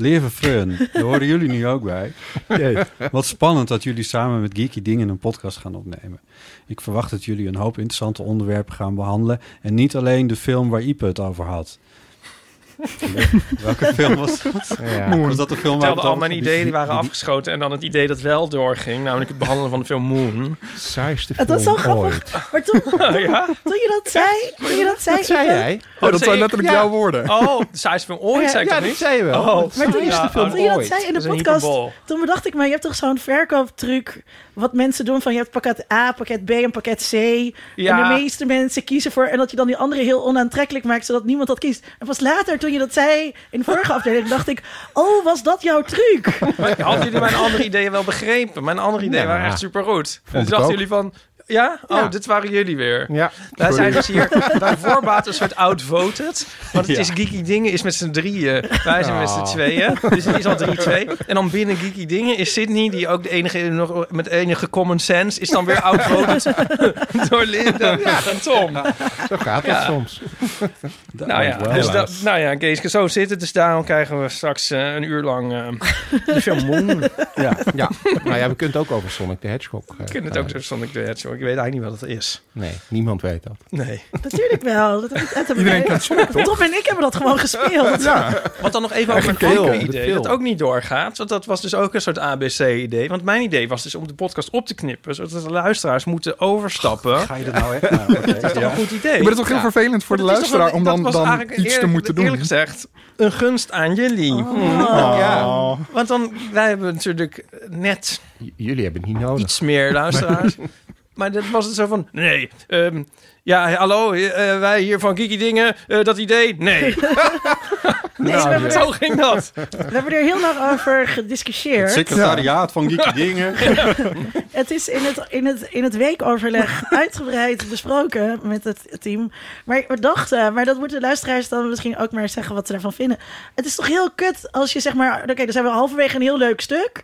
Lieve Frun, daar horen jullie nu ook bij. Wat spannend dat jullie samen met Geeky Dingen een podcast gaan opnemen. Ik verwacht dat jullie een hoop interessante onderwerpen gaan behandelen... en niet alleen de film waar Ipe het over had. Welke film was dat? Ja. Was dat de film waar het al mijn ideeën die waren afgeschoten en dan het idee dat wel doorging, namelijk het behandelen van de film Moon. Saaiste Het was zo film grappig. ooit. Maar toen, ja? toen je dat zei, toen je dat zei, Wat zei jij? Oh, dat zijn letterlijk Ja. jouw woorden. Oh, de saaiste film ooit, zei ik ja, dat niet? zei je wel. Oh. Maar toen, saaiste Ja, film toen je dat zei in de Dat podcast, toen bedacht ik me, je hebt toch zo'n verkooptruc wat mensen doen van je hebt pakket A, pakket B en pakket C. Ja. En de meeste mensen kiezen voor en dat je dan die andere heel onaantrekkelijk maakt zodat niemand dat kiest. En pas later toen je dat zei in de vorige aflevering dacht ik, oh was dat jouw truc? Maar hadden jullie mijn andere ideeën wel begrepen? Mijn andere ideeën Ja. waren echt supergoed. Vond Dus dachten ook. jullie van... Ja? Oh, Ja. dit waren jullie weer. Ja, Wij zijn dus hier bij voorbaat een soort outvoted. Want het Ja. is Geeky Dingen is met z'n drieën. Wij zijn met z'n tweeën. Dus het is al 3-2. En dan binnen Geeky Dingen is Sydney, die ook de enige nog met enige common sense, is dan weer outvoted door Linda en Tom. zo gaat het Ja. soms. Nou ja, dus dat, nou ja, Geeske, zo zit het. Dus daarom krijgen we straks eh, een uur lang eh, de film Moon. Ja, ja. Nou ja, we kunnen het ook over Sonic the Hedgehog. eh, Ik ken het ook zo Sonic the Hedgehog. Ik weet eigenlijk niet wat het is. Nee, niemand weet dat. Nee. Natuurlijk wel. Dat heb ik, dat heb Iedereen kent Sonic, toch? Tom en ik hebben dat gewoon gespeeld. Ja, Want dan nog even over een een ander film, de idee dat ook niet doorgaat. Want dat was dus ook een soort ABC-idee. Want mijn idee was dus om de podcast op te knippen... zodat de luisteraars moeten overstappen. Ga je er nou echt nou, dat is toch Ja. een goed idee? maar het is toch heel Ja. vervelend voor de dat luisteraar wel- om dat dan, dan iets te moeten doen. Eerlijk gezegd, een gunst aan jullie. Oh. Ja. Want dan, wij hebben natuurlijk net J- Jullie hebben het niet nodig. iets meer luisteraars. maar dat was het zo van, nee, ehm, ja, hallo, eh, wij hier van Kiki Dingen, eh, dat idee, nee. Nee, we, hebben Zo ging dat. we hebben er heel lang over Het gediscussieerd. secretariaat van Geeky Dingen. Het is in het, in het, in het weekoverleg uitgebreid besproken met het team. Maar we dachten, maar dat moeten de luisteraars dan misschien ook maar zeggen wat ze daarvan vinden. Het is toch heel kut als je zeg maar, oké, dan zijn we halverwege een heel leuk stuk.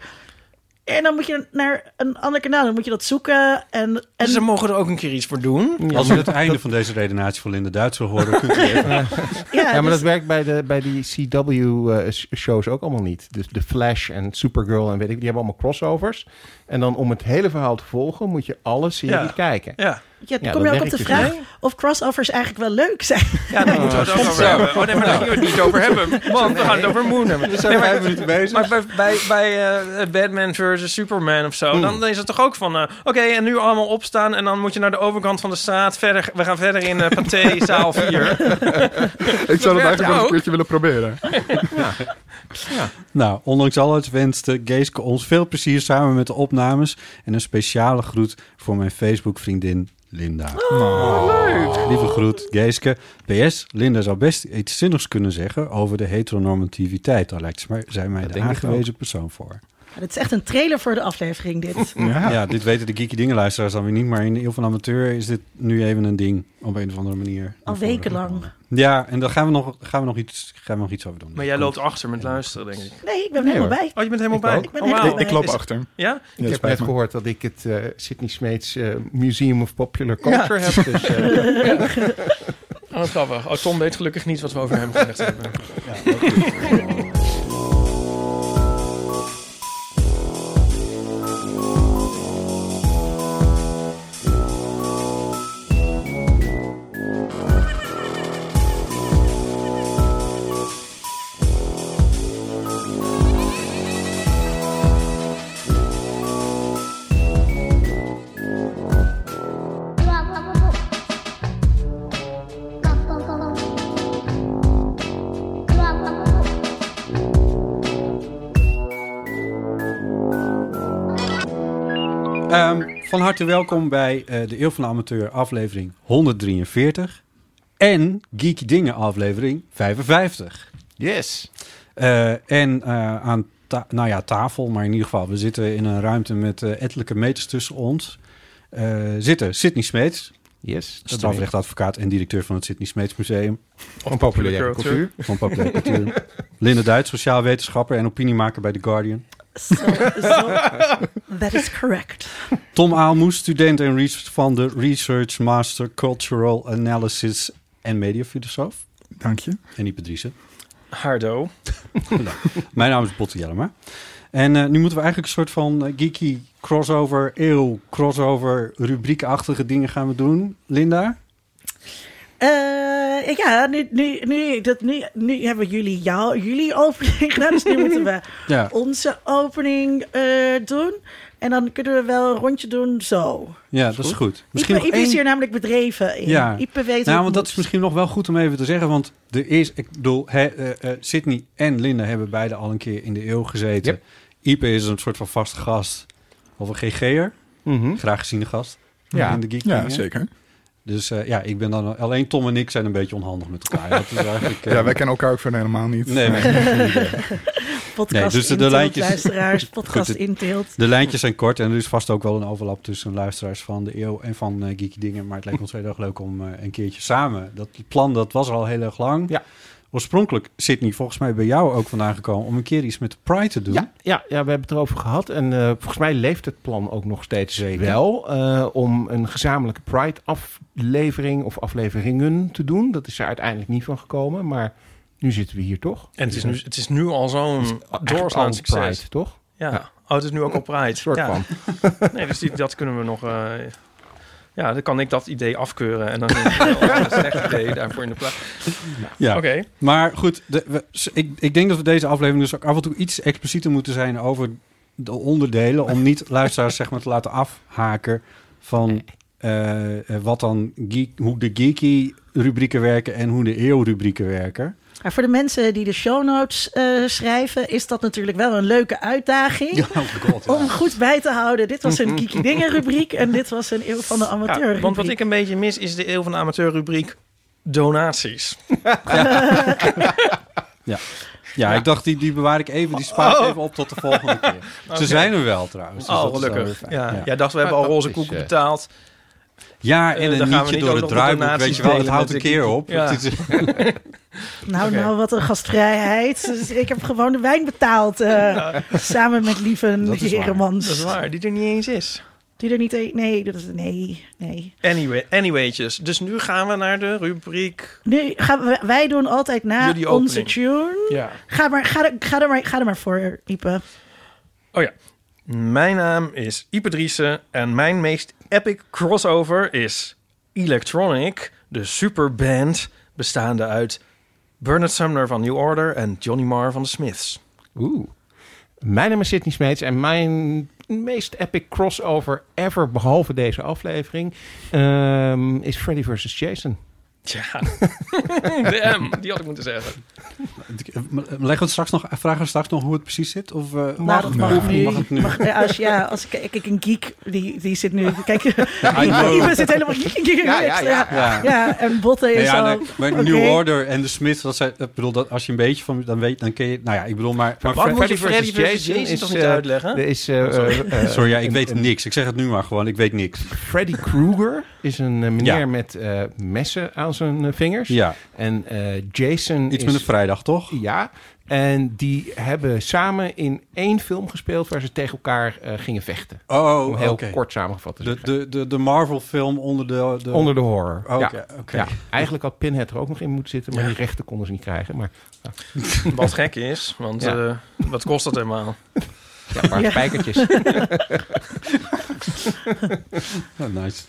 En dan moet je naar een ander kanaal, dan moet je dat zoeken. En, en En ze mogen er ook een keer iets voor doen. Als we het einde van deze redenatie van Linda Duits wil horen, kunt u even... ja, Ja, maar dus- dat werkt bij, de, bij die CW-shows ook allemaal niet. Dus The Flash en Supergirl en weet ik, die hebben allemaal crossovers. En dan om het hele verhaal te volgen, moet je alle series Ja. kijken. Ja, ja, dan Ja, kom je ook op de dus vraag of crossovers eigenlijk wel leuk zijn. ja daar moeten we het ook over hebben. Oh nee, maar daar we het niet over hebben. Want we gaan het over Moon hebben. We zijn vijf minuten bezig. Maar bij, bij, bij eh, Batman versus Superman of zo, dan is het toch ook van... eh, Oké, en nu allemaal opstaan en dan moet je naar de overkant van de straat. Verder, we gaan verder in eh Pathé, zaal 4. Ik zou dat eigenlijk wel een keertje willen proberen. Nou, ondanks al het wenste Geeske ons veel plezier samen met de opnames. En een speciale groet voor mijn Facebook-vriendin Linda. Lieve groet, Geeske. PS, Linda zou best iets zinnigs kunnen zeggen over de heteronormativiteit. Daar lijkt zij mij de denk ik aangewezen persoon voor. Het is echt een trailer voor de aflevering, dit. Ja. dit weten de geeky dingenluisteraars dan weer niet. Maar in de eeuw van amateur is dit nu even een ding. Op een of andere manier. Al wekenlang. Ja, en daar gaan we nog, gaan we nog, iets, gaan we nog iets over doen. Maar jij loopt achter met luisteren, denk ik. Nee, ik ben er helemaal hoor. bij. Oh, je bent helemaal Ik bij. ook. Ik ben Oh, helemaal. Ik, ik loop Is- achter. Ja? Ja, Ik heb spijt net gehoord dat ik het eh, Sydney Smeets eh, Museum of Popular Culture heb. Dus, eh, Oh, grappig. Oh, Tom weet gelukkig niet wat we over hem gezegd hebben. Ehm, van harte welkom bij eh, de Eeuw van de Amateur aflevering 143 en Geeky Dingen aflevering 55. Yes. Eh, en eh, aan nou ja, tafel, maar in ieder geval, we zitten in een ruimte met ettelijke meters tussen ons. Zitten Sidney Smeets, Yes. strafrechtadvocaat en directeur van het Sidney Smeets Museum Van populaire cultuur. van Populaire Cultuur. Linde Duits, sociaal wetenschapper en opiniemaker bij The Guardian. So, so, that is correct. Tom Aalmoes, student en research van de Research Master Cultural Analysis en mediafilosoof. Dank je. En Driessen. Hardo. Mijn naam is Botte Jellema. En eh, nu moeten we eigenlijk een soort van eh, geeky crossover, eeuw crossover, rubriekachtige dingen gaan we doen. Linda? Eh, ja, nu, nu, nu, dat, nu, nu hebben jullie jou, jullie opening gedaan. Dus nu moeten we Ja, onze opening eh, doen. En dan kunnen we wel een rondje doen zo. ja dat is goed. Misschien nog Ipe is één- hier namelijk bedreven in. Ja. Ipe weet Nou, want dat moet. is misschien nog wel goed om even te zeggen. Want er is, ik bedoel, hè, eh, Sydney en Linda hebben beide al een keer in de eeuw gezeten. Yep. Ipe is een soort van vaste gast. Of een GG'er. Mhm. Graag geziene gast. Ja. In de geek Ja, dingen. zeker. Dus eh, ja, ik ben dan alleen Tom en ik zijn een beetje onhandig met elkaar. Dat is eigenlijk. eh, Ja, wij kennen elkaar ook verder helemaal niet. Nee, nee. Podcast Nee, dus de lijntjes- luisteraars, podcast Goed, inteelt. De lijntjes zijn kort en er is vast ook wel een overlap tussen luisteraars van de eeuw en van eh, Geeky Dingen. Maar het lijkt ons heel erg leuk om eh, een keertje samen. Dat plan dat was er al heel erg lang. Ja. Oorspronkelijk, Sydney, volgens mij bij jou ook vandaan gekomen om een keer iets met de Pride te doen. Ja, ja, ja, we hebben het erover gehad. En eh, volgens mij leeft het plan ook nog steeds Zeker. wel. eh, om een gezamenlijke Pride-aflevering of afleveringen te doen. Dat is er uiteindelijk niet van gekomen. Maar nu zitten we hier toch? En het is nu, het is nu al zo'n doorslaand succes. Pride, toch? Ja. Ja. Oh, het is nu ook al Pride. Een soort ja. van. Nee, dus die, dat kunnen we nog... eh, ja, dan kan ik dat idee afkeuren. En dan het wel een slecht idee daarvoor in de plaats. Ja. Oké. Maar goed, de, we- ik, ik denk dat we deze aflevering dus ook af en toe iets explicieter moeten zijn over de onderdelen. Om niet luisteraars zeg maar te laten afhaken van eh, eh, wat dan geek, hoe de geeky rubrieken werken en hoe de eeuw rubrieken werken. Maar voor de mensen die de show notes eh, schrijven, is dat natuurlijk wel een leuke uitdaging. oh god. Om goed bij te houden. Dit was een Kiki Dingen rubriek en dit was een Eeuw van de Amateur Ja, rubriek. want wat ik een beetje mis is de Eeuw van de Amateur rubriek donaties. Ja, ik dacht, die, die bewaar ik even, die spaar ik Oh. even op tot de volgende keer. Ze zijn er wel trouwens. dus Oh, gelukkig. Ja, Ja. Jij dacht, we hebben al roze koeken eh, betaald. Ja, Eh, en dan een gaan we nietje niet door het donaties weet je wel, het houdt een de keer op. Nou, nou, wat een gastvrijheid. Dus ik heb gewoon de wijn betaald. eh, samen met lieve. Heremans. Dat is waar, die er niet eens is. Die er niet... een- Nee, dat is... Nee, nee. Anyway, anywaytjes. Dus nu gaan we naar de rubriek... Nu gaan we, wij doen altijd na onze tune. Ja. Ga, maar, ga, er, ga, er maar, ga er maar voor, Ipe. Oh ja. Mijn naam is Ipe Driessen en mijn meest epic crossover is Electronic, de superband bestaande uit Bernard Sumner van New Order en Johnny Marr van de Smiths. Oeh. Mijn naam is Sidney Smeets en mijn meest epic crossover ever, behalve deze aflevering, ehm, is Freddy vs. Jason. Tja, damn, die had ik moeten zeggen. Leggen we straks nog, vragen we straks nog hoe het precies zit? Of, nou, dat mag, Nee. nu. Mag het nu? Mag- ja, als, ja, als ik, kijk, een geek, die, die zit nu... Kijk, I know. Ipe zit helemaal... Ja, ja, ja. Ja. Ja, en Botte is Nee, ja, al... nee, maar. New Order en de Smiths, dat zijn, ik bedoel, dat als je een beetje van, dan weet, dan ken je, nou ja, ik bedoel, maar, maar Wat moet je Freddy versus. Jason Jason is, toch niet uitleggen? Is, eh, eh, sorry, ja, ik weet niks. Ik zeg het nu maar gewoon, ik weet niks. Freddy Krueger is een meneer Ja. met eh, messen aan zijn eh, vingers. Ja, En eh, Jason iets is... met een vrijdag, toch? Ja, en die hebben samen in één film gespeeld waar ze tegen elkaar eh, gingen vechten. Oh, Om heel kort samengevat te De, zeggen. de, de, de Marvel-film onder de... de... Onder de horror. Oh, ja. Oké, oké. Ja, eigenlijk had Pinhead er ook nog in moeten zitten, maar Ja. die rechten konden ze niet krijgen. Maar Wat gek is, want Ja. eh, wat kost dat helemaal? ja, een paar Ja. spijkertjes. Oh, nice.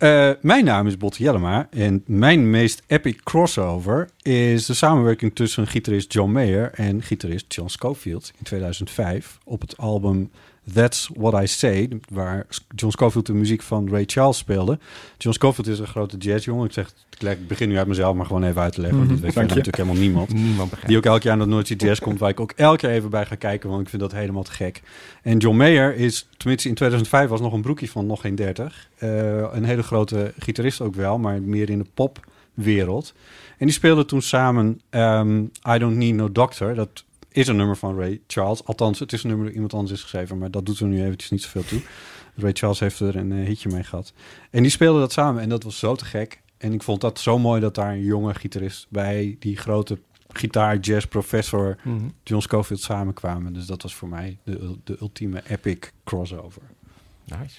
Eh, mijn naam is Botte Jellema en mijn meest epic crossover is de samenwerking tussen gitarist John Mayer en gitarist John Scofield in 2005 op het album That's What I Say, waar John Scofield de muziek van Ray Charles speelde. John Scofield is een grote jazzjongen. Ik zeg, ik begin nu uit mezelf, maar gewoon even uit te leggen, want dit weet Dank verder je. natuurlijk helemaal niemand. Die ook elk jaar naar Noordse Jazz komt, waar ik ook elke keer even bij ga kijken, want ik vind dat helemaal te gek. En John Mayer is, tenminste in 2005 was nog een broekje van nog geen 30. Eh, een hele grote gitarist ook wel, maar meer in de popwereld. En die speelden toen samen ehm, I Don't Need No Doctor. Dat is een nummer van Ray Charles. Althans, het is een nummer dat iemand anders is geschreven, maar dat doet er nu eventjes niet zoveel toe. Ray Charles heeft er een eh, hitje mee gehad. En die speelden dat samen en dat was zo te gek. En ik vond dat zo mooi dat daar een jonge gitarist bij die grote gitaar jazz professor Mhm. John Scofield samenkwamen. Dus dat was voor mij de, de ultieme epic crossover. Nice.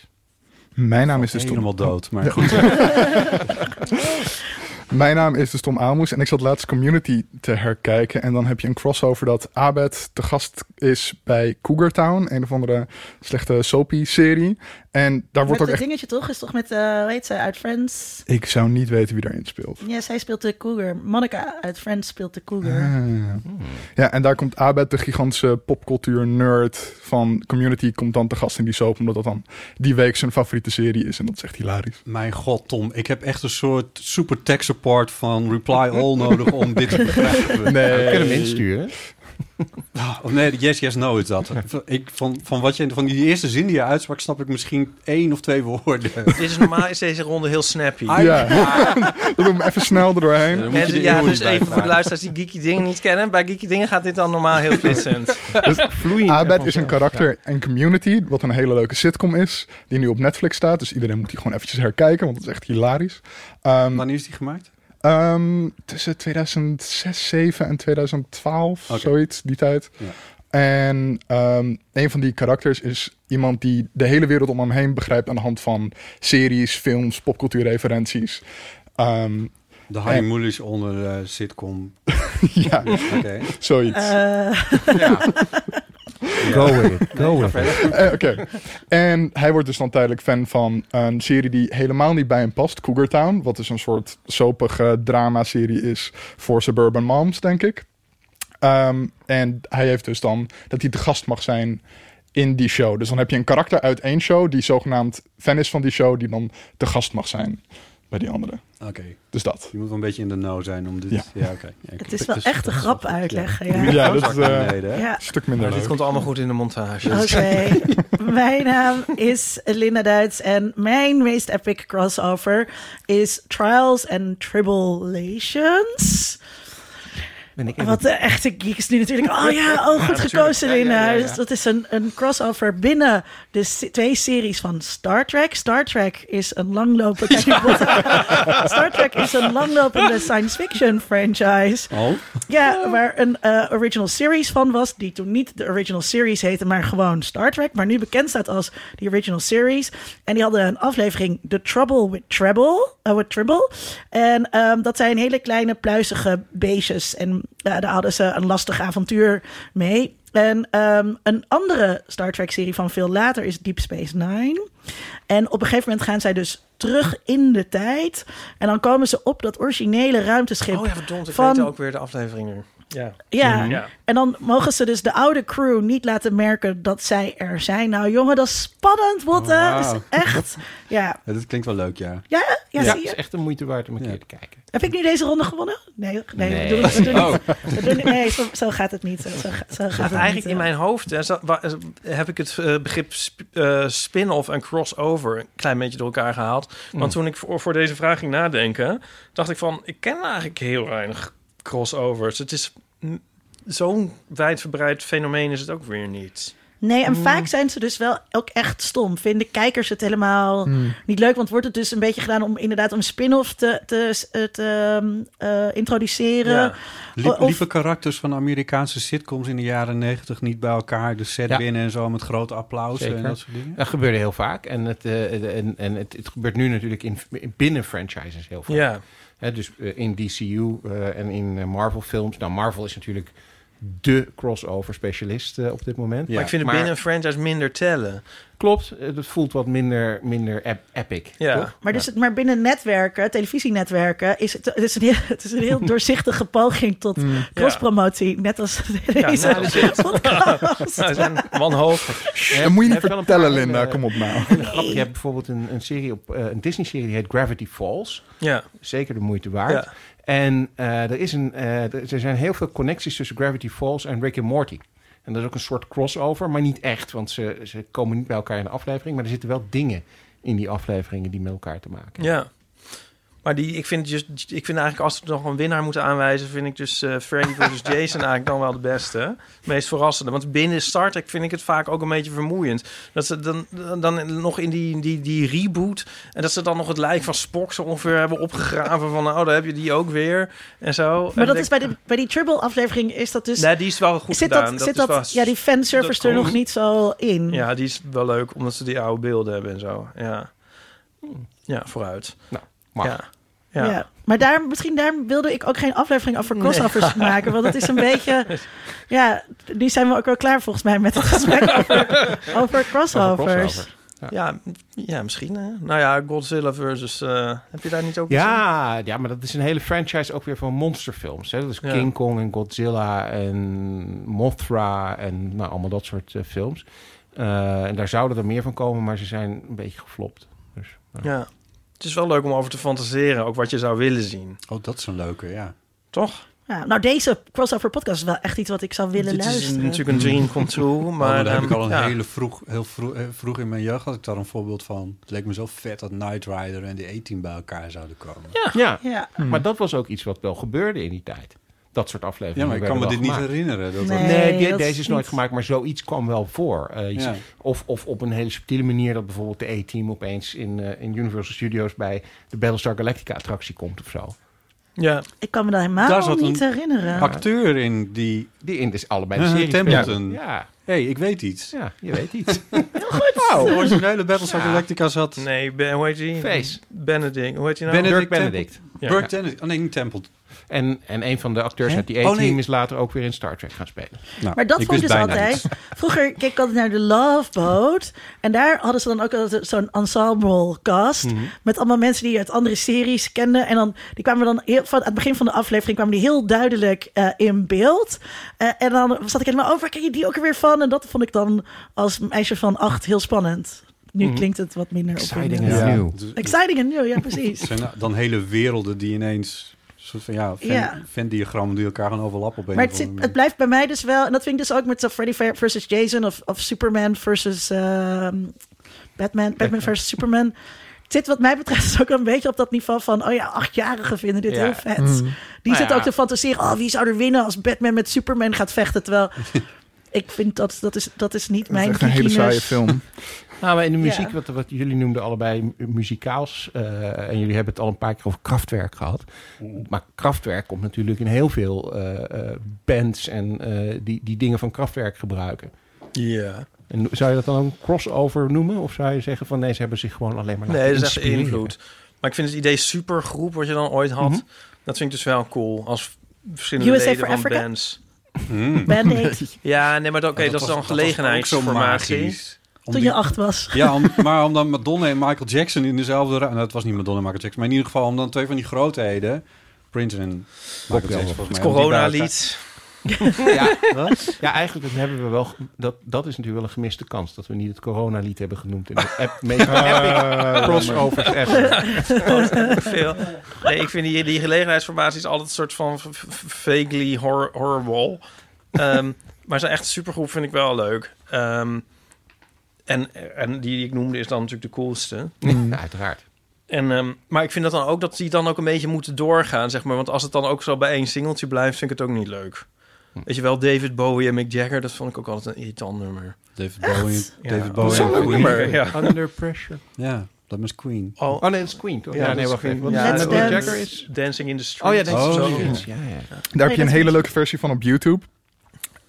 Mijn naam is dus. Helemaal dood, maar goed. Mijn naam is dus Tom Aalmoes en ik zat laatst Community te herkijken. En dan heb je een crossover dat Abed te gast is bij Cougar Town. Een of andere slechte soapy-serie. En daar Met wordt ook het echt... dingetje toch? Is toch met, eh hoe heet ze, uit Friends? Ik zou niet weten wie daarin speelt. Ja, zij speelt de Cougar. Monica uit Friends speelt de Cougar. Ah. Ja, en daar komt Abed, de gigantische popcultuur-nerd van Community, komt dan te gast in die soap. Omdat dat dan die week zijn favoriete serie is. En dat is echt hilarisch. Mijn god, Tom. Ik heb echt een soort super tech support van Reply All nodig om dit te begrijpen. Nee. We kunnen hem insturen. Of nee, yes, yes, no is dat. Ik, van, van, wat je, van die eerste zin die je uitsprak, snap ik misschien één of twee woorden. Dit is normaal is deze ronde heel snappy. Ja, dat doen we even snel er doorheen. En, de ja, dus even voor de luisteraars die Geeky Dingen niet kennen. Bij Geeky Dingen gaat dit dan normaal heel flitsend. Vloeiend. Abed is een karakter in Community, wat een hele leuke sitcom is, die nu op Netflix staat. Dus iedereen moet die gewoon eventjes herkijken, want het is echt hilarisch. Ehm, Wanneer is die gemaakt? Ehm, tussen 2006, 2007 en 2012, Oké. zoiets, die tijd. Ja. En ehm, een van die karakters is iemand die de hele wereld om hem heen begrijpt aan de hand van series, films, popcultuurreferenties. Ehm, De Harry Mulisch onder eh, sitcom. ja, Oké. zoiets. Eh, Go with it. Go with it. Eh, Oké. En hij wordt dus dan tijdelijk fan van een serie die helemaal niet bij hem past. Cougar Town. Wat dus een soort soapige drama-serie is voor suburban moms, denk ik. Ehm, en hij heeft dus dan dat hij te gast mag zijn in die show. Dus dan heb je een karakter uit één show die zogenaamd fan is van die show, die dan te gast mag zijn bij die andere. Oké. Dus dat. Je moet wel een beetje in de know zijn om dit... Ja. Ja, oké. Ja, het is wel echt een grap uitleggen. Ja. Ja, dat is Naar eh, beneden, hè? Ja. een stuk minder Maar dit komt allemaal goed in de montage. Oké, mijn naam is Linda Duits en mijn meest epic crossover is Trials and Tribulations. Ben ik even- Wat de echte geek is nu natuurlijk. Oh ja, oh goed gekozen Ja, ja, ja. Dus dat is een, een crossover binnen de se- twee series van Star Trek. Star Trek is een langlopende... Star Trek is een langlopende science fiction franchise. Oh, Ja, waar een eh, original series van was, die toen niet de original series heette, maar gewoon Star Trek, maar nu bekend staat als de original series. En die hadden een aflevering The Trouble with Treble, eh, with Tribble. En ehm, dat zijn hele kleine pluizige beestjes en daar hadden ze een lastig avontuur mee. En ehm, een andere Star Trek serie van veel later is Deep Space Nine. En op een gegeven moment gaan zij dus terug in de tijd. En dan komen ze op dat originele ruimteschip. Oh ja, verdomd. Ik Van- weet ook weer de aflevering nu. Ja. Ja, Ja. en dan mogen ze dus de oude crew niet laten merken dat zij er zijn. Nou jongen, dat is spannend, Botte. Oh, is echt, ja. ja, dat klinkt wel leuk, ja. Ja, ja, Ja, zie het is je? echt de moeite waard om een Ja. keer te kijken. Heb ik nu deze ronde gewonnen? Nee, nee, Nee. We doen, we doen Oh. niet. We doen niet- nee zo, zo gaat het niet. Zo, zo, ga- zo gaat het Eigenlijk niet, in eh. mijn hoofd hè, zo- wa- eh, heb ik het eh, begrip sp- eh, spin-off en crossover een klein beetje door elkaar gehaald. Want toen ik voor, voor deze vraag ging nadenken, dacht ik van, ik ken eigenlijk heel weinig crossovers. Het is mm, zo'n wijdverbreid fenomeen is het ook weer niet. Nee, Mm. en vaak zijn ze dus wel ook echt stom. Vinden kijkers het helemaal Mm. niet leuk? Want wordt het dus een beetje gedaan om inderdaad een spin-off te, te, te ehm, eh, introduceren? Ja. Liep, Of- liepen karakters van Amerikaanse sitcoms in de jaren negentig niet bij elkaar de set Ja. binnen en zo met grote applaus en dat soort dingen? Dat gebeurde heel vaak. En het, eh, en, en het, het gebeurt nu natuurlijk in, binnen franchises heel vaak. Ja. Hè, dus eh, in DCU eh, en in eh, Marvel films. Nou, Marvel is natuurlijk de crossover specialist eh, op dit moment. Ja. Maar ik vind het Maar- binnen een franchise minder tellen. Klopt, eh, het voelt wat minder, minder ep- epic. Ja. toch? Maar, dus, het- maar binnen netwerken, televisienetwerken, is het, het, is een heel, het is een heel doorzichtige poging tot crosspromotie. Net als deze nou, dat is- podcast. Nou, zijn wanhopig. Dat moet je niet vertellen, Linda. eh, Kom op nou. Grappig, je hebt bijvoorbeeld een, een serie op eh, een Disney-serie die heet Gravity Falls. Ja, Zeker de moeite waard. En eh, er, is een, eh, er zijn heel veel connecties tussen Gravity Falls en Rick and Morty. En dat is ook een soort crossover, maar niet echt, want ze, ze komen niet bij elkaar in de aflevering. Maar er zitten wel dingen in die afleveringen die met elkaar te maken hebben. ja. Maar die, ik, vind just, ik vind eigenlijk als we nog een winnaar moeten aanwijzen... vind ik dus eh Freddy versus Jason eigenlijk dan wel de beste. Het meest verrassende. Want binnen Star Trek vind ik het vaak ook een beetje vermoeiend. Dat ze dan, dan nog in die, die, die reboot... en dat ze dan nog het lijk van Spock zo ongeveer hebben opgegraven... van oh, daar heb je die ook weer en zo. Maar En dat is bij, de, bij die Trouble-aflevering is dat dus... Nee, die is wel goed zit gedaan. dat, zit is dat, wel- ja, die fanservice er dat nog niet zo in. Ja, die is wel leuk, omdat ze die oude beelden hebben en zo. Ja, ja vooruit. Nou, mag. Ja. Ja. Ja. Maar daar, misschien daar wilde ik ook geen aflevering over crossovers maken. Want het is een beetje... Ja, nu zijn we ook wel klaar volgens mij met het gesprek over, over crossovers. crossover. Ja, ja, misschien. Hè? Nou ja, Godzilla versus... eh, heb je daar niet ook gezien? Ja, ja, maar dat is een hele franchise ook weer van monsterfilms. Hè? Dat is Ja. King Kong en Godzilla en Mothra en nou, allemaal dat soort eh, films. Eh, en daar zouden er meer van komen, maar ze zijn een beetje geflopt. Dus. Ja. Het is wel leuk om over te fantaseren, ook wat je zou willen zien. Oh, dat is een leuke, ja. Toch? Ja, nou, deze crossover podcast is wel echt iets wat ik zou willen Dit is luisteren. natuurlijk een dream come true, maar... Maar daar heb ik ehm, al een ja. hele vroeg, heel vroeg, eh, vroeg in mijn jeugd had ik daar een voorbeeld van. Het leek me zo vet dat Knight Rider en die A-Team bij elkaar zouden komen. Ja, Ja. maar dat was ook iets wat wel gebeurde in die tijd. Dat soort Ja, afleveringen. maar ik kan me dit niet herinneren. Dat Nee. Nee, die- dat deze is nooit niet- gemaakt, maar zoiets kwam wel voor. Eh, Ja. of, of op een hele subtiele manier dat bijvoorbeeld de A-Team opeens in, eh, in Universal Studios bij de Battlestar Galactica attractie komt of zo. Ja, Ik kan me dat helemaal Daar zat niet een herinneren. acteur in die... Die in dus allebei de Uh. Templeton. Ja, Hé, hey, ik weet iets. ja, je weet iets. De originele Battlestar Ja. Galactica zat... nee, ben, hoe heet die? Face. Benedict. Hoe heet die nou? Benedict Dirk Benedict. Ja. Burt Tennis. Oh nee, niet Templeton. En, en een van de acteurs Hè? uit die Oh, A-Team nee. is later ook weer in Star Trek gaan spelen. Nou, Maar dat ik vond ik wist dus bijna altijd. Vroeger keek ik altijd naar de Love Boat. En daar hadden ze dan ook altijd zo'n ensemble cast. Mhm. Met allemaal mensen die je uit andere series kenden. En dan, die kwamen dan heel, van, aan het begin van de aflevering kwamen die heel duidelijk eh, in beeld. Eh, en dan zat ik helemaal over, ken je die ook er weer van? En dat vond ik dan als meisje van acht heel spannend. Nu Mhm. klinkt het wat minder Exciting opwindend. en Ja. nieuw. Exciting en nieuw, ja precies. Zijn dan hele werelden die ineens... soort van, ja, fan, Ja. fan-diagrammen die elkaar gaan overlappen op Maar het, zit, het blijft bij mij dus wel... En dat vind ik dus ook met Freddy versus Jason... of, of Superman versus ehm, Batman. Batman versus Superman. Het zit wat mij betreft dus ook een beetje op dat niveau van... oh ja, achtjarigen vinden dit Ja. heel vet. Mm. Die Nou zitten ja. ook te fantaseren... oh, wie zou er winnen als Batman met Superman gaat vechten? Terwijl... Ik vind dat, dat, is, dat is niet Dat is mijn echt een hele saaie film. Nou, maar in de Ja. muziek, wat, wat jullie noemden allebei mu- muzikaals. eh, en jullie hebben het al een paar keer over Kraftwerk gehad. Maar Kraftwerk komt natuurlijk in heel veel eh, eh, bands en eh, die, die dingen van Kraftwerk gebruiken. Ja. En zou je dat dan een crossover noemen? Of zou je zeggen van nee, ze hebben zich gewoon alleen maar laten Nee, dat is echt invloed. Maar ik vind het idee supergroep, wat je dan ooit had... Mhm. dat vind ik dus wel cool. Als verschillende USA leden van Africa? bands. Mm. Band-Aid, Ja, nee, maar dat- oké, dat, is dan was- was ook gelegenheidsinformatie. Om toen die- je acht was. Ja, om, maar om dan Madonna en Michael Jackson in dezelfde... ruimte. Nou, het was niet Madonna en Michael Jackson. Maar in ieder geval om dan twee van die grootheden... Prince en Michael Dylan. Jackson volgens Het mij. corona-lied. Ja, ja, eigenlijk dat hebben we wel. Dat, dat is natuurlijk wel een gemiste kans. Dat we niet het coronalied hebben genoemd. In de app, meest crossovers ever. Veel. Nee, ik vind die, die gelegenheidsformaties altijd een soort van vaguely horror, horrible. Ehm, maar zijn echt supergroep vind ik wel leuk. Ehm, en, en die die ik noemde is dan natuurlijk de coolste. Ja, uiteraard. En, ehm, maar ik vind dat dan ook dat die dan ook een beetje moeten doorgaan, zeg maar. Want als het dan ook zo bij één singeltje blijft, vind ik het ook niet leuk. Weet je wel, David Bowie en Mick Jagger, dat vond ik ook altijd een irritant nummer. David Bowie, Ja. David Bowie Zo'n en leuk Queen. nummer, ja. Under pressure. Ja, dat was Queen. Oh, Oh nee, dat is Queen toch? Ja, nee, is wacht even. Wat is? Mick Dance. Jagger is. Dancing in the Street. Oh ja, deze Oh, is ja. ja, ja. ja. Daar heb je een hele is- leuke versie van op YouTube.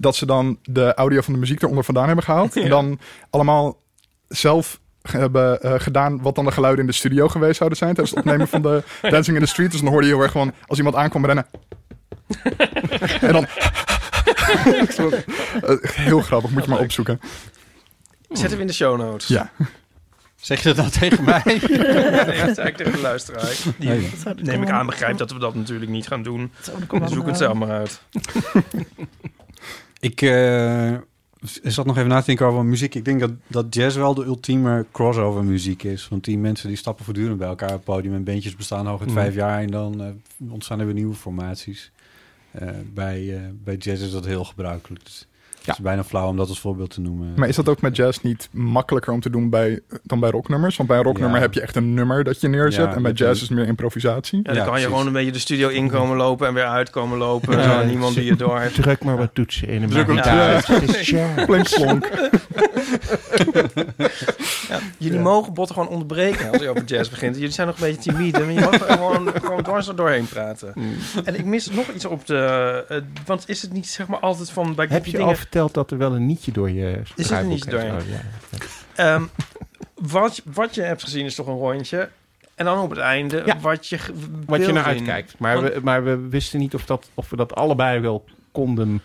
Dat ze dan de audio van de muziek eronder vandaan hebben gehaald. En dan allemaal zelf hebben eh, gedaan wat dan de geluiden in de studio geweest zouden zijn tijdens het opnemen van de Dancing in the Street. Dus dan hoorde je heel erg gewoon als iemand aankwam rennen. en dan eh, heel grappig, moet je maar opzoeken. Zet hem in de show notes. Ja. Zeg je dat nou tegen mij? Nee, dat zei ik tegen de luisteraar. Die, Nee. neem ik aan, begrijpt dat we dat natuurlijk niet gaan doen. Zoek het zelf maar uit. Ik eh, zat nog even na te denken over muziek. Ik denk dat, dat jazz wel de ultieme crossover muziek is. Want die mensen die stappen voortdurend bij elkaar op het podium. En bandjes bestaan hooguit Mm. vijf jaar. En dan eh, ontstaan er weer nieuwe formaties. Eh, bij, bij jazz is dat heel gebruikelijk. Dus het is bijna flauw om dat als voorbeeld te noemen. Maar is dat ook met jazz niet makkelijker om te doen bij, dan bij rocknummers? Want bij een rocknummer Ja. heb je echt een nummer dat je neerzet. Ja, en bij jazz is- het meer improvisatie. Ja, dan Ja, kan je gewoon een beetje de studio inkomen lopen en weer uitkomen lopen. Ja, Zo, en niemand die je door heeft. Druk maar wat toetsen in. en Druk maak hem het is jazz. Ja, jullie mogen botten gewoon onderbreken als je over jazz begint. Jullie zijn nog een beetje timide, maar je mag er gewoon, gewoon dwars er doorheen praten. Mm. En ik mis nog iets op de... eh, want is het niet zeg maar altijd van... Bij Heb je dingen, al verteld dat er wel een nietje door je er een nietje heeft? doorheen? Oh, ja. Ehm, wat, wat je hebt gezien is toch een rondje. En dan op het einde Ja. wat je Wat je naar zien. uitkijkt. Maar, Want- we, maar we wisten niet of, dat, of we dat allebei wel konden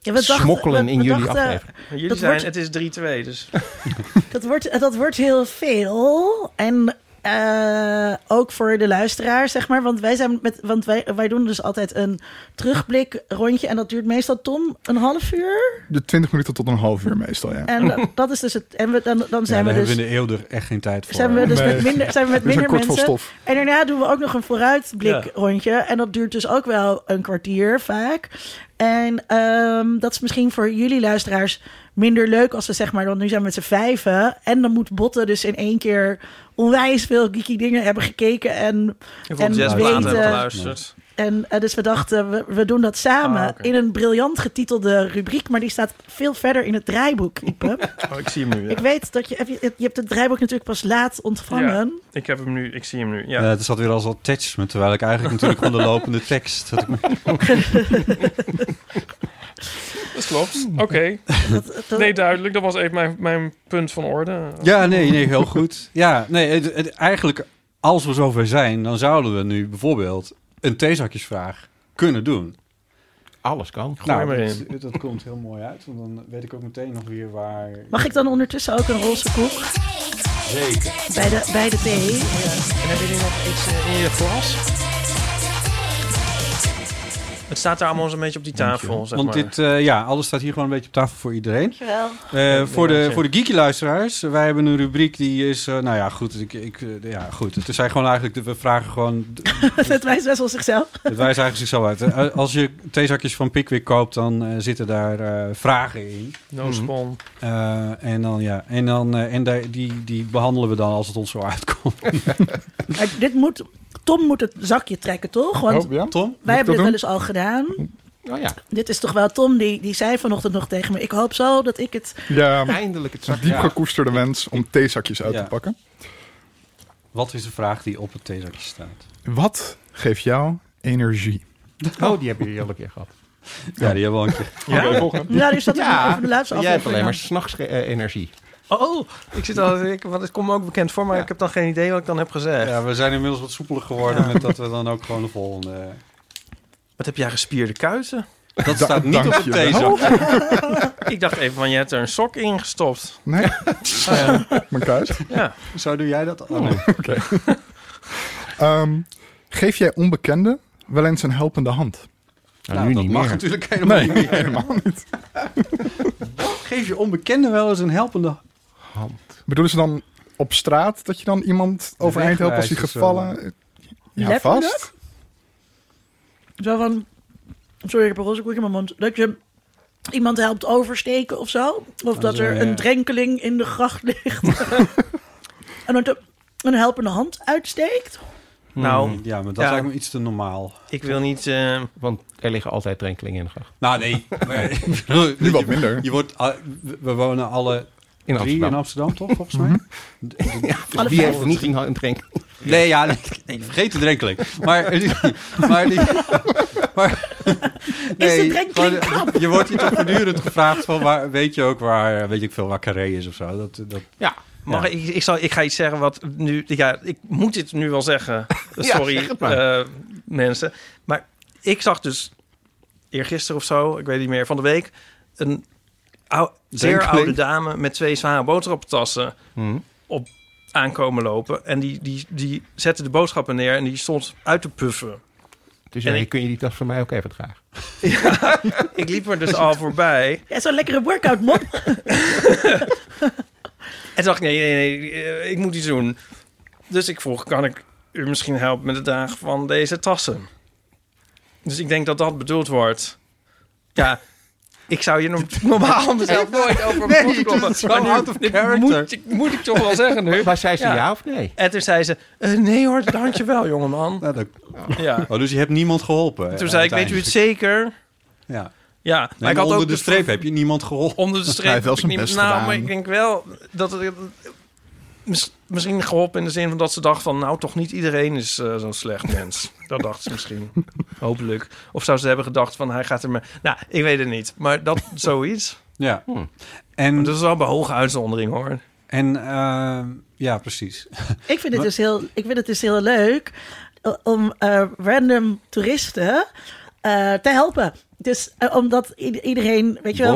Ja, we dachten- smokkelen we- in we jullie dachten, aflevering. Jullie Dat zijn, wordt- het is 3-2, dus... Dat wordt, dat wordt heel veel. En eh, ook voor de luisteraar, zeg maar. Want wij, zijn met, want wij, wij doen dus altijd een terugblik rondje. En dat duurt meestal, Tom, een half uur. De 20 minuten tot een half uur meestal, ja. En dat is dus het. En we, dan, dan zijn we hebben dus. we in de eeuw er echt geen tijd voor. Zijn we dus Nee. met minder, zijn we met We zijn minder kort van mensen. stof. En daarna doen we ook nog een vooruitblik Ja. rondje. En dat duurt dus ook wel een kwartier vaak. En ehm, dat is misschien voor jullie luisteraars minder leuk als we zeg maar, dan nu zijn we met z'n vijven. En dan moet Botten dus in één keer onwijs veel geeky dingen hebben gekeken. En, En jazzplaten weten-. En eh, dus we dachten, we, we doen dat samen Ah, in een briljant getitelde rubriek. Maar die staat veel verder in het draaiboek, Ipe. Oh, ik zie hem nu, ja. Ik weet dat je, heb je, je hebt het draaiboek natuurlijk pas laat ontvangen. Ik heb hem nu, ik zie hem nu, ja. Ja. het zat weer als attachment, terwijl ik eigenlijk natuurlijk gewoon de lopende tekst... Dat klopt. Oké. Nee, duidelijk. Dat was even mijn, mijn punt van orde. Ja, nee, nee, heel goed. Ja, nee, het, het- eigenlijk, als we zover zijn, dan zouden we nu bijvoorbeeld een theezakjesvraag kunnen doen. Alles kan. Gooi maar dat, in. dat komt heel mooi uit, want dan weet ik ook meteen nog weer waar... Mag ik dan ondertussen ook een roze koek? Zeker. Bij de, bij de thee. En hebben jullie nog iets eh, in je glas? Het staat daar allemaal zo'n beetje op die tafel, zeg Want maar. dit, eh, ja, alles staat hier gewoon een beetje op tafel voor iedereen. Dankjewel. Eh, voor, de, voor de geeky luisteraars, wij hebben een rubriek die is, eh, nou ja, goed, ik, ik, ja, goed. Het zijn gewoon eigenlijk, we vragen gewoon, Het wijst best wel zichzelf. het wijst eigenlijk zichzelf uit. Als je theezakjes van Pickwick koopt, dan eh, zitten daar eh, vragen in. No spon. Eh, en dan, ja, en dan, eh, en daar, die, die behandelen we dan als het ons zo uitkomt. Dit moet, Tom moet het zakje trekken, toch? Want Oh, ja? Tom? wij hebben dat dit wel eens al gedaan. Oh ja, Dit is toch wel Tom, die, die zei vanochtend nog tegen me... ik hoop zo dat ik het... Ja, eindelijk het zakje. diep gekoesterde wens om theezakjes uit Ja. te pakken. Wat is de vraag die op het theezakje staat? Wat geeft jou energie? Oh, die hebben jullie al een keer gehad. Ja, die hebben we al een keer. Ja? volgende. Ja, die staat Ja, over de laatste Jij hebt alleen aflevering. maar s'nachts uh, energie. Oh, ik zit al, ik, want het komt me ook bekend voor, maar Ja. ik heb dan geen idee wat ik dan heb gezegd. Ja, we zijn inmiddels wat soepeler geworden met dat we dan ook gewoon de volgende... Wat heb jij gespierde kuiten? Dat staat niet op het dankjewel. theezakje. Ik dacht even van, je hebt er een sok in gestopt. Nee, mijn kuit. Ja. Zo doe jij dat? Oh, nee. Oké. Ehm, geef jij onbekenden wel eens een helpende hand? Nou, Nou, nu dat niet mag meer. natuurlijk helemaal Nee, niet meer. helemaal niet. Geef je onbekenden wel eens een helpende Hand. Bedoelen ze dan op straat dat je dan iemand overeind helpt als hij gevallen? Ja, vast. Zo van... Sorry, ik heb een roze koek in mijn mond. Dat je iemand helpt oversteken of zo. Of dat zo, er ja. een drenkeling in de gracht ligt. en dat er een helpende hand uitsteekt. Nou, Ja, maar dat Ja. lijkt me iets te normaal. ik wil niet... eh, Want er liggen altijd drenkelingen in de gracht. Nou, nee. Maar, Nu wat minder. Je wordt, ah, we- we wonen alle In drie Amsterdam. in Amsterdam, toch, volgens mij? Alle Wie vijf. heeft niet een drenkeling? Nee, ja, nee, nee, vergeet de drenkeling. Maar, die, maar, die, maar gewoon, je wordt hier toch voortdurend gevraagd van, waar, weet je ook waar, weet ik veel, waar Carré is of zo. Dat, dat, Ja, mag Ja. Ik, ik, zal, ik ga iets zeggen wat nu... Ja, ik moet dit nu wel zeggen. Ja, Sorry, zeg het maar. eh, mensen. Maar ik zag dus eergisteren of zo, ik weet niet meer, van de week... een ou- zeer oude dame met twee zware boodschappentassen Hm. op aankomen lopen. En die, die, die zette de boodschappen neer en die stond uit te puffen. Dus En ja, ik- kun je die tas voor mij ook even dragen? Ik liep er dus al voorbij. Ja, zo'n lekkere workout mop. En dacht ik, nee, nee, nee, eh, ik moet iets doen. Dus ik vroeg, kan ik u misschien helpen met het dragen van deze tassen? Dus ik denk dat dat bedoeld wordt. Ja, ik zou je no- normaal mezelf nooit over mijn Nee, kloppen. zo maar nu- out of character. Moet, ik- moet ik toch wel zeggen nu. Maar zei ze ja, Ja. of nee? En toen zei ze, eh, nee hoor, dankjewel jongeman. Nou, dat- Ja. oh, dus je hebt niemand geholpen? Toen zei ik, weet u het zeker? Ja. Ja, Nee, maar ik maar had onder ook de de streep heb je niemand geholpen. Onder de Hij streep heeft wel zijn best nou, gedaan. maar ik denk wel dat het misschien geholpen in de zin van dat ze dacht van nou toch niet iedereen is eh, zo'n slecht mens. dat dacht ze misschien. Hopelijk. Of zou ze hebben gedacht van hij gaat er maar. Nou, ik weet het niet, maar dat zoiets. Ja. Hm. En, Dat is wel bij hoge uitzondering hoor. en eh, ja, precies. Ik vind het dus heel, ik vind het dus heel leuk om eh, random toeristen eh, te helpen. Dus eh, omdat iedereen, weet je wel,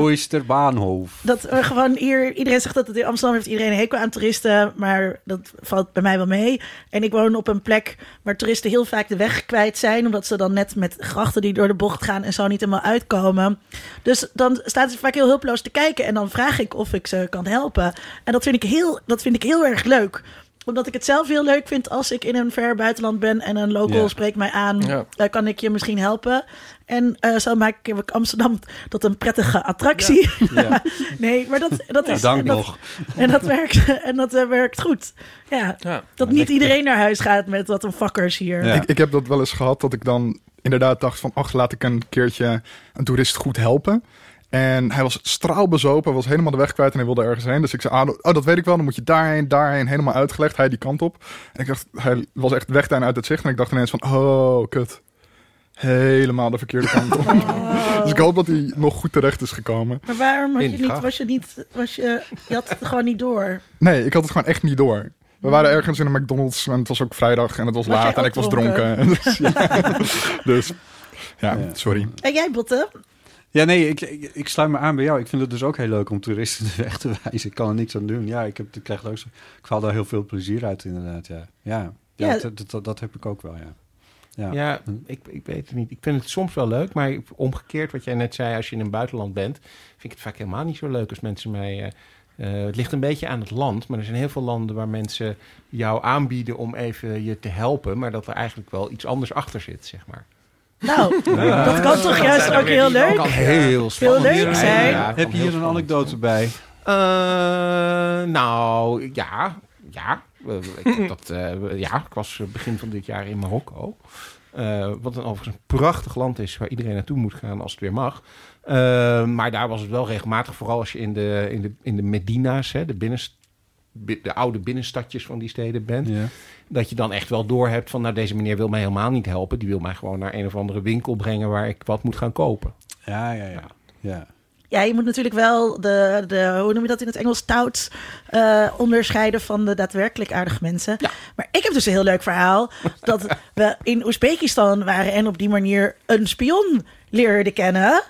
dat er gewoon hier, iedereen zegt dat het in Amsterdam heeft iedereen een hekel aan toeristen, maar dat valt bij mij wel mee. En ik woon op een plek waar toeristen heel vaak de weg kwijt zijn, omdat ze dan net met grachten die door de bocht gaan en zo niet helemaal uitkomen. Dus dan staat ze vaak heel hulpeloos te kijken en dan vraag ik of ik ze kan helpen. En dat vind ik heel, dat vind ik heel erg leuk omdat ik het zelf heel leuk vind als ik in een ver buitenland ben en een local spreekt mij aan. Eh, kan ik je misschien helpen? En eh, zo maak ik Amsterdam tot een prettige attractie. Ja. nee, maar dat, dat is. Dank en dat, nog. En dat werkt, en dat eh, werkt goed. Ja, Ja. dat niet iedereen naar huis gaat met wat een fuckers hier. Ja. Ik, ik heb dat wel eens gehad dat ik dan inderdaad dacht van... ach, laat ik een keertje een toerist goed helpen. En hij was straalbezopen, was helemaal de weg kwijt en hij wilde ergens heen. Dus ik zei, ah, oh, dat weet ik wel, dan moet je daarheen, daarheen, helemaal uitgelegd. Hij die kant op. En ik dacht, hij was echt weg daar uit het zicht. En ik dacht ineens van, oh, kut. Helemaal de verkeerde kant op. dus ik hoop dat hij nog goed terecht is gekomen. Maar waarom had je niet, was je niet, was je, je had het gewoon niet door. Nee, ik had het gewoon echt niet door. We waren ergens in een McDonald's en het was ook vrijdag en het was, laat en ik was dronken? dronken. dus, ja. dus ja, Ja. sorry. En jij, Botte? Ja, nee, ik, ik, ik sluit me aan bij jou. Ik vind het dus ook heel leuk om toeristen de weg te wijzen. Ik kan er niks aan doen. Ja, ik, heb, ik krijg ook zo, ik haal daar heel veel plezier uit, inderdaad. Ja, ja, ja, Ja. Dat, dat, dat heb ik ook wel, ja. Ja. Ja, ik, ik weet het niet. Ik vind het soms wel leuk, maar omgekeerd wat jij net zei, als je in een buitenland bent, vind ik het vaak helemaal niet zo leuk als mensen mij. eh, eh, het ligt een beetje aan het land, maar er zijn heel veel landen waar mensen jou aanbieden om even je te helpen, maar dat er eigenlijk wel iets anders achter zit, zeg maar. Nou, dat kan toch juist ook heel leuk? kan heel spannend leuk zijn. Ja, heb je hier heel een anekdote bij? Eh, nou, ja. Ja. Eh, Ik, dat, eh, ja, ik was begin van dit jaar in Marokko. Eh, wat een overigens een prachtig land is waar iedereen naartoe moet gaan als het weer mag. Eh, maar daar was het wel regelmatig, vooral als je in de, in de, in de Medina's, hè, de, binnenst, bi- de oude binnenstadjes van die steden bent. Ja. Dat je dan echt wel doorhebt van, nou deze meneer wil mij helemaal niet helpen. Die wil mij gewoon naar een of andere winkel brengen waar ik wat moet gaan kopen. Ja, ja, ja. ja. Ja, je moet natuurlijk wel de, de hoe noem je dat in het Engels, touts eh, onderscheiden van de daadwerkelijk aardige mensen. Maar ik heb dus een heel leuk verhaal dat we in Oezbekistan waren en op die manier een spion leerden kennen.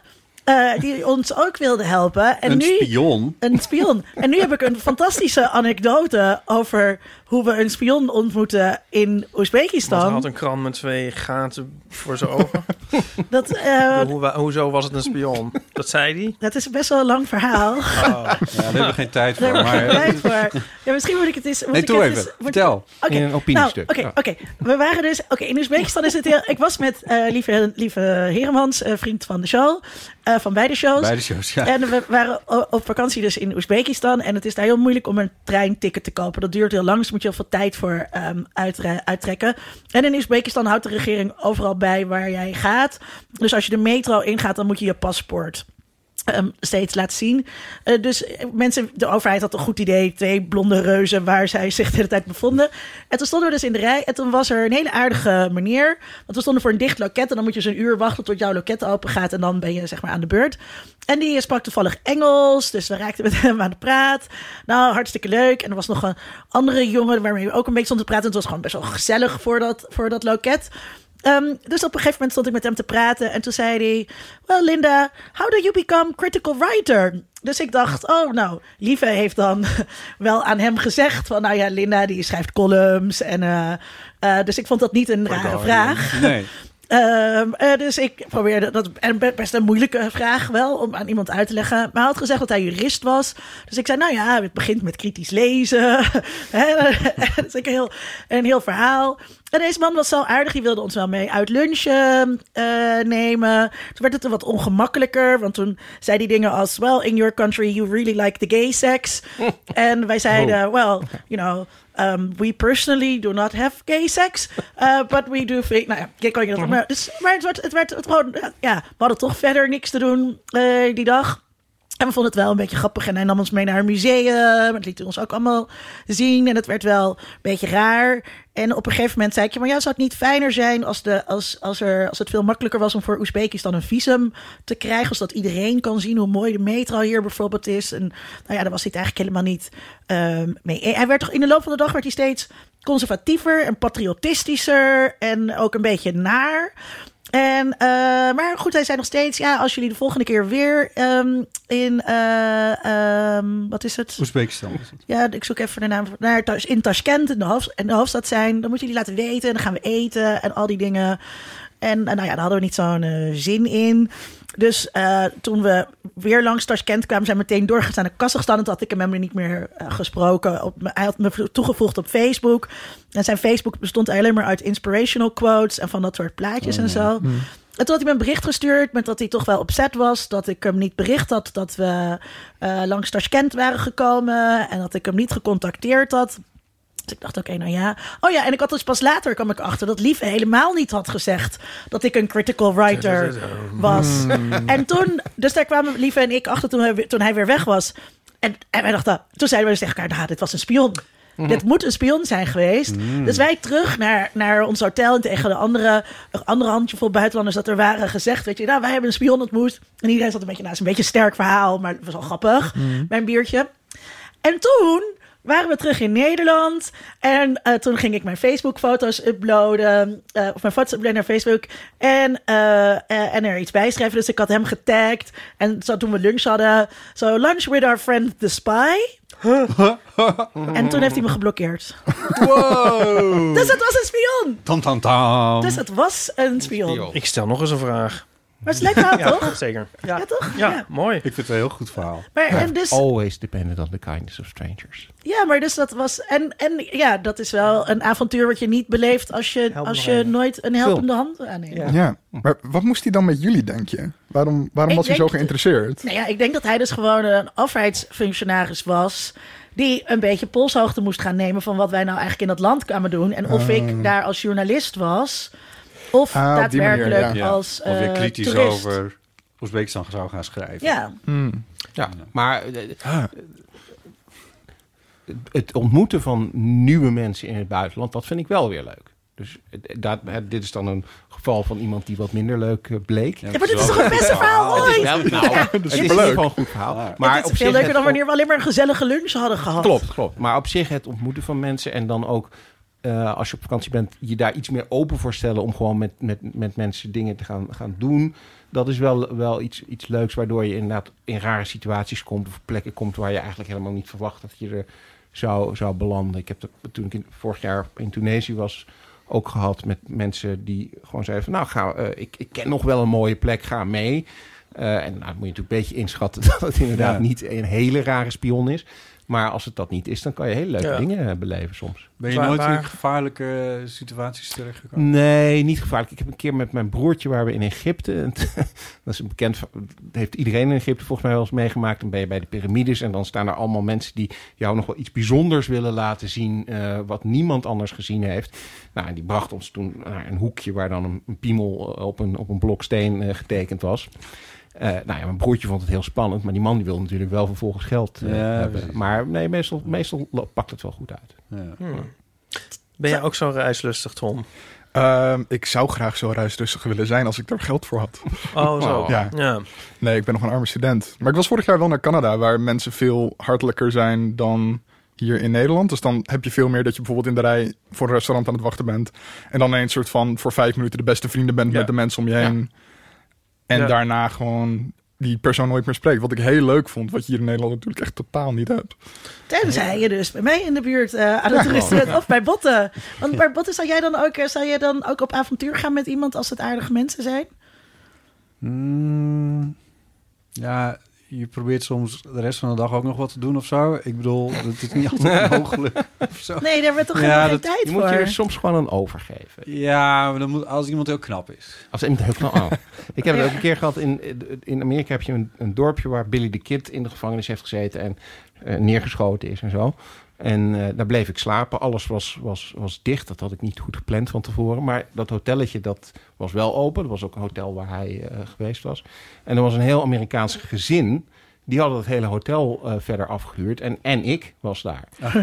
Eh, die ons ook wilde helpen. En een nu, spion. Een spion. En nu heb ik een fantastische anekdote over hoe we een spion ontmoeten in Want hij Oezbekistan. had een krant met twee gaten voor zijn ogen. Dat, eh, Hoe, hoezo was het een spion? Dat zei hij. dat is best wel een lang verhaal. Ja, daar hebben we geen tijd voor. Daar heb ik geen Maar, tijd voor. Ja, misschien moet ik het eens... moet nee, ik toe het even. eens- moet- Vertel. Oké, In een nou, opiniestuk. oké, Ja. oké. We waren dus... Oké, in Oezbekistan is het heel... Ik was met eh, lieve, lieve Heremans, eh, vriend van de show, eh, van beide shows. Bij de shows, ja. En we waren op vakantie dus in Oezbekistan. En het is daar heel moeilijk om een treinticket te kopen. Dat duurt heel lang, dus moet je heel veel tijd voor ehm, uittrekken. En in Oezbekistan houdt de regering overal bij waar jij gaat. Dus als je de metro ingaat, dan moet je je paspoort ehm, steeds laten zien. Eh, dus mensen, de overheid had een goed idee. Twee blonde reuzen waar zij zich de hele tijd bevonden. En toen stonden we dus in de rij. En toen was er een hele aardige meneer. Want we stonden voor een dicht loket. En dan moet je een uur wachten tot jouw loket open gaat. En dan ben je zeg maar aan de beurt. En die sprak toevallig Engels. Dus we raakten met hem aan de praat. Nou, hartstikke leuk. En er was nog een andere jongen waarmee we ook een beetje stonden te praten. Het was gewoon best wel gezellig voor dat, voor dat loket. Ehm, dus op een gegeven moment stond ik met hem te praten. En toen zei hij: Well, Linda, how do you become critical writer? Dus ik dacht, oh, nou, Lieve heeft dan wel aan hem gezegd van, nou ja, Linda die schrijft columns en eh, eh, dus ik vond dat niet een rare vraag. Nee. Ehm, eh, dus ik probeerde dat en be- best een moeilijke vraag wel om aan iemand uit te leggen. Maar hij had gezegd dat hij jurist was. Dus ik zei, nou ja, het begint met kritisch lezen. Dus ik een heel, een heel verhaal. En deze man was zo aardig, die wilde ons wel mee uit lunchen eh, nemen. Toen werd het wat ongemakkelijker, want toen zei hij dingen als... Well, in your country you really like the gay sex. en wij zeiden, well, you know... Um, we personally do not have gay sex, uh, but we do think. Nou ja, je kan je dat. Maar, dus, maar het werd, het werd het gewoon. Ja, we hadden toch verder niks te doen eh, die dag. En we vonden het wel een beetje grappig. En hij nam ons mee naar een museum. Het liet ons ook allemaal zien. En het werd wel een beetje raar. En op een gegeven moment zei ik... maar ja, zou het niet fijner zijn... als, de, als, als, er, als het veel makkelijker was om voor Oezbekistan een visum te krijgen... zodat iedereen kan zien hoe mooi de metro hier bijvoorbeeld is. En nou ja, daar was hij het eigenlijk helemaal niet ehm, mee. Hij werd toch in de loop van de dag werd hij steeds conservatiever en patriotistischer... en ook een beetje naar... En, eh, maar goed, hij zei nog steeds: ja, als jullie de volgende keer weer ehm, in. eh, ehm, wat is het? Oezbekistan is het. Ja, ik zoek even de naam. Naar, in Tashkent, in de, hoofd, in de hoofdstad zijn. Dan moeten jullie laten weten. En dan gaan we eten en al die dingen. En eh, nou ja, daar hadden we niet zo'n zin in. Dus eh, toen we weer langs Tashkent kwamen, zijn we meteen doorgegaan naar Kazachstan. En toen had ik hem helemaal niet meer eh, gesproken. Op, hij had me toegevoegd op Facebook. En zijn Facebook bestond alleen maar uit inspirational quotes en van dat soort plaatjes en zo. En toen had hij me een bericht gestuurd met dat hij toch wel opzet was. Dat ik hem niet bericht had dat we eh, langs Tashkent waren gekomen. En dat ik hem niet gecontacteerd had. Dus ik dacht, oké, nou ja. Oh ja, en ik had dus pas later kwam ik achter dat Lieve helemaal niet had gezegd dat ik een critical writer was. En toen, dus daar kwamen Lieve en ik achter toen hij, weer- toen hij weer weg was. En, en wij dachten, toen zeiden we dus tegen elkaar, nou, dit was een spion. Dit moet een spion zijn geweest. Dus wij terug naar, naar ons hotel en tegen de andere, de andere handjevol buitenlanders dat er waren gezegd, weet je, nou, wij hebben een spion ontmoet. En iedereen zat een beetje, nou, het is een beetje een sterk verhaal, maar het was wel grappig, mijn biertje. En toen waren we terug in Nederland. En eh, toen ging ik mijn Facebook-foto's uploaden. eh, of mijn foto's uploaden naar Facebook. En, eh, en er iets bijschrijven. Dus ik had hem getagd. En zo toen we lunch hadden. Zo, lunch with our friend the spy. en toen heeft hij me geblokkeerd. Wow. Dus het was een spion. Tam, tam, tam. Dus het was een spion. Ik stel nog eens een vraag. Maar het is leuk verhaal, Ja, toch? zeker. Ja, Ja, toch? ja, mooi. Ik vind het een heel goed verhaal. Maar, en dus, Always dependent on the kindness of strangers. Ja, maar dus dat was. En, en ja, dat is wel een avontuur wat je niet beleeft als je, als je nooit een helpende hand aanneemt. Ja. Ja, maar wat moest hij dan met jullie, denk je? Waarom, waarom Ik was hij zo geïnteresseerd? Nou ja, ik denk dat hij dus gewoon een overheidsfunctionaris was. Die een beetje polshoogte moest gaan nemen van wat wij nou eigenlijk in dat land kwamen doen. En of ik daar als journalist was. Of Ah, op manier, daadwerkelijk Ja. als of weer eh, kritisch toerist. over Oezbekistan zou gaan schrijven. Ja, Hmm. Ja, maar eh, Ah. het ontmoeten van nieuwe mensen in het buitenland, dat vind ik wel weer leuk. Dus eh, dat, dit is dan een geval van iemand die wat minder leuk bleek. ja, maar dit is toch het beste verhaal Het is ooit? wel, nou, het is ieder geval een goed verhaal. Ja. Maar het op is veel zich leuker het dan wanneer we alleen maar een gezellige lunch hadden gehad. Klopt, klopt. Maar op zich het ontmoeten van mensen en dan ook eh, als je op vakantie bent, je daar iets meer open voor stellen om gewoon met, met, met mensen dingen te gaan, gaan doen. Dat is wel, wel iets, iets leuks, waardoor je inderdaad in rare situaties komt of plekken komt waar je eigenlijk helemaal niet verwacht dat je er zou, zou belanden. Ik heb dat toen ik in, vorig jaar in Tunesië was ook gehad met mensen die gewoon zeiden van nou, ga, eh, ik, ik ken nog wel een mooie plek, ga mee. Eh, en nou, dan moet je natuurlijk een beetje inschatten dat het inderdaad Ja. niet een hele rare spion is. Maar als het dat niet is, dan kan je hele leuke Ja. dingen eh, beleven soms. Ben je nooit waar- in gevaarlijke eh, situaties terechtgekomen? Nee, niet gevaarlijk. Ik heb een keer met mijn broertje waar we in Egypte. en dat is een bekend. heeft iedereen in Egypte volgens mij wel eens meegemaakt. Dan ben je bij de piramides en dan staan er allemaal mensen die jou nog wel iets bijzonders willen laten zien. eh, wat niemand anders gezien heeft. Nou, en die bracht ons toen naar een hoekje waar dan een, een piemel op een, op een blok steen getekend was. Eh, nou ja, mijn broertje vond het heel spannend, maar die man die wil natuurlijk wel vervolgens geld eh, Ja, hebben. precies. Maar nee, meestal, meestal pakt het wel goed uit. Ja. Hmm. Ben jij ook zo reislustig, Tom? Ehm, ik zou graag zo reisrustig willen zijn als ik er geld voor had. Oh, zo. Oh. Ja. ja. Nee, ik ben nog een arme student. Maar ik was vorig jaar wel naar Canada, waar mensen veel hartelijker zijn dan hier in Nederland. Dus dan heb je veel meer dat je bijvoorbeeld in de rij voor een restaurant aan het wachten bent. En dan een soort van voor vijf minuten de beste vrienden bent Ja. met de mensen om je heen. En Ja. daarna gewoon die persoon nooit meer spreekt. Wat ik heel leuk vond, wat je hier in Nederland natuurlijk echt totaal niet hebt. Tenzij je dus bij mij in de buurt eh, aan het toeristen bent of bij Botten. Want bij Botten zou jij dan ook, eh, zou jij dan ook op avontuur gaan met iemand als het aardige mensen zijn? Mm, ja, je probeert soms de rest van de dag ook nog wat te doen of zo. Ik bedoel, dat is niet altijd mogelijk. of zo. Nee, daar hebben we toch Ja, geen dat- tijd Je voor. moet je er soms gewoon een overgeven. Ja, maar dan moet, als iemand heel knap is. Als iemand heel knap. Oh. Ik heb het ook een keer gehad in, in Amerika heb je een, een dorpje waar Billy the Kid in de gevangenis heeft gezeten en eh, neergeschoten is en zo. En eh, daar bleef ik slapen. Alles was, was, was dicht. Dat had ik niet goed gepland van tevoren. Maar dat hotelletje dat was wel open. Dat was ook een hotel waar hij eh, geweest was. En er was een heel Amerikaans gezin. Die hadden het hele hotel eh, verder afgehuurd. En, en ik was daar.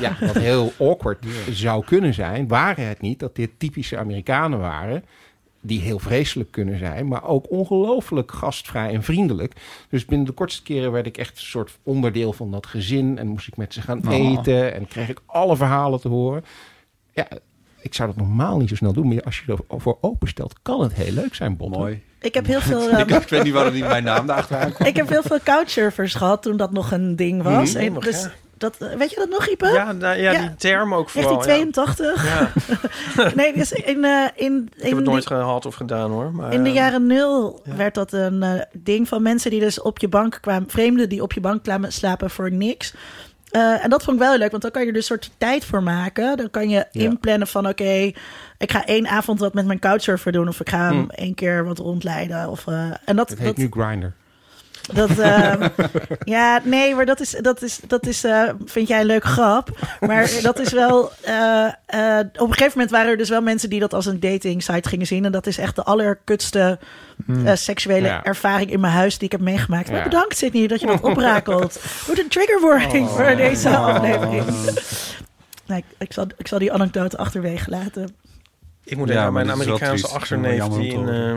Ja, wat heel awkward zou kunnen zijn. Waren het niet dat dit typische Amerikanen waren die heel vreselijk kunnen zijn, maar ook ongelooflijk gastvrij en vriendelijk. Dus binnen de kortste keren werd ik echt een soort onderdeel van dat gezin en moest ik met ze gaan Oh. eten en kreeg ik alle verhalen te horen. Ja, ik zou dat normaal niet zo snel doen, maar als je ervoor openstelt, kan het heel leuk zijn, Bob. Mooi. Ik heb heel veel... ik, ehm, ik weet niet waarom niet mijn naam daarachteraan komt. ik heb heel veel couchsurfers gehad toen dat nog een ding was. En dus ja. Dat, eh, weet je dat nog, Ipe? Ja, nou, ja, Ja. die term ook vooral. ja. 1982. Ja. nee, dus in, eh, in, Ik heb in het nooit die- gehad of gedaan hoor. Maar, In de eh, jaren nul ja. werd dat een eh, ding van mensen die dus op je bank kwamen, vreemden die op je bank kwamen slapen voor niks. Eh, en dat vond ik wel leuk, want dan kan je er een soort tijd voor maken. Dan kan je inplannen van oké, ik ga één avond wat met mijn couchsurfer doen. Of ik ga hem Hmm. één keer wat rondleiden. Of, eh, en dat, Het heet dat, nu Grinder. Dat, ehm, ja, nee, maar dat is, dat is, dat is eh, vind jij een leuke grap. Maar dat is wel, eh, eh, op een gegeven moment waren er dus wel mensen die dat als een dating site gingen zien. En dat is echt de allerkutste eh, seksuele Ja. ervaring in mijn huis die ik heb meegemaakt. Maar bedankt Sydney dat je dat oprakelt. Wordt een trigger warning voor deze aflevering. Nee, ik, ik, zal, ik zal die anekdote achterwege laten. Ik moet Ja, denken aan mijn Amerikaanse achterneef die in, eh,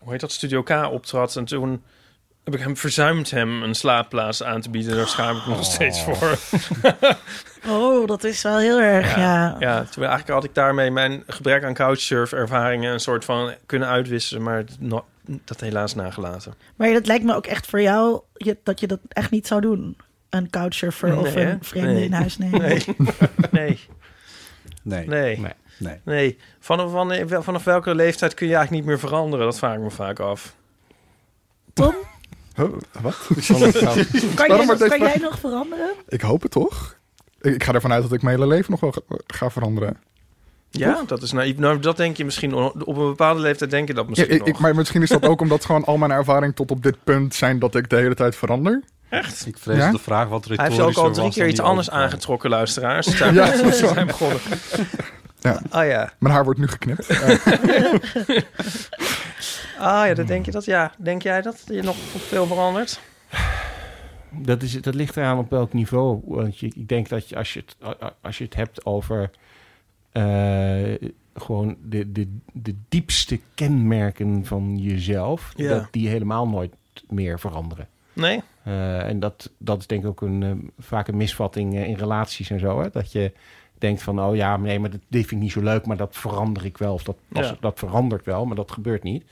hoe heet dat, Studio K optrad. En toen heb ik hem verzuimd hem een slaapplaats aan te bieden. Daar schaam ik me nog steeds voor. Oh, dat is wel heel erg, ja. Ja, terwijl eigenlijk had ik daarmee mijn gebrek aan couchsurf ervaringen een soort van kunnen uitwisselen, maar no- dat helaas nagelaten. Maar dat lijkt me ook echt voor jou je, dat je dat echt niet zou doen. Een couchsurfer of hè? een vreemde Nee. in huis nemen. Nee, nee, Nee. nee, Nee. nee. nee. Vanaf, wanneer- vanaf welke leeftijd kun je eigenlijk niet meer veranderen? Dat vraag ik me vaak af. Tom, Huh, wat? kan, jij, nog, kan jij nog veranderen? Ik hoop het toch? Ik, ik ga ervan uit dat ik mijn hele leven nog wel ga, ga veranderen. Ja, dat is naïef. Nou, dat denk je misschien. Op een bepaalde leeftijd denk je dat Ja, misschien ik, nog. ik, maar misschien is dat ook omdat gewoon al mijn ervaring tot op dit punt zijn dat ik de hele tijd verander. Echt? Ik vrees Ja? de vraag wat Hij heeft ook al drie keer iets anders aangetrokken, luisteraars. Zijn, Ja, dat is waar. zijn begonnen. Ja. Oh ja. Mijn haar wordt nu geknipt. Ah ja, dat denk je dat? Ja. Denk jij dat je nog veel verandert? Dat, is, dat ligt eraan op welk niveau. Want je, ik denk dat je, als, je het, als je het hebt over eh, gewoon de, de, de diepste kenmerken van jezelf, Ja. dat die helemaal nooit meer veranderen. Nee? Eh, en dat, dat is denk ik ook een, eh, vaak een misvatting in relaties en zo. Hè? Dat je denkt van, oh ja, nee, maar dat, vind ik niet zo leuk, maar dat verander ik wel. Of dat, pas, Ja. dat verandert wel, maar dat gebeurt niet.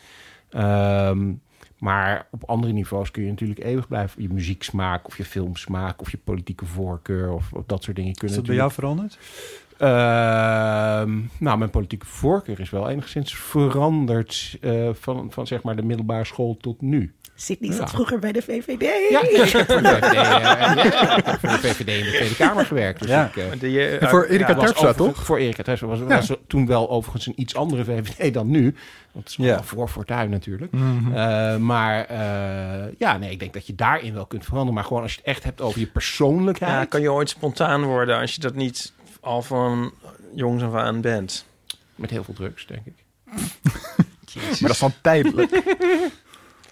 Ehm, maar op andere niveaus kun je natuurlijk eeuwig blijven. Je muzieksmaak of je filmsmaak of je politieke voorkeur of, of dat soort dingen Is kunnen dat bij jou veranderd? Ehm, nou, mijn politieke voorkeur is wel enigszins veranderd eh, van, van zeg maar de middelbare school tot nu. Sydney zat Ja. vroeger bij de VVD. Ja, ik heb voor de VVD, eh, ik heb voor de VVD in de Tweede Kamer gewerkt. Dus Ja. ik, De, eh, En voor Erika ja, was Terpstra, toch? Voor Erika Terpstra was, was toen wel overigens een iets andere VVD dan nu. Want het is wel Ja. voor Fortuyn natuurlijk. mhm. Eh, maar eh, ja, nee, ik denk dat je daarin wel kunt veranderen. Maar gewoon als je het echt hebt over je persoonlijkheid. ja, kan je ooit spontaan worden als je dat niet al van jongs af aan bent? Met heel veel drugs, denk ik. Maar dat is dan tijdelijk.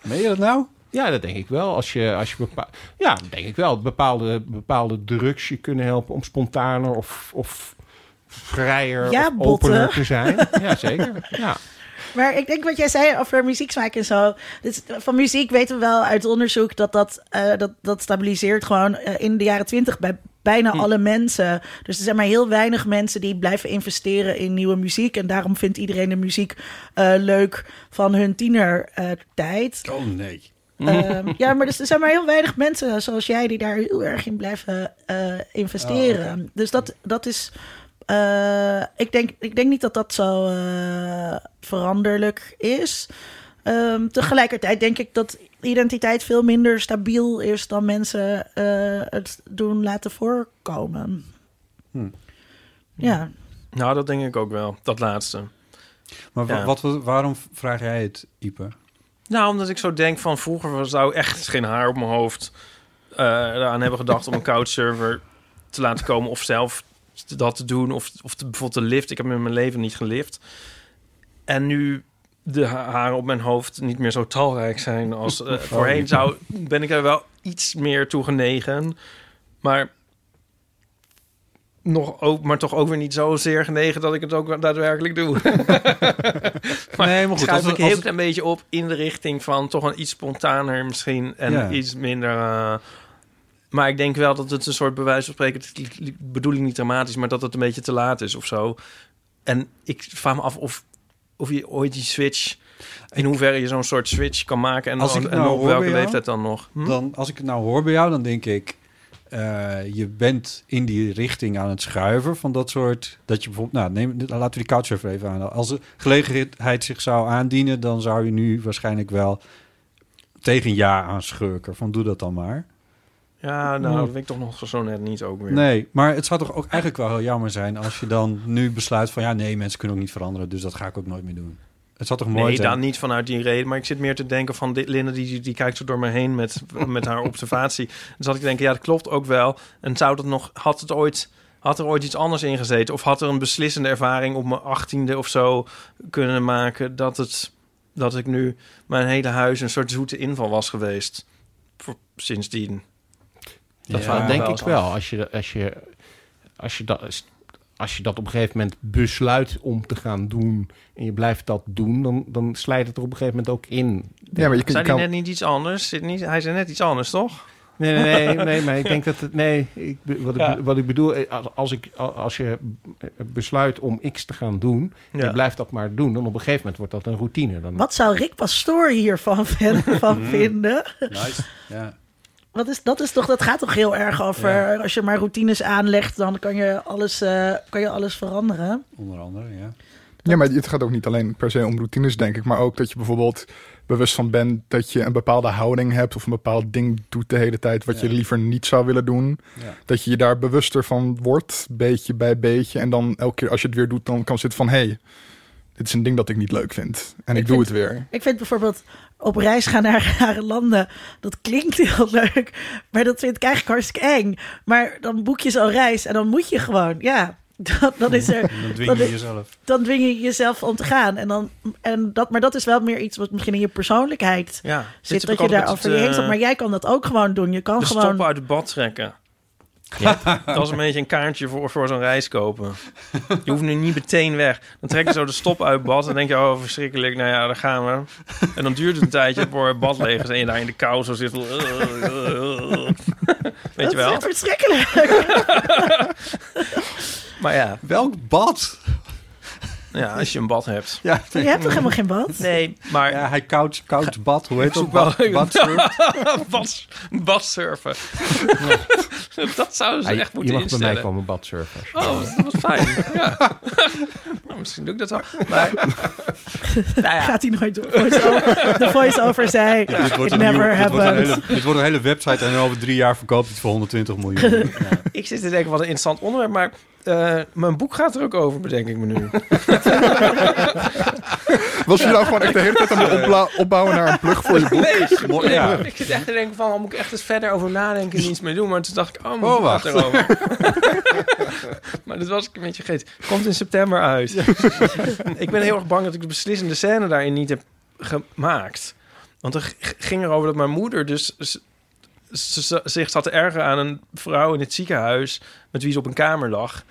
Meen je dat nou? Ja, dat denk ik wel. Als je, als je bepa- ja, dat denk ik wel. Bepaalde, bepaalde drugs je kunnen helpen om spontaner of, of vrijer Ja, of opener te zijn. Ja, zeker. Ja. Maar ik denk wat jij zei over muzieksmaak en zo. Van muziek weten we wel uit onderzoek dat dat, eh, dat, dat stabiliseert gewoon eh, in de jaren twintig bij bijna alle mensen. Dus er zijn maar heel weinig mensen die blijven investeren in nieuwe muziek. En daarom vindt iedereen de muziek eh, leuk van hun tienertijd. Oh nee. Ehm, ja, maar dus er zijn maar heel weinig mensen zoals jij die daar heel erg in blijven eh, investeren. Dus dat, dat is. eh, ik, denk, ik denk niet dat dat zo eh, veranderlijk is. Ehm, tegelijkertijd denk ik dat identiteit veel minder stabiel is dan mensen eh, het doen laten voorkomen. Hm. Ja, Nou, dat denk ik ook wel. Dat laatste. Maar Ja. wat, waarom vraag jij het, Ipe? Nou, omdat ik zo denk van vroeger zou echt geen haar op mijn hoofd eh eraan hebben gedacht om een couchsurfer te laten komen of zelf dat te doen of, of te, bijvoorbeeld de lift. Ik heb in mijn leven niet gelift. En nu de ha- haren op mijn hoofd niet meer zo talrijk zijn als eh, voorheen zou, ben ik er wel iets meer toe genegen. Maar nog ook, maar toch ook weer niet zozeer genegen dat ik het ook daadwerkelijk doe. maar Nee, maar goed, schuif ik heel klein beetje op in de richting van toch een iets spontaner misschien en Ja. iets minder. eh, maar ik denk wel dat het een soort bewijs van spreken, het li- li- bedoel ik niet dramatisch, maar dat het een beetje te laat is of zo. En ik vraag me af of, of je ooit die switch, in hoeverre je zo'n soort switch kan maken en, Als dan, ik en nou op welke jou, leeftijd dan nog. Hm? Dan, als ik het nou hoor bij jou, dan denk ik... eh, je bent in die richting aan het schuiven van dat soort... Dat je bijvoorbeeld... Nou, neem, laten we die couchsurfer even aan. Als de gelegenheid zich zou aandienen... dan zou je nu waarschijnlijk wel tegen ja aanschurken. Van doe dat dan maar. Ja, nou, dat weet ik toch nog zo net niet ook weer. Nee, maar het zou toch ook eigenlijk wel heel jammer zijn... als je dan nu besluit van... ja, nee, mensen kunnen ook niet veranderen... dus dat ga ik ook nooit meer doen. Het zou toch mooi Nee, zijn? dan niet vanuit die reden. Maar ik zit meer te denken van... Dit, Linda, die, die kijkt zo door me heen met, met haar observatie. Dan zat ik te denken, ja, dat klopt ook wel. En zou dat nog... Had het ooit... Had er ooit iets anders in gezeten? Of had er een beslissende ervaring op mijn achttiende of zo kunnen maken... dat, het, dat ik nu mijn hele huis een soort zoete inval was geweest? Voor, sindsdien. Dat Ja, denk wel ik wel. Als je, als, je, als, je dat, als je dat op een gegeven moment besluit om te gaan doen... en je blijft dat doen, dan, dan slijt het er op een gegeven moment ook in. Ja, maar je, Zei kan, hij net niet iets anders? Zit niet, hij zei net iets anders, toch? Nee, nee, nee, nee maar ik denk dat het... Nee, ik, wat, ik, Ja. wat ik bedoel, eh, als, als, ik, als je besluit om X te gaan doen... Ja. je blijft dat maar doen, dan op een gegeven moment wordt dat een routine. Dan, wat zou Rick Pastoor hiervan van, van vinden? Nice. Ja. Wat is, dat, is toch, dat gaat toch heel erg over... als je maar routines aanlegt... dan kan je alles, eh, kan je alles veranderen. Onder andere, ja. Ja, maar het gaat ook niet alleen per se om routines, denk ik. Maar ook dat je bijvoorbeeld bewust van bent dat je een bepaalde houding hebt. of een bepaald ding doet de hele tijd. wat je liever niet zou willen doen. Ja. Dat je je daar bewuster van wordt, beetje bij beetje. En dan elke keer als je het weer doet, dan kan zitten van: hé, hey, dit is een ding dat ik niet leuk vind. En ik, Ik doe vind- het weer. Ik vind bijvoorbeeld op reis gaan naar rare landen... dat klinkt heel leuk, maar dat vind ik eigenlijk hartstikke eng. Maar dan boek je zo'n reis en dan moet je gewoon... Ja, dan, dan is er... Dan dwing je jezelf. dan dwing je jezelf om te gaan. En dan, en dat, maar dat is wel meer iets wat misschien in je persoonlijkheid Ja. zit. Dat je daar over je heen staat. eh, Maar jij kan dat ook gewoon doen. Je kan de gewoon... stoppen uit het bad trekken. Dat is een beetje een kaartje voor, voor zo'n reis kopen. Je hoeft nu niet meteen weg. Dan trek je zo de stop uit het bad. En denk je, oh, verschrikkelijk. Nou ja, daar gaan we. En dan duurt het een tijdje voor het bad leeg is. En je daar in de kou zo zit. Weet dat je wel? is echt verschrikkelijk. Maar ja, Welk bad? Ja, als je een bad hebt. Ja, je hebt toch helemaal geen bad? Nee, maar ja hij couch, couch bad. Hoe heet wel- Bad, badsurf? bad, badsurfen. dat zouden ze Ja, je, echt je moeten mag bij mij instellen. komen badsurfen. Oh, dat was fijn. Ja. Nou, misschien doe ik dat wel. Maar, nou ja, Gaat hij nooit door. De voice-over zei, Dit it wordt, een never nieuw- dit, wordt een happened. hele, dit wordt een hele website en over drie jaar verkoopt het voor 120 miljoen. Ja. ik zit te denken, wat een interessant onderwerp. Maar eh, mijn boek gaat er ook over, bedenk ik me nu. Was je nou gewoon echt de hele tijd aan het opbouwen naar een plug voor je boek? Mooi, ja. Ik zit echt te denken van, moet ik echt eens verder over nadenken en niets meer doen. Maar toen dacht ik, oh, mijn Oh, boek gaat wacht. erover. maar dat was ik een beetje vergeten. Komt in september uit. ik ben heel erg bang dat ik de beslissende scène daarin niet heb gemaakt. Want er ging erover dat mijn moeder dus s- zich zat te aan een vrouw in het ziekenhuis... met wie ze op een kamer lag.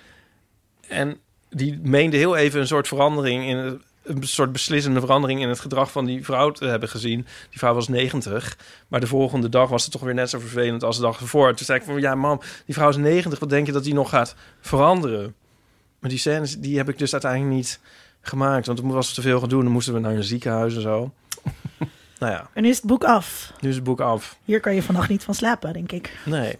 En die meende heel even een soort verandering in een soort beslissende verandering in het gedrag van die vrouw te hebben gezien. Die vrouw was 90, maar de volgende dag was het toch weer net zo vervelend als de dag ervoor. Toen zei ik van, ja mam, die vrouw is 90, wat denk je dat die nog gaat veranderen? Maar die scènes, die heb ik dus uiteindelijk niet gemaakt, want toen was te veel gedoe. Dan moesten we naar een ziekenhuis en zo. Nou ja, En nu is het boek af. nu is het boek af. Hier kan je vannacht niet van slapen, denk ik. Nee.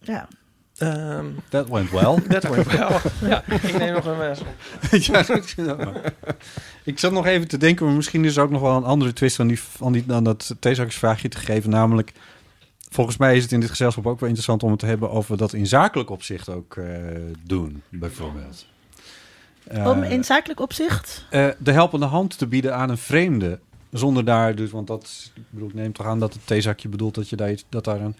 Ja. Ehm That went well. dat wordt wel. ja, ik neem nog een mes. ja. Ik zat nog even te denken, maar misschien is er ook nog wel een andere twist van, die, van die, dan dat theezakjesvraagje te geven. Namelijk, volgens mij is het in dit gezelschap ook wel interessant om het te hebben over dat in zakelijk opzicht ook eh, doen, bijvoorbeeld. Eh, Om in zakelijk opzicht... eh, de helpende hand te bieden aan een vreemde. Zonder daar dus, want dat, ik bedoel, ik neem toch aan dat het theezakje bedoelt dat, je daar, iets- dat daar een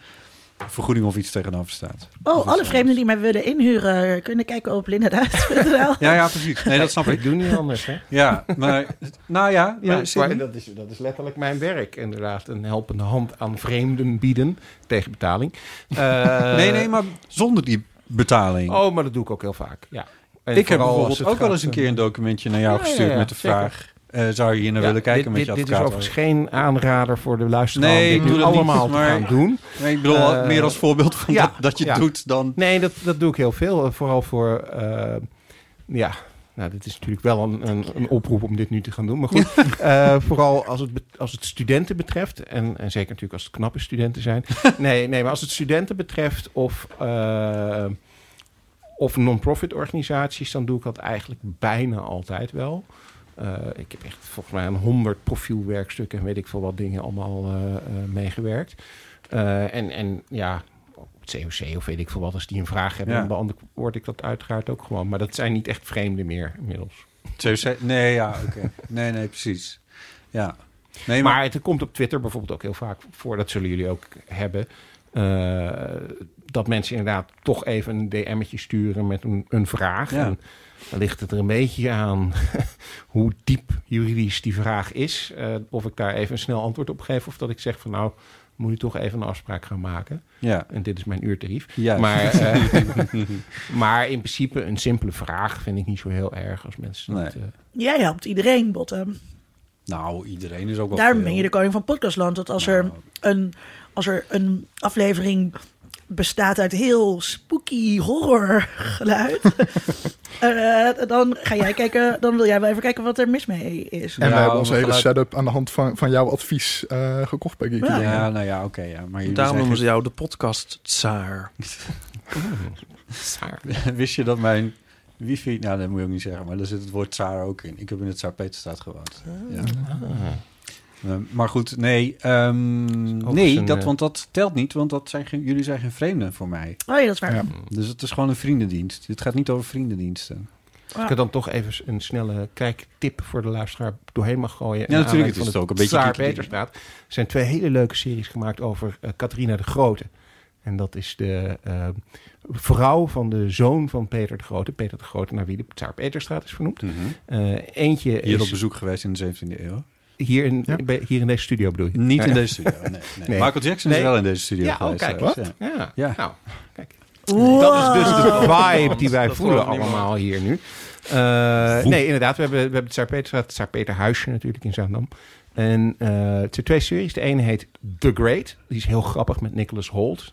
vergoeding of iets tegenover staat. Oh, alle vreemden die mij willen inhuren... kunnen kijken op lindaduit.nl. Ja, ja, precies. Nee, dat snap Ik ik. doe niet anders, hè? Ja, maar, nou ja, Ja, maar, Sidney? maar dat, is, dat is letterlijk mijn werk. Inderdaad, een helpende hand aan vreemden bieden tegen betaling. Eh, nee, nee, maar zonder die betaling. Oh, maar dat doe ik ook heel vaak, ja. En ik heb bijvoorbeeld ook wel eens een eh, keer een documentje naar jou gestuurd ja, met de zeker. vraag... eh, zou je hier naar ja, willen kijken dit, met dit, je dit is overigens geen aanrader voor de luisteraar Nee, om ik dit doe dat niet, allemaal maar- te gaan doen. Nee, ik bedoel Eh, meer als voorbeeld van ja, dat, dat je ja. doet dan... Nee, dat, dat doe ik heel veel. eh, Vooral voor, eh, ja, nou, dit is natuurlijk wel een, een, een oproep om dit nu te gaan doen. Maar goed, eh, vooral als het, als het studenten betreft, en, en zeker natuurlijk als het knappe studenten zijn. Nee, nee maar als het studenten betreft of, eh, of non-profit organisaties, dan doe ik dat eigenlijk bijna altijd wel. Eh, ik heb echt volgens mij een honderd profielwerkstukken en weet ik veel wat dingen allemaal eh, eh, meegewerkt. En, en ja, op het COC of weet ik veel wat, als die een vraag hebben, Ja. dan beantwoord ik dat uiteraard ook gewoon. Maar dat zijn niet echt vreemden meer inmiddels. COC Nee, ja, oké. Nee, nee, precies. Ja. Nee, Maar het komt op Twitter bijvoorbeeld ook heel vaak voor, dat zullen jullie ook hebben. Dat mensen inderdaad toch even een DM'tje sturen met een, een vraag. Ja. En dan ligt het er een beetje aan hoe diep juridisch die vraag is. Eh, of ik daar even een snel antwoord op geef. Of dat ik zeg van nou, moet u toch even een afspraak gaan maken. Ja. En dit is mijn uurtarief. Juist. Maar, eh, maar in principe een simpele vraag vind ik niet zo heel erg als mensen dat... Eh, Jij helpt iedereen, Bottom. Nou, iedereen is ook wel Daarom veel. ben je de koning van Podcastland. Dat als, er Nou. een, als er een aflevering bestaat uit heel spooky horror geluid... eh, dan ga jij kijken, dan wil jij wel even kijken wat er mis mee is. En we Ja, hebben onze hele geluid- setup aan de hand van, van jouw advies eh, gekocht bij Geeky. Ja. Ja, nou ja, oké. ja. Maar Daarom zijn noemen ze jou de podcast tsaar. Wist je dat mijn wifi... Nou, dat moet je ook niet zeggen, maar daar zit het woord Tsaar ook in. Ik heb in het Tsaar-Peterstraat gewoond. Ja. Eh, maar goed, nee. ehm, nee, een, dat, eh, want dat telt niet, want dat zijn geen, jullie zijn geen vreemden voor mij. Oh ja, dat is waar. Ja. Dus het is gewoon een vriendendienst. Het gaat niet over vriendendiensten. Als ik er dan toch even een snelle kijktip voor de luisteraar doorheen mag gooien. Ja, natuurlijk, het is aanleiding ook een beetje geeky. Peterstraat. Er zijn twee hele leuke series gemaakt over eh Catharina de Grote. En dat is de vrouw van de zoon van Peter de Grote. Peter de Grote, naar wie de Tsaar Peterstraat is vernoemd. Eh, eentje Hier is op bezoek geweest in de 17e eeuw. Hier, in, Ja. bij- hier in deze studio bedoel je? Niet Ja, in deze studio. Nee, nee. Nee. Michael Jackson Nee. is wel in deze studio Ja, oh, geweest. kijk, trouwens, wat? ja. Ja. Ja. Nou, kijk. Wow. Dat is dus de vibe die wij voelen allemaal hier nu. Eh, nee, inderdaad. We hebben, we hebben het Tsaar Peterstraat, het Tsaar Peter Huisje natuurlijk in Zaandam. En eh, het zijn twee series. De ene heet The Great. Die is heel grappig met Nicholas Holt.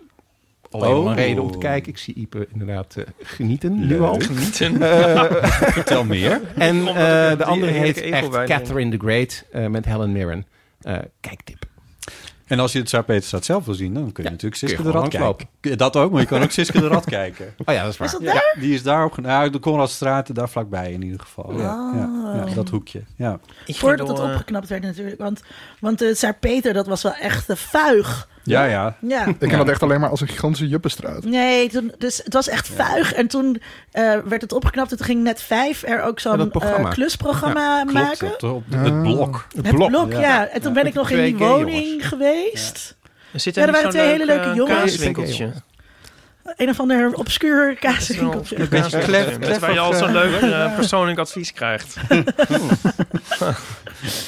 Alleen Oh. een reden om te kijken. Ik zie Ipe inderdaad eh, genieten nu al. Genieten. Vertel meer. En eh, de andere heet echt. Catherine the Great eh, met Helen Mirren. Eh kijktip. En als je het Tsaar-Peterstraat zelf wil zien, dan kun je Ja, natuurlijk je Siske de Rad kijken. Dat ook, maar je kan ook Siske de Rad kijken. Oh ja, dat is waar. Is dat Ja, daar? die is daar ook. Nou, de Konradstraat, daar vlakbij in ieder geval. Ja, ja, Oh. ja, dat hoekje. Ja. Ik Voordat eh, opgeknapt werd natuurlijk. Want, want de Tsaar Peter, dat was wel echt de vuig. Ja, ja. Ja. Ik ken dat echt alleen maar als een gigantische juppenstraat. Nee, toen, dus het was echt vuig. En toen eh, werd het opgeknapt. En toen ging net vijf er ook zo'n eh, klusprogramma Klopt, maken. op de- het blok. Het Het blok. ja. ja. En toen Ja. ben ik nog in die woning jongens. geweest. Er zit Ja, er waren twee hele leuk, leuke eh, jongens. Een of ander obscuur Een kaaswinkeltje. obscuur Beetje klef- Met Waar je al zo'n leuk eh, persoonlijk advies krijgt.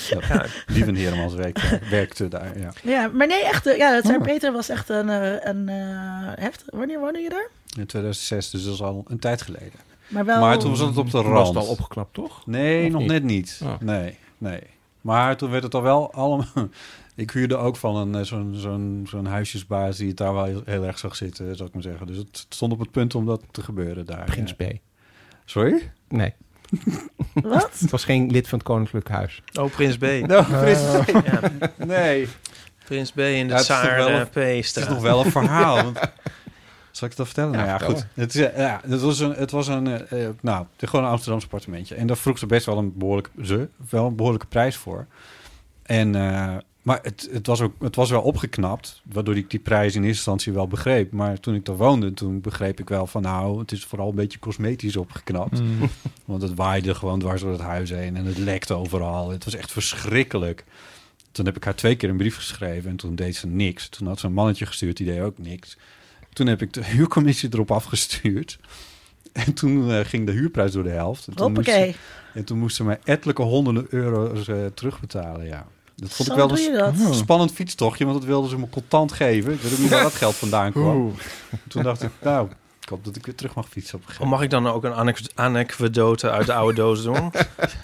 Ja, Lieven Heremans werkte, werkte daar. Ja. Ja, maar nee, echt. eh, Ja, het Oh. Peter was echt een, eh, een eh, heft. Wanneer woonde je daar? In 2006, dus dat is al een tijd geleden. Maar wel... Maar toen was het op de was rand. het al opgeknapt, toch? Nee, Of nog niet? net niet. Oh. Nee, nee. Maar toen werd het al wel allemaal... Ik huurde ook van een eh, zo'n zo'n zo'n huisjesbaas die het daar wel heel, heel erg zag zitten, zou ik maar zeggen. Dus het stond op het punt om dat te gebeuren daar. Prins. B. Sorry? Nee, Wat? het was geen lid van het Koninklijk Huis. Oh, Prins B. Nou, Prins Ja, Nee. Prins B in de Ja, het is toch Tsaar wel uh, een- Het is nog wel een verhaal. Want... Zal ik het dan vertellen? Ja, nou ja, vertel goed. Het, is, eh, ja, het was een, het was een eh, eh, nou, gewoon een Amsterdamse appartementje. En daar vroeg ze best wel een behoorlijke, ze, wel een behoorlijke prijs voor. En, eh, maar het, het, was ook, het was wel opgeknapt, waardoor ik die prijs in eerste instantie wel begreep. Maar toen ik daar woonde, toen begreep ik wel van nou, het is vooral een beetje cosmetisch opgeknapt. Want het waaide gewoon dwars door het huis heen en het lekte overal. Het was echt verschrikkelijk. Toen heb ik haar twee keer een brief geschreven en toen deed ze niks. Toen had ze een mannetje gestuurd, die deed ook niks. Toen heb ik de huurcommissie erop afgestuurd. En toen eh, ging de huurprijs door de helft. En toen, moest ze, en toen moest ze mij ettelijke honderden euro's eh, terugbetalen, ja. Dat vond Zo ik wel een dat. spannend fietstochtje, want dat wilden ze me contant geven. Ik weet ook niet waar dat geld vandaan kwam. Oeh. Toen dacht ik, nou, ik hoop dat ik weer terug mag fietsen op een gegeven Of mag ik dan ook een anek- anekdote uit de oude doos doen?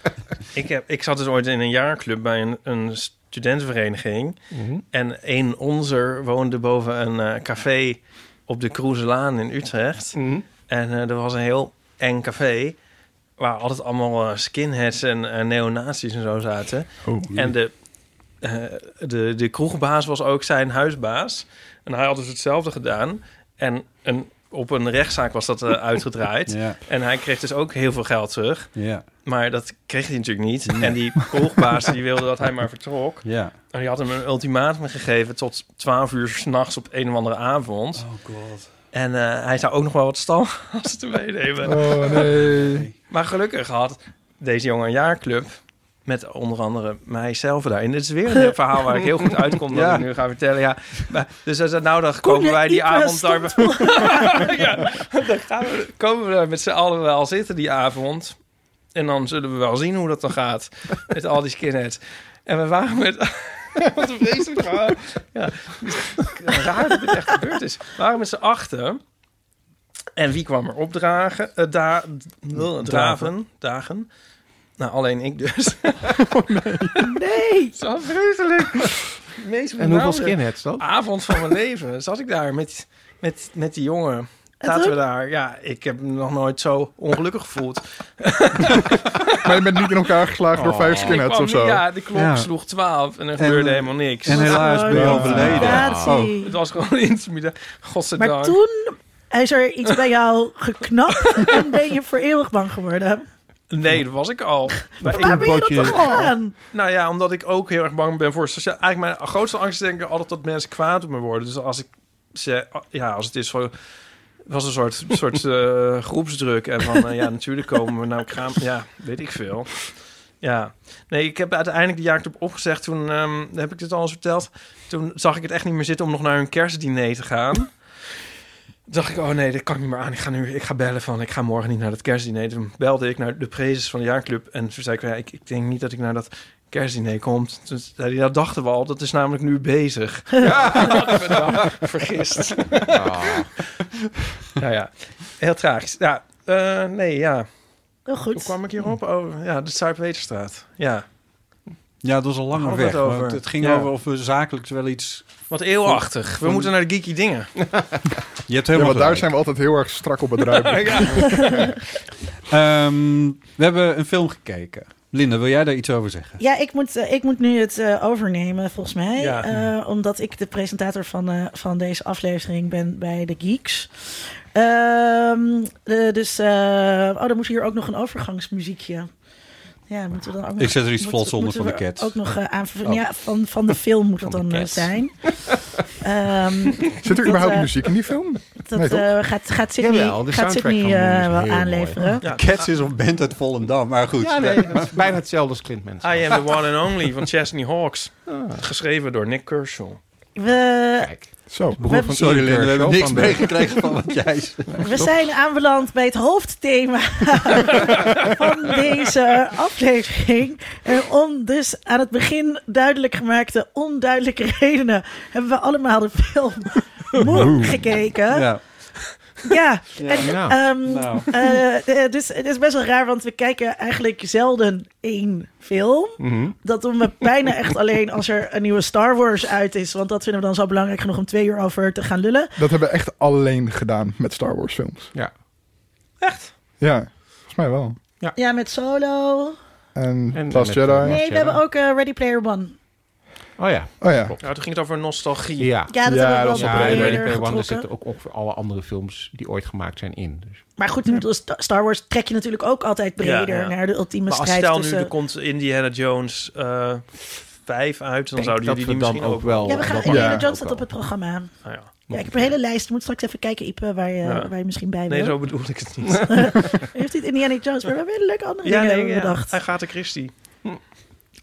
ik, heb, ik zat dus ooit in een jaarclub bij een, een studentenvereniging. Mhm. En een onze woonde boven een eh, café op de Kroeselaan in Utrecht. Mhm. En eh, er was een heel eng café... waar altijd allemaal eh, skinheads en neonazies en zo zaten. En de, de, de kroegbaas was ook zijn huisbaas. En hij had dus hetzelfde gedaan. En een, op een rechtszaak was dat eh, uitgedraaid. Ja, En hij kreeg dus ook heel veel geld terug. ja, Maar dat kreeg hij natuurlijk niet. En die kroegbaas die wilde dat hij maar vertrok. ja. En die had hem een ultimatum gegeven tot 12 uur s'nachts op een of andere avond. Oh god. En eh, hij zou ook nog wel wat stalgasten meenemen. Oh nee. Maar gelukkig had deze jongen een jaarclub. Met onder andere mijzelf daarin. Dit is weer een verhaal waar ik heel goed uitkom. Dat Ja. ik nu ga vertellen. Ja, maar, dus hij zei, nou, dan komen wij die avond daar... ja, dan gaan we, komen we daar met z'n allen wel zitten die avond. En dan zullen we wel zien hoe dat dan gaat. Met al die skinheads. En we waren met... Wat een vreselijk verhaal. Ja, raar dat dit echt gebeurd is. We waren met z'n achten. En wie kwam er opdragen? da, draven, dagen. Nou, alleen ik dus. Nee. Zo vreselijk. Meest En hoeveel skinheads dan? avond van mijn leven. Zat ik daar met, met, met die jongen. Zaten we daar. Ja, ik heb me nog nooit zo ongelukkig gevoeld. Maar je bent niet in elkaar geslagen door vijf Ik skinheads of zo. Ja, de klok Ja. sloeg 12 en er gebeurde helemaal niks. En helaas ben je overleden. Oh. Het was gewoon intimidatie. Godzijdank. Maar toen is er iets bij jou geknapt en ben je voor eeuwig bang geworden. Nee, dat was ik al. Maar ik- Waar ben je dat aan? nou ja, omdat ik ook heel erg bang ben voor sociaal... Eigenlijk mijn grootste angst is denk ik altijd dat mensen kwaad op me worden. Dus als ik ze... Ja, als het is. Het was een soort, soort eh, groepsdruk. En van, eh, ja, natuurlijk komen we nou kraam... Ja, weet ik veel. Ja. Nee, ik heb uiteindelijk de jaarclub opgezegd. Toen ehm, heb ik dit al eens verteld. Toen zag ik het echt niet meer zitten om nog naar een kerstdiner te gaan. Toen dacht ik, oh nee, dat kan ik niet meer aan. Ik ga nu, ik ga bellen van, ik ga morgen niet naar dat kerstdiner. Toen belde ik naar de prezes van de jaarclub. En toen zei ik, ja, ik, ik denk niet dat ik naar dat kerstdiner kom. Toen zei hij, dat dachten we al. Dat is namelijk nu bezig. Ja, hadden we dan vergist. nou ja, heel tragisch. Ja, eh, nee, ja. Heel Hoe goed. kwam ik hierop? Oh, ja, de Zuid-Weterstraat. Ja, Ja, dat was al langer weg. het Het ging Ja. over of we zakelijk wel iets... wat eeuwachtig. We Van- moeten naar de geeky dingen. Je hebt Ja, helemaal want daar zijn we altijd heel erg strak op het. Ehm, we hebben een film gekeken. Linda, wil jij daar iets over zeggen? Ja, ik moet, eh, ik moet nu het eh, overnemen, volgens mij. Ja. Eh, omdat ik de presentator van, eh, van deze aflevering ben bij de Geeks. Ehm, eh, dus, eh, oh, dan moet hier ook nog een overgangsmuziekje. Ja, moeten we dan ook nog, Ik zet er iets moeten- vlots onder van de we Cats. Ook nog eh, aan, Oh. ja, van, van de film moet dat dan eh, Cats. zijn. Ehm, Zit er Dat, überhaupt eh, muziek in die film? dat Nee, eh, gaat, gaat Sydney, Jawel, gaat Sydney eh, wel aanleveren. Ja, Cats is een band uit Volendam, maar goed. Ja, nee, het is bijna hetzelfde als Clint Mansell. I am the one and only van Chesney Hawks. Geschreven door Nick Kershaw. We, Kijk, Zo. broer van Sorry Ian Linda, we hebben niks meegekregen van wat jij zei. We zijn aanbeland bij het hoofdthema van deze aflevering. En om dus aan het begin duidelijk gemaakte onduidelijke redenen hebben we allemaal de film Moe gekeken. Ja. Ja, en, Nou. ehm, Nou. eh, eh, dus het is best wel raar, want we kijken eigenlijk zelden één film. Mhm. Dat doen we bijna echt alleen als er een nieuwe Star Wars uit is. Want dat vinden we dan zo belangrijk genoeg om twee uur over te gaan lullen. Dat hebben we echt alleen gedaan met Star Wars films. Ja. Echt? Ja, volgens mij wel. Ja, met Solo. En, En Last Jedi. eh, Nee, we hebben ook Ready Player One. Oh ja. Oh ja. Ja, toen ging het over nostalgie. Ja. Ja, dat Ja, hebben dat we is wel Ja, breder Ready breder Player One er zitten ook ongeveer alle andere films die ooit gemaakt zijn in. Dus. Maar goed, Sta- Star Wars trek je natuurlijk ook altijd breder Ja, ja. naar de ultieme Maar als strijd stel nu, er komt Indiana Jones eh 5 uit, dan denk zouden jullie die dan misschien ook ook... wel... Ja, we gaan Indiana Ja, Jones staat wel. op het programma. Nou ja. Ja, ik heb een hele lijst. Moet straks even kijken, Ipe, waar je, Ja. waar je misschien bij Nee, wil. zo bedoel ik het niet. Heeft niet Indiana Jones, maar we hebben hele leuke andere ja, dingen nee, hebben ja. bedacht. Agatha Christie.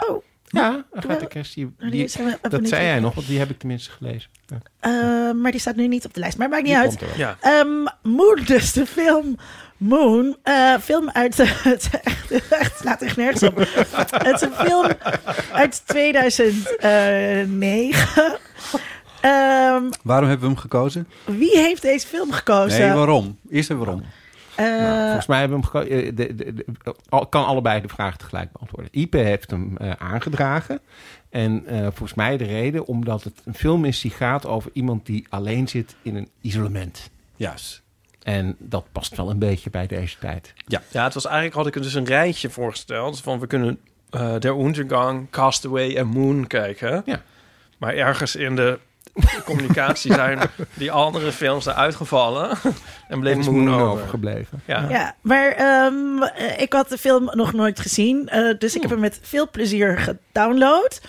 Oh, Ja, Agatha Christie. die Die, dat zei jij nog, want die heb ik tenminste gelezen. Ja, Eh, maar die staat nu niet op de lijst. Maar maakt niet die uit. Ja. Ehm, Moon, dus de film Moon. eh, film uit... het, echt, het slaat echt nergens op. het is een film uit 2009. Ehm, Waarom hebben we hem gekozen? wie heeft deze film gekozen? Nee, waarom? Eerst even waarom. Eh, Nou, volgens mij hebben we hem geko- eh, de, de, de- al- kan allebei de vragen tegelijk beantwoorden. Ipe heeft hem eh, aangedragen. En eh, volgens mij de reden omdat het een film is die gaat over iemand die alleen zit in een isolement. Juist. En dat past wel een beetje bij deze tijd. Ja, het was eigenlijk had ik dus een rijtje voorgesteld van we kunnen eh Der Untergang, Castaway en Moon kijken. Ja. Maar ergens in de communicatie zijn die andere films eruit gevallen en bleef Moon, Moon over. overgebleven. Ja. Ja, maar ehm, eh, ik had de film nog nooit gezien. eh, dus ik heb hem met veel plezier gedownload.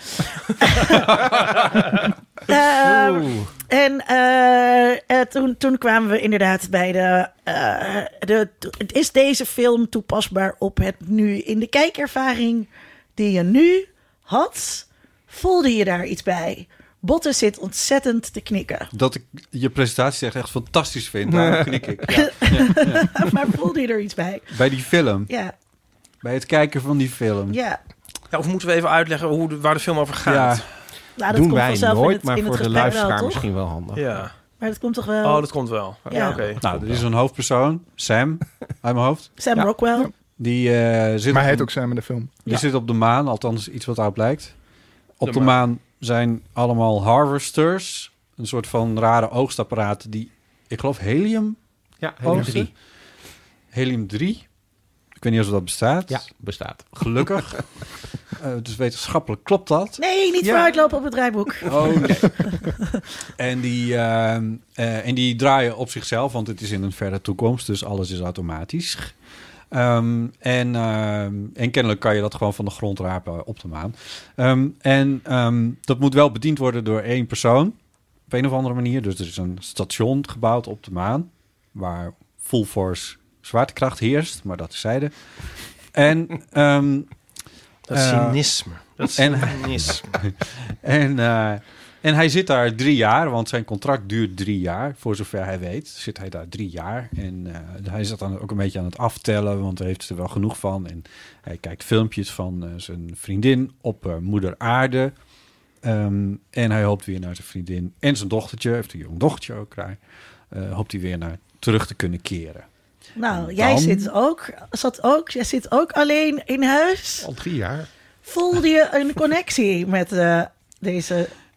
Ehm, en eh, eh, toen, toen kwamen we inderdaad bij de, eh, de... Is deze film toepasbaar op het nu in de kijkervaring die je nu had? Voelde je daar iets bij? Botten zit ontzettend te knikken. Dat ik je presentatie echt, echt fantastisch vind. Daarom knik ik. Ja. maar voelde je er iets bij? Bij die film. Ja, Bij het kijken van die film. ja. Ja, of moeten we even uitleggen hoe de, waar de film over gaat? Ja. Nou, dat Doen komt wij nooit, het, maar in het voor de luisteraar wel, misschien wel handig. Ja. Maar dat komt toch wel... Oh, dat komt wel. Ja, Ja. oké. Nou, er is een hoofdpersoon, Sam, uit mijn hoofd. Sam Ja. Rockwell. Die, eh, zit, Maar hij op, heet ook Sam in de film. die Ja. zit op de maan, althans iets wat uit blijkt. Op De de, maan. Zijn allemaal harvesters. Een soort van rare oogstapparaten die, ik geloof, helium, Ja, oogsten. drie. Helium 3. Ik weet niet of dat bestaat. Ja, bestaat. Gelukkig. Eh, dus wetenschappelijk klopt dat. Nee, niet Ja. vooruitlopen op het draaiboek. Oh nee. en, die, ehm, eh, en die draaien op zichzelf, want het is in een verre toekomst, dus alles is automatisch. Ehm, en, ehm, en kennelijk kan je dat gewoon van de grond rapen op de maan. Ehm, en dat moet wel bediend worden door één persoon, op een of andere manier. Dus er is een station gebouwd op de maan, waar full force zwaartekracht heerst, maar dat is zijde. En Dat Eh, cynisme. Dat en- cynisme. En, eh, en hij zit daar drie jaar, want zijn contract duurt drie jaar. Voor zover hij weet, zit hij daar drie jaar. En eh, hij zit dan ook een beetje aan het aftellen, want hij heeft er wel genoeg van. En hij kijkt filmpjes van eh, zijn vriendin op eh, moeder aarde. Ehm, en hij hoopt weer naar zijn vriendin en zijn dochtertje, heeft een jong dochtertje ook, eh, hoopt hij weer naar terug te kunnen keren. Nou, jij zit ook, zat ook, jij zit ook alleen in huis. Al drie jaar. Voelde je een connectie met eh,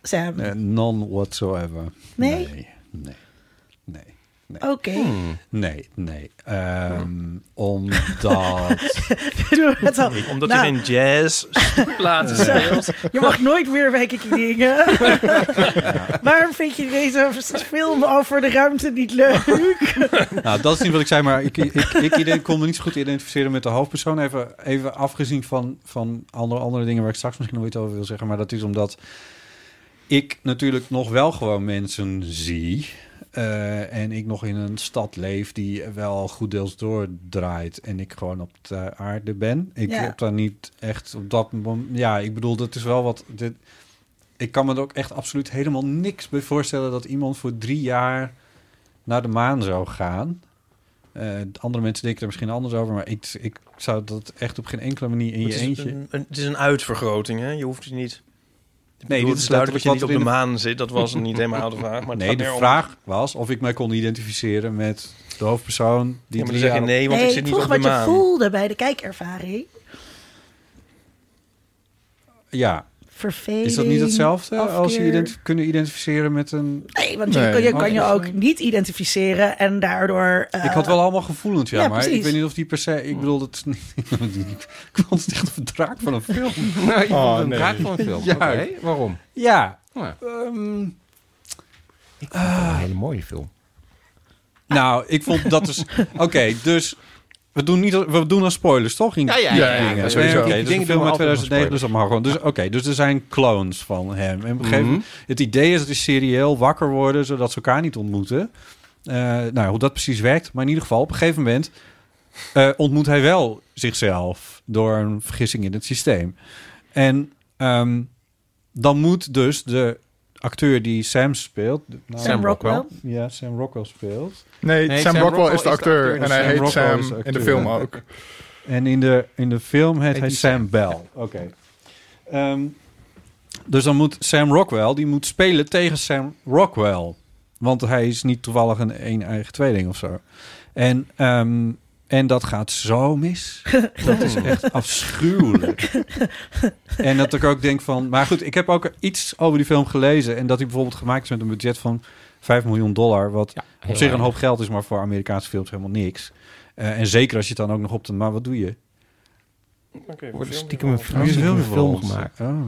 Sam? Eh, none whatsoever. Nee? Nee, nee, nee. Oké. Hmm. Nee, nee. Ehm, omdat... Doe het al. Omdat Nou. er geen jazz platen speelt. Je mag nooit meer bij Kiki dingen. Waarom vind je deze film over de ruimte niet leuk? nou, dat is niet wat ik zei, maar ik, ik, ik ident- kon me niet zo goed identificeren met de hoofdpersoon. Even, even afgezien van, van andere, andere dingen waar ik straks misschien nog iets over wil zeggen. Maar dat is omdat ik natuurlijk nog wel gewoon mensen zie. eh, en ik nog in een stad leef die wel goed deels doordraait. En ik gewoon op de aarde ben. Ik Ja. heb daar niet echt op dat moment... Ja, ik bedoel, dat is wel wat... Dit, ik kan me er ook echt absoluut helemaal niks bij voorstellen... dat iemand voor drie jaar naar de maan zou gaan. Eh, andere mensen denken er misschien anders over... maar ik, ik zou dat echt op geen enkele manier in je Het is, eentje... een, een- het is een uitvergroting, hè? Je hoeft het niet... Nee, dit dit is duidelijk dat je niet wat op de maan zit. Dat was niet helemaal de vraag. Maar het Nee, de om- vraag was of ik mij kon identificeren met de hoofdpersoon die Ja, maar dan zeg je nee, want nee, ik zit niet vroeg op de wat je maan. voelde bij de kijkervaring. Ja, Verveling. is dat niet hetzelfde als je identi- kunnen identificeren met een... Nee, want je, Nee. kan- je kan je ook niet identificeren en daardoor... eh, ik had wel allemaal gevoelens, ja, ja, maar ik weet niet of die per se... Ik bedoel, dat ik vond het echt een draak van een film. Nou, je Oh, een nee. draak van een film. Ja. Waarom? Ja, Ja, ehm, ik vond het een hele mooie film. nou, ik vond dat dus... Oké, dus... We doen, niet, we doen aan spoilers, toch? In Ja, ja, ja, ja, dingen. sowieso. Dus dingen een film doen we uit altijd 2009, aan dus dat mag gewoon. Dus, Oké, dus er zijn clones van hem. En op een gegeven moment... Het idee is dat die serieel wakker worden... zodat ze elkaar niet ontmoeten. Eh, nou, hoe dat precies werkt. Maar in ieder geval, op een gegeven moment... eh, ontmoet hij wel zichzelf... door een vergissing in het systeem. En ehm, dan moet dus de acteur die Sam speelt... nou, Sam Rockwell. Ja, Sam Rockwell speelt. Nee, Nee, Sam, Sam Rockwell Rockwell is de is de acteur en hij Sam heet Rockwell Sam in de film ook. En in de, in de film heet Heet hij Sam. Bell. Oké. Ehm, dus dan moet Sam Rockwell, die moet spelen tegen Sam Rockwell. Want hij is niet toevallig een een eigen tweeling of zo. En, ehm, en dat gaat zo mis. Dat is echt afschuwelijk. En dat ik ook denk van... Maar goed, ik heb ook iets over die film gelezen. En dat hij bijvoorbeeld gemaakt is met een budget van 5 miljoen dollar. Wat Ja, op zich een hoop geld is, maar voor Amerikaanse films helemaal niks. Eh, en zeker als je het dan ook nog op de... Maar wat doe je? wordt stiekem een Oh, film, stiekem film een film gemaakt. Oh.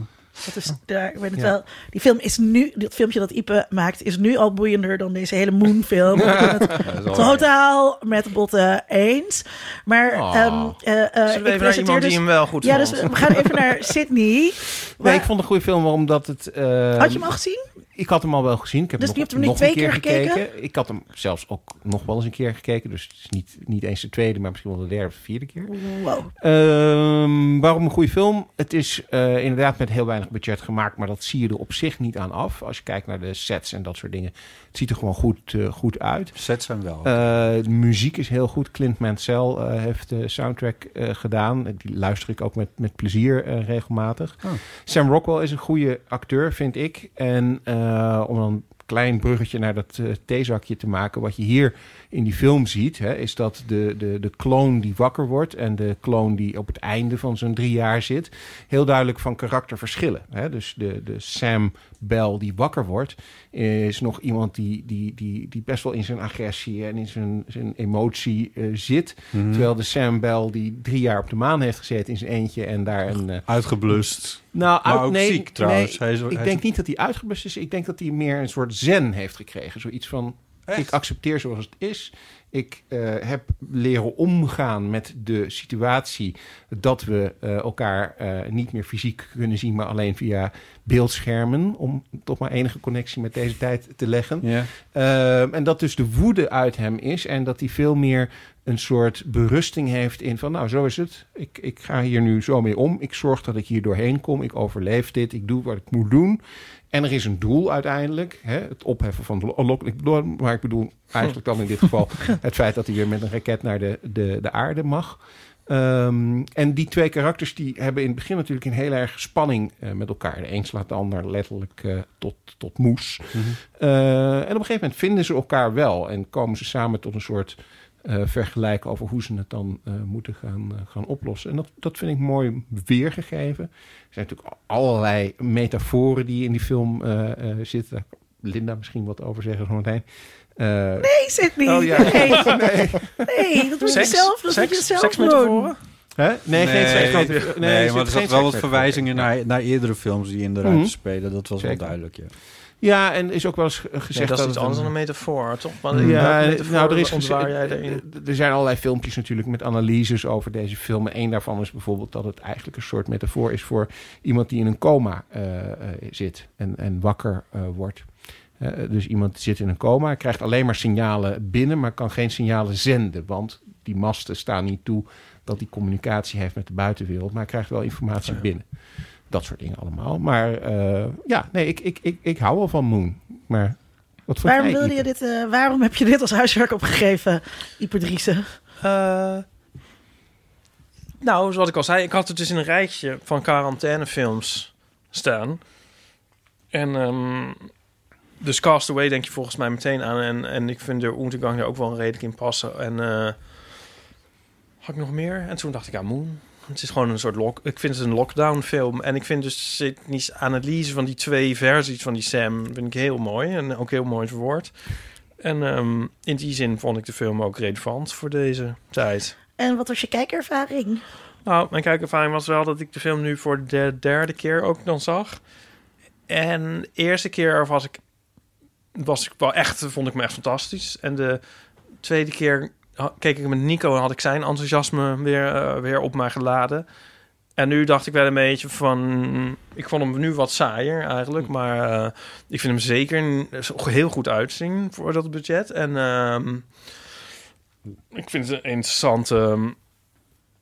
Dat is, daar, ik weet het Ja. wel. Die film is nu, dat filmpje dat Ipe maakt, is nu al boeiender dan deze hele Moon-film. Ik ben het totaal met botten eens. Maar Oh. ehm, eh, eh, Zullen ik we even naar iemand dus... die hem wel goed ja, vond? dus we gaan even naar Sydney. Nee, ik vond het een goede film omdat het... eh, Had je hem al gezien? Ik had hem al wel gezien. Ik heb Dus nog, je hebt hem niet nog twee een keer keer gekeken. Ik had hem zelfs ook nog wel eens een keer gekeken. Dus het is niet, niet eens de tweede, maar misschien wel de derde of de vierde keer. Wow. Ehm, waarom een goede film? Het is eh, inderdaad met heel weinig budget gemaakt, maar dat zie je er op zich niet aan af. Als je kijkt naar de sets en dat soort dingen. Het ziet er gewoon goed, eh, goed uit. Sets zijn wel. Eh, de muziek is heel goed. Clint Mansell eh, heeft de soundtrack eh, gedaan. Die luister ik ook met, met plezier eh, regelmatig. Oh. Sam Rockwell is een goede acteur, vind ik. En eh, om dan een klein bruggetje naar dat eh, theezakje te maken. Wat je hier in die film ziet, hè, is dat de, de, de kloon die wakker wordt... en de kloon die op het einde van zijn drie jaar zit... heel duidelijk van karakter verschillen. Hè. Dus de, de Sam Bell die wakker wordt... is nog iemand die, die, die, die best wel in zijn agressie en in zijn, zijn emotie eh, zit. Mhm. Terwijl de Sam Bell die drie jaar op de maan heeft gezeten in zijn eentje... en daar een... eh, Uitgeblust. nou, Maar uit- ook nee, ziek trouwens. nee, Hij is- ik hij denk is- niet dat hij uitgeblust is. Ik denk dat hij meer een soort zen heeft gekregen. Zoiets van, Echt? ik accepteer zoals het is. Ik eh, heb leren omgaan met de situatie dat we eh, elkaar eh, niet meer fysiek kunnen zien, maar alleen via beeldschermen. Om toch maar enige connectie met deze tijd te leggen. Ja. Ehm, en dat dus de woede uit hem is en dat hij veel meer een soort berusting heeft in van, nou, zo is het. Ik, ik ga hier nu zo mee om. Ik zorg dat ik hier doorheen kom. Ik overleef dit. Ik doe wat ik moet doen. En er is een doel uiteindelijk. Hè? Het opheffen van de beloning. Maar ik bedoel eigenlijk dan in dit geval het feit dat hij weer met een raket naar de, de, de aarde mag. Ehm, en die twee karakters die hebben in het begin natuurlijk een heel erg spanning eh, met elkaar. De een slaat de ander letterlijk eh, tot, tot moes. Eh, en op een gegeven moment vinden ze elkaar wel en komen ze samen tot een soort eh, vergelijk over hoe ze het dan eh, moeten gaan, eh, gaan oplossen. En dat, dat vind ik mooi weergegeven. Er zijn natuurlijk allerlei metaforen die in die film eh, eh, zitten. Daar kan Linda misschien wat over zeggen zo meteen. Eh, Nee, Sydney. Oh ja. Nee, nee. nee, dat moet je Seks? zelf, dat moet je Seks? zelf Seks doen. Nee, geen seks. nee, nee, nee, er maar er zit zat geen wel wat seks- verwijzingen naar, naar eerdere films die in de ruimte Mhm. spelen. Dat was Zeker. wel duidelijk, ja. Ja, en is ook wel eens ge- gezegd Nee, dat is het iets anders dan een- metafoor, toch? Mm. Ja, metafoor nou, er is ontwaar jij erin? Er zijn allerlei filmpjes natuurlijk met analyses over deze film. En Eén daarvan is bijvoorbeeld dat het eigenlijk een soort metafoor is voor iemand die in een coma eh, eh, zit en, en wakker eh, wordt. Eh, dus iemand zit in een coma, krijgt alleen maar signalen binnen, maar kan geen signalen zenden. Want die masten staan niet toe dat hij communicatie heeft met de buitenwereld, maar krijgt wel informatie binnen. Dat soort dingen allemaal. Maar eh, ja, nee, ik, ik, ik, ik hou wel van Moon. Maar wat vond Waarom, jij, wilde je dit, eh, waarom heb je dit als huiswerk opgegeven, Ipe Driessen? Eh, nou, zoals ik al zei, ik had het dus in een rijtje van quarantainefilms staan. En ehm dus Castaway denk je volgens mij meteen aan. En, en ik vind de Untergang er ook wel redelijk in passen. En eh, had ik nog meer? En toen dacht ik aan Moon. Het is gewoon een soort lock. Ik vind het een lockdown film. En ik vind dus Sydney's analyse van die twee versies van die Sam vind ik heel mooi. En ook heel mooi verwoord. En ehm, in die zin vond ik de film ook relevant voor deze tijd. En wat was je kijkervaring? Nou, mijn kijkervaring was wel dat ik de film nu voor de derde keer ook dan zag. En de eerste keer was ik, was ik wel echt, vond ik me echt fantastisch. En de tweede keer keek ik met Nico en had ik zijn enthousiasme weer, eh, weer op mij geladen. En nu dacht ik wel een beetje van... Ik vond hem nu wat saaier eigenlijk. Maar eh, ik vind hem zeker heel goed uitzien voor dat budget. En ehm, ik vind het een interessante,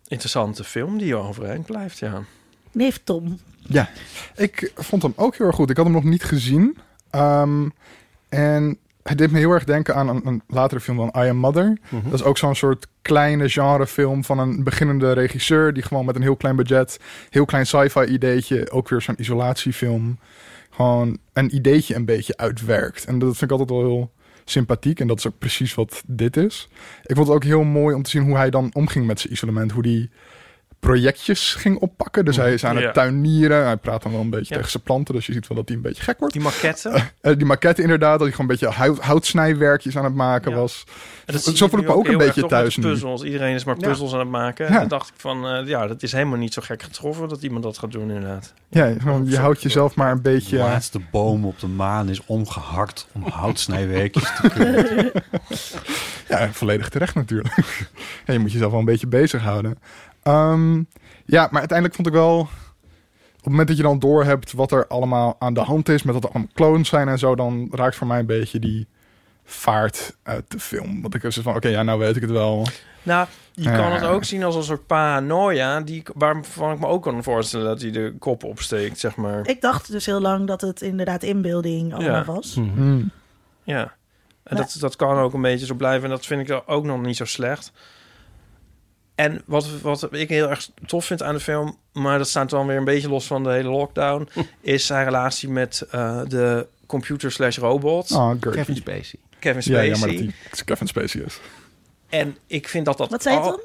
interessante film die overeind blijft, ja. Neef Tom. Ja, ik vond hem ook heel erg goed. Ik had hem nog niet gezien. Ehm, en hij deed me heel erg denken aan een, een latere film dan I Am Mother. Dat is ook zo'n soort kleine genrefilm van een beginnende regisseur... die gewoon met een heel klein budget, heel klein sci-fi ideetje... ook weer zo'n isolatiefilm, gewoon een ideetje een beetje uitwerkt. En dat vind ik altijd wel heel sympathiek. En dat is ook precies wat dit is. Ik vond het ook heel mooi om te zien hoe hij dan omging met zijn isolement. Hoe die projectjes ging oppakken. Dus hij is aan het Ja. tuinieren. Hij praat dan wel een beetje Ja. tegen zijn planten. Dus je ziet wel dat hij een beetje gek wordt. Die maquette. Eh, die maquette inderdaad, dat hij gewoon een beetje hout, houtsnijwerkjes aan het maken Ja. was. En dat Zo voel ik me ook een beetje thuis nu. puzzels. Iedereen is maar Ja. puzzels aan het maken. Ja. En dan dacht ik van, eh, ja, dat is helemaal niet zo gek getroffen dat iemand dat gaat doen inderdaad. Ja, je houdt jezelf maar een beetje... De laatste boom op de maan is omgehakt om houtsnijwerkjes te kunnen. Ja, volledig terecht natuurlijk. en je moet jezelf wel een beetje bezighouden. Ehm ja, maar uiteindelijk vond ik wel... Op het moment dat je dan doorhebt wat er allemaal aan de hand is... met dat er allemaal clones zijn en zo... dan raakt voor mij een beetje die vaart uit de film. Want ik was van, oké, ja, nou weet ik het wel. Nou, je Ja. kan het ook zien als een soort paranoia, die, waarvan ik me ook kan voorstellen dat hij de kop opsteekt, zeg maar. Ik dacht dus heel lang dat het inderdaad inbeelding allemaal Ja. was. Hmm. Ja. En dat, dat kan ook een beetje zo blijven. En dat vind ik ook nog niet zo slecht. En wat, wat ik heel erg tof vind aan de film... maar dat staat dan weer een beetje los van de hele lockdown... is zijn relatie met eh, de computer slash robot, Oh, Gertie. Kevin Spacey. Kevin Ja, Spacey. jammer dat hij Kevin Spacey is. En ik vind dat dat... Wat zei je al- dan?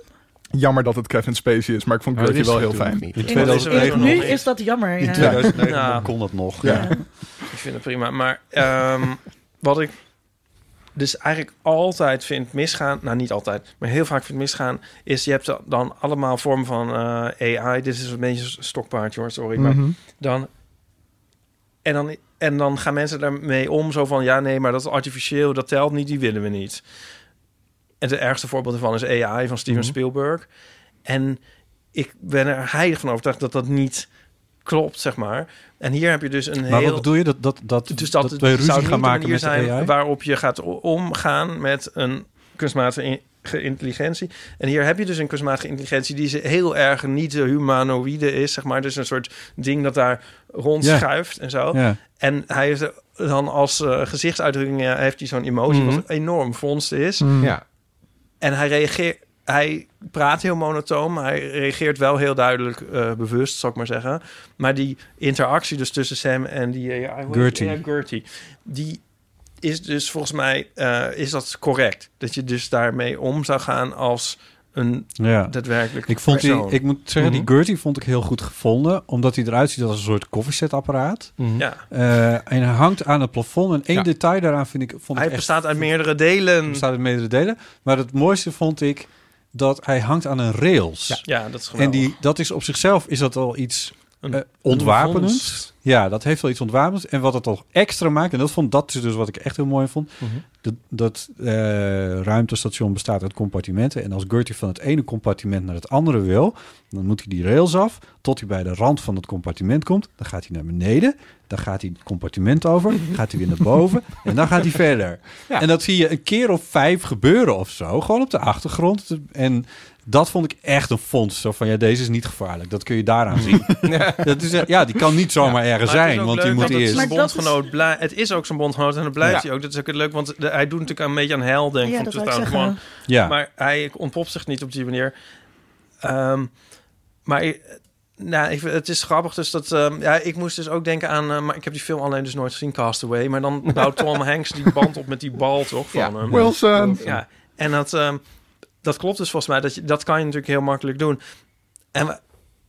Jammer dat het Kevin Spacey is, maar ik vond Gertie wel wist heel fijn. In niet. In 2009 nog nu is dat jammer. In Ja. 2009 Ja. kon dat nog. Ja. Ja. Ik vind het prima. Maar ehm, wat ik dus eigenlijk altijd vind misgaan... Nou, niet altijd, maar heel vaak vind misgaan... is je hebt dan allemaal vormen van eh, AI. Dit is een beetje een stokpaardje hoor, sorry. Maar Mhm. dan... En dan, en dan gaan mensen daarmee om, zo van... ja, nee, maar dat is artificieel, dat telt niet, die willen we niet. En het ergste voorbeeld ervan is AI van Steven Mhm. Spielberg. En ik ben er heilig van overtuigd dat dat niet klopt, zeg maar. En hier heb je dus een Maar heel... wat bedoel je? Dat, dat, dat, Dus dat, dat, het wij zou ruzie gaan maken met de zijn AI? waarop je gaat omgaan met een kunstmatige in- intelligentie. En hier heb je dus een kunstmatige intelligentie die ze heel erg niet de humanoïde is, zeg maar. Dus een soort ding dat daar rondschuift en zo. En hij heeft dan als eh, gezichtsuitdrukking eh, heeft hij zo'n emotie Mhm. wat enorm vondst is. Hmm. Ja. En hij reageert, hij praat heel monotoom, maar hij reageert wel heel duidelijk eh, bewust, zal ik maar zeggen. Maar die interactie dus tussen Sam en die ja, heet- Gertie. ja, Gertie, die is dus volgens mij eh, is dat correct. Dat je dus daarmee om zou gaan als een ja. daadwerkelijk Ik, vond die, persoon. ik moet zeggen, Mhm. die Gertie vond ik heel goed gevonden. Omdat hij eruit ziet als een soort koffiezetapparaat. ja, Eh, en hij hangt aan het plafond. En één Ja. detail daaraan vind ik, vond hij ik echt... bestaat uit meerdere delen. Hij bestaat uit meerdere delen. Maar het mooiste vond ik dat hij hangt aan een rails. Ja. Ja, dat is En geweldig. die, dat is op zichzelf is dat al iets Een- eh, ontwapenend. Ja, dat heeft wel iets ontwapend. En wat het al extra maakt, en dat, vond, dat is dus wat ik echt heel mooi vond. Mhm. Dat, dat eh, ruimtestation bestaat uit compartimenten. En als Gertie van het ene compartiment naar het andere wil, dan moet hij die rails af tot hij bij de rand van het compartiment komt. Dan gaat hij naar beneden. Dan gaat hij het compartiment over. Gaat hij weer naar boven. En dan gaat hij verder. Ja. En dat zie je een keer of vijf gebeuren of zo. Gewoon op de achtergrond. En dat vond ik echt een fonds. Zo van, ja, deze is niet gevaarlijk. Dat kun je daaraan zien. dat is, eh, ja, die kan niet zomaar ergens Maar het is zijn. Want die moet dat eerst... is- bondgenoot blij- Het is ook zijn bondgenoot en dat blijft Ja. hij ook. Dat is ook het leuk, want de- hij doet natuurlijk een beetje aan hel, denk ik. Ja, van dat wil ik 2001. zeggen. Ja. Maar hij ontpopt zich niet op die manier. Ehm, maar nou, ik, het is grappig. Dus dat, ehm, ja, ik moest dus ook denken aan... eh, maar ik heb die film alleen dus nooit gezien, Castaway. Maar dan bouwt Tom Hanks die band op met die bal, toch? Van Ja. hem. Wilson. Ja, en dat, ehm, dat klopt dus volgens mij. Dat, je, dat kan je natuurlijk heel makkelijk doen. En we-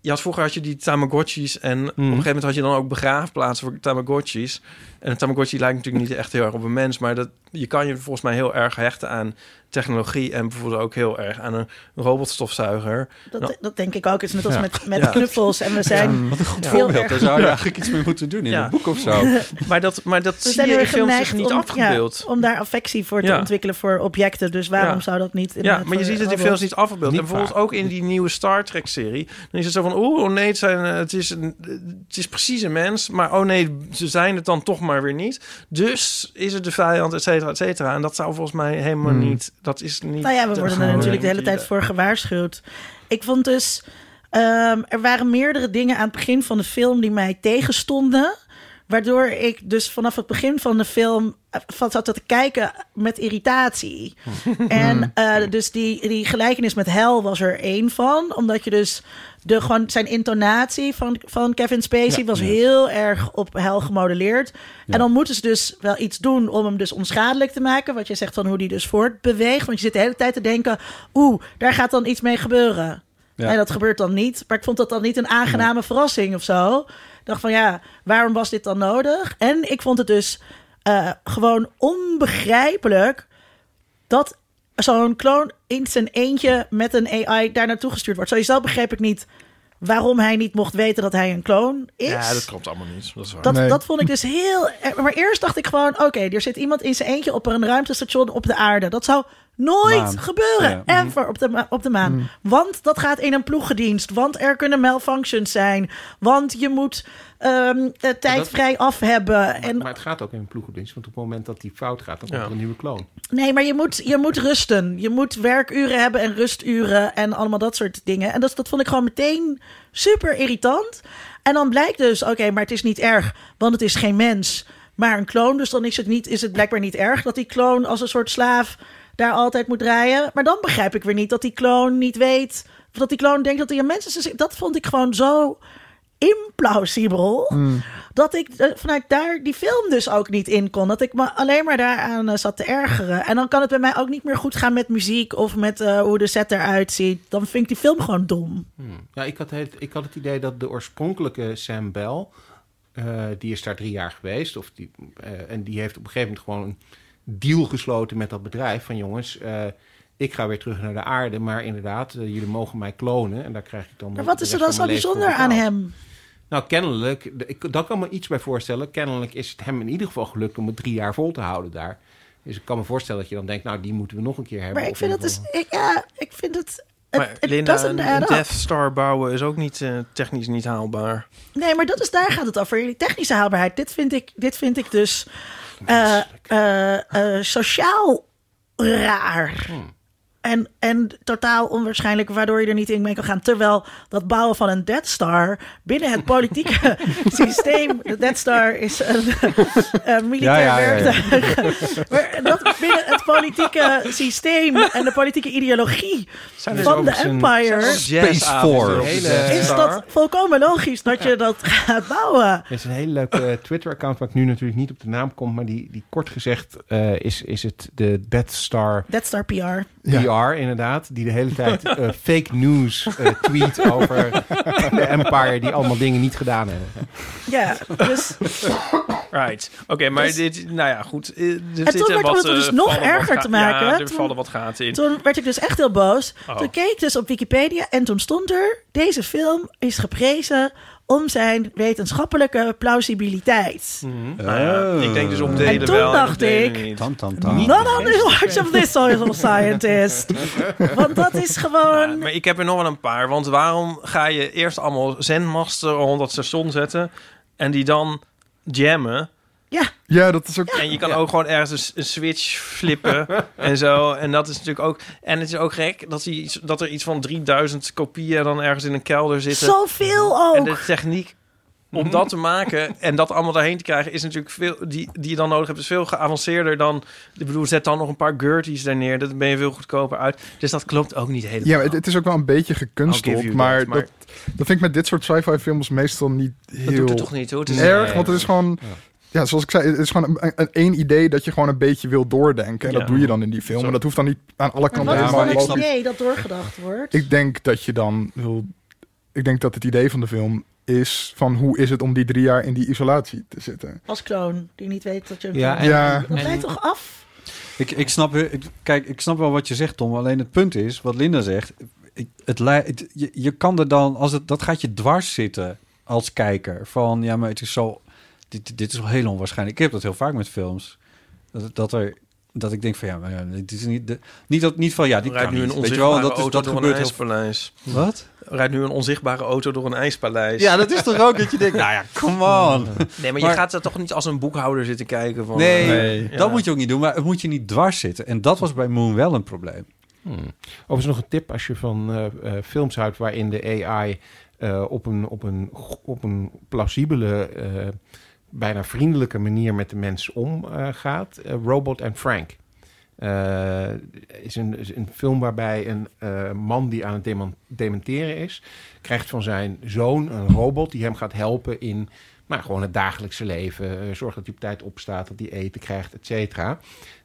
je had, vroeger had je die Tamagotchis. En op een gegeven moment had je dan ook begraafplaatsen voor Tamagotchis. En een Tamagotchi lijkt natuurlijk niet echt heel erg op een mens. Maar dat, je kan je volgens mij heel erg hechten aan technologie. En bijvoorbeeld ook heel erg aan een robotstofzuiger. Dat, Nou. dat denk ik ook. Het is net als Ja. met, met Ja. knuffels. En we zijn Wat een goed voorbeeld. Daar zou je eigenlijk iets mee moeten doen in Ja. een boek of zo. Maar dat, maar dat We zie je in films geneigd niet om, afgebeeld. ja, om daar affectie voor te Ja. ontwikkelen voor objecten. Dus waarom Ja. zou dat niet? Ja, maar je ziet het in films niet afgebeeld. Niet en bijvoorbeeld vaak. ook in die nieuwe Star Trek-serie. Dan is het zo van, oh nee, het, zijn, eh, het, is een, het is precies een mens. Maar oh nee, ze zijn het dan toch maar weer niet. Dus is het de vijand, et cetera, et cetera. En dat zou volgens mij helemaal Hmm. niet... Dat is niet... Nou ja, we worden er natuurlijk de hele tijd voor gewaarschuwd. Ik vond dus... ehm, er waren meerdere dingen aan het begin van de film die mij tegenstonden. Waardoor ik dus vanaf het begin van de film eh, van zat te kijken met irritatie. en eh, dus die, die gelijkenis met hel was er één van. Omdat je dus de, gewoon zijn intonatie van, van Kevin Spacey was heel erg op hel gemodelleerd. En dan moeten ze dus wel iets doen om hem dus onschadelijk te maken. Wat je zegt van hoe die dus voortbeweegt. Want je zit de hele tijd te denken, oeh, daar gaat dan iets mee gebeuren. En dat gebeurt dan niet. Maar ik vond dat dan niet een aangename verrassing of zo. Ik dacht van ja, waarom was dit dan nodig? En ik vond het dus eh, gewoon onbegrijpelijk dat zo'n kloon in zijn eentje met een AI daar naartoe gestuurd wordt. Sowieso begreep ik niet waarom hij niet mocht weten dat hij een kloon is. Ja, dat klopt allemaal niet. Dat is waar. Dat, Nee. dat vond ik dus heel. Maar eerst dacht ik gewoon: oké, er zit iemand in zijn eentje op een ruimtestation op de aarde. Dat zou nooit Maan. gebeuren. Ja. Ever op de, op de maan. Want dat gaat in een ploegendienst. Want er kunnen malfunctions zijn. Want je moet ehm, de tijd dat- vrij af hebben. En, Maar het gaat ook in een ploegendienst. Want op het moment dat die fout gaat, dan komt Ja. er een nieuwe kloon. nee, maar je moet, je moet rusten. Je moet werkuren hebben en rusturen. En allemaal dat soort dingen. En dat, dat vond ik gewoon meteen super irritant. En dan blijkt dus: oké, maar het is niet erg. Want het is geen mens. Maar een kloon, dus dan is het, niet, is het blijkbaar niet erg dat die kloon als een soort slaaf daar altijd moet draaien. Maar dan begrijp ik weer niet dat die kloon niet weet. Of dat die kloon denkt dat hij een mens is. Dus dat vond ik gewoon zo implausibel. Dat ik eh, vanuit daar die film dus ook niet in kon. Dat ik me alleen maar daaraan eh, zat te ergeren. En dan kan het bij mij ook niet meer goed gaan met muziek of met eh, hoe de set eruit ziet. Dan vind ik die film gewoon dom. Hmm. Ja, ik had, het, ik had het idee dat de oorspronkelijke Sam Bell... eh, die is daar drie jaar geweest. Of die, eh, en die heeft op een gegeven moment gewoon een deal gesloten met dat bedrijf. Van jongens, eh, ik ga weer terug naar de aarde. Maar inderdaad, eh, jullie mogen mij klonen. En daar krijg ik dan Maar wat is er dan zo bijzonder aan hem? Nou, kennelijk, ik, daar kan me iets bij voorstellen. Kennelijk is het hem in ieder geval gelukt om het drie jaar vol te houden daar. Dus ik kan me voorstellen dat je dan denkt, nou, die moeten we nog een keer hebben. Maar ik vind in het ieder dus... Ik, ja, ik vind het... Maar Linda, een. Death Star bouwen is ook niet eh, technisch niet haalbaar. Nee, maar dat is, daar gaat het over. Die technische haalbaarheid. Dit vind ik, dit vind ik dus eh, eh, eh, sociaal raar. En, en totaal onwaarschijnlijk, waardoor je er niet in mee kan gaan. Terwijl dat bouwen van een Death Star binnen het politieke systeem. De Death Star is een, een militair Ja, ja, ja, ja. werktuig. Maar dat binnen het politieke systeem en de politieke ideologie Zijn van de Empire. Space Force. Is dat volkomen logisch dat je dat gaat bouwen? Er is een hele leuke eh, Twitter-account waar ik nu natuurlijk niet op de naam kom, maar die, die kort gezegd eh, is, is het de Death Star Death Star PR. PR inderdaad, die de hele tijd eh, fake news eh, tweet over de Empire die allemaal dingen niet gedaan hebben. Ja, dus Right. Oké, maar Dus- dit, nou ja, goed. eh, Er toen zitten werd- om wat, het dus nog erger te maken, Ja, er toen- vallen wat gaten in. toen werd ik dus echt heel boos. Oh. Toen keek ik dus op Wikipedia en toen stond er... deze film is geprezen om zijn wetenschappelijke plausibiliteit. Nou ja, ik denk dus op delen En toen wel. en op dacht ik-. Tam, tam, tam. Not on the watch of this social scientist. Want dat is Ja, gewoon... maar ik heb er nog wel een paar. Want waarom ga je eerst allemaal zendmasten rond dat station zetten... en die dan jammen... Ja, Ja, dat is ook... En je kan ook gewoon ergens een switch flippen en zo. En dat is natuurlijk ook... En het is ook gek dat, die, dat er iets van 3000 kopieën dan ergens in een kelder zitten. zoveel En ook. de techniek om dat te maken en dat allemaal daarheen te krijgen, is natuurlijk veel, die, die je dan nodig hebt, is veel geavanceerder dan, ik bedoel, zet dan nog een paar Gerties daar neer, dat ben je veel goedkoper uit. Dus dat klopt ook niet helemaal. Ja, het, het is ook wel een beetje gekunsteld. Maar, that, maar- dat, dat vind ik met dit soort sci-fi films meestal niet dat heel doet het toch niet, hoor. Het is erg. Nee. Want het is gewoon... Ja, zoals ik zei, het is gewoon een, een, één idee dat je gewoon een beetje wil doordenken. En Ja. dat doe je dan in die film. Maar dat hoeft dan niet aan alle kanten wat is Ja, dan het snap- logisch. idee dat doorgedacht wordt? Ik denk dat je dan wil... Ik denk dat het idee van de film is van hoe is het om die drie jaar in die isolatie te zitten. Als kloon, die niet weet dat je een Ja, en- Ja. Dat leidt toch af? Ik, ik snap, ik, kijk, ik snap wel wat je zegt, Tom. Alleen het punt is, wat Linda zegt, ik, het, lei- het, je, je kan er dan, als het, dat gaat je dwars zitten als kijker. Van, ja, maar het is zo, dit, dit is wel heel onwaarschijnlijk. Ik heb dat heel vaak met films. Dat, dat er, dat ik denk van, ja, maar ja, dit is niet, de, niet dat, niet van, ja, die rijdt kan nu een wel, onzichtbare dat, is, auto dat door een heel ijspaleis. Wat? rijdt nu een onzichtbare auto door een ijspaleis. Ja, dat is toch ook dat je denkt, nou ja, come on. Nee, maar, Maar- je gaat er toch niet als een boekhouder zitten kijken van... Nee, eh, dat moet je ook niet doen. Maar het moet je niet dwars zitten. En dat was bij Moon wel een probleem. Hmm. Overigens nog een tip als je van eh, eh, films houdt waarin de AI eh, op, een, op, een, op een plausibele, eh, bijna vriendelijke manier met de mens omgaat. eh Robot and Frank. Eh, is, een, een film waarbij een eh, man die aan het dementeren is, krijgt van zijn zoon een robot die hem gaat helpen in maar gewoon het dagelijkse leven. Eh, zorg dat hij op tijd opstaat, dat hij eten krijgt, et cetera.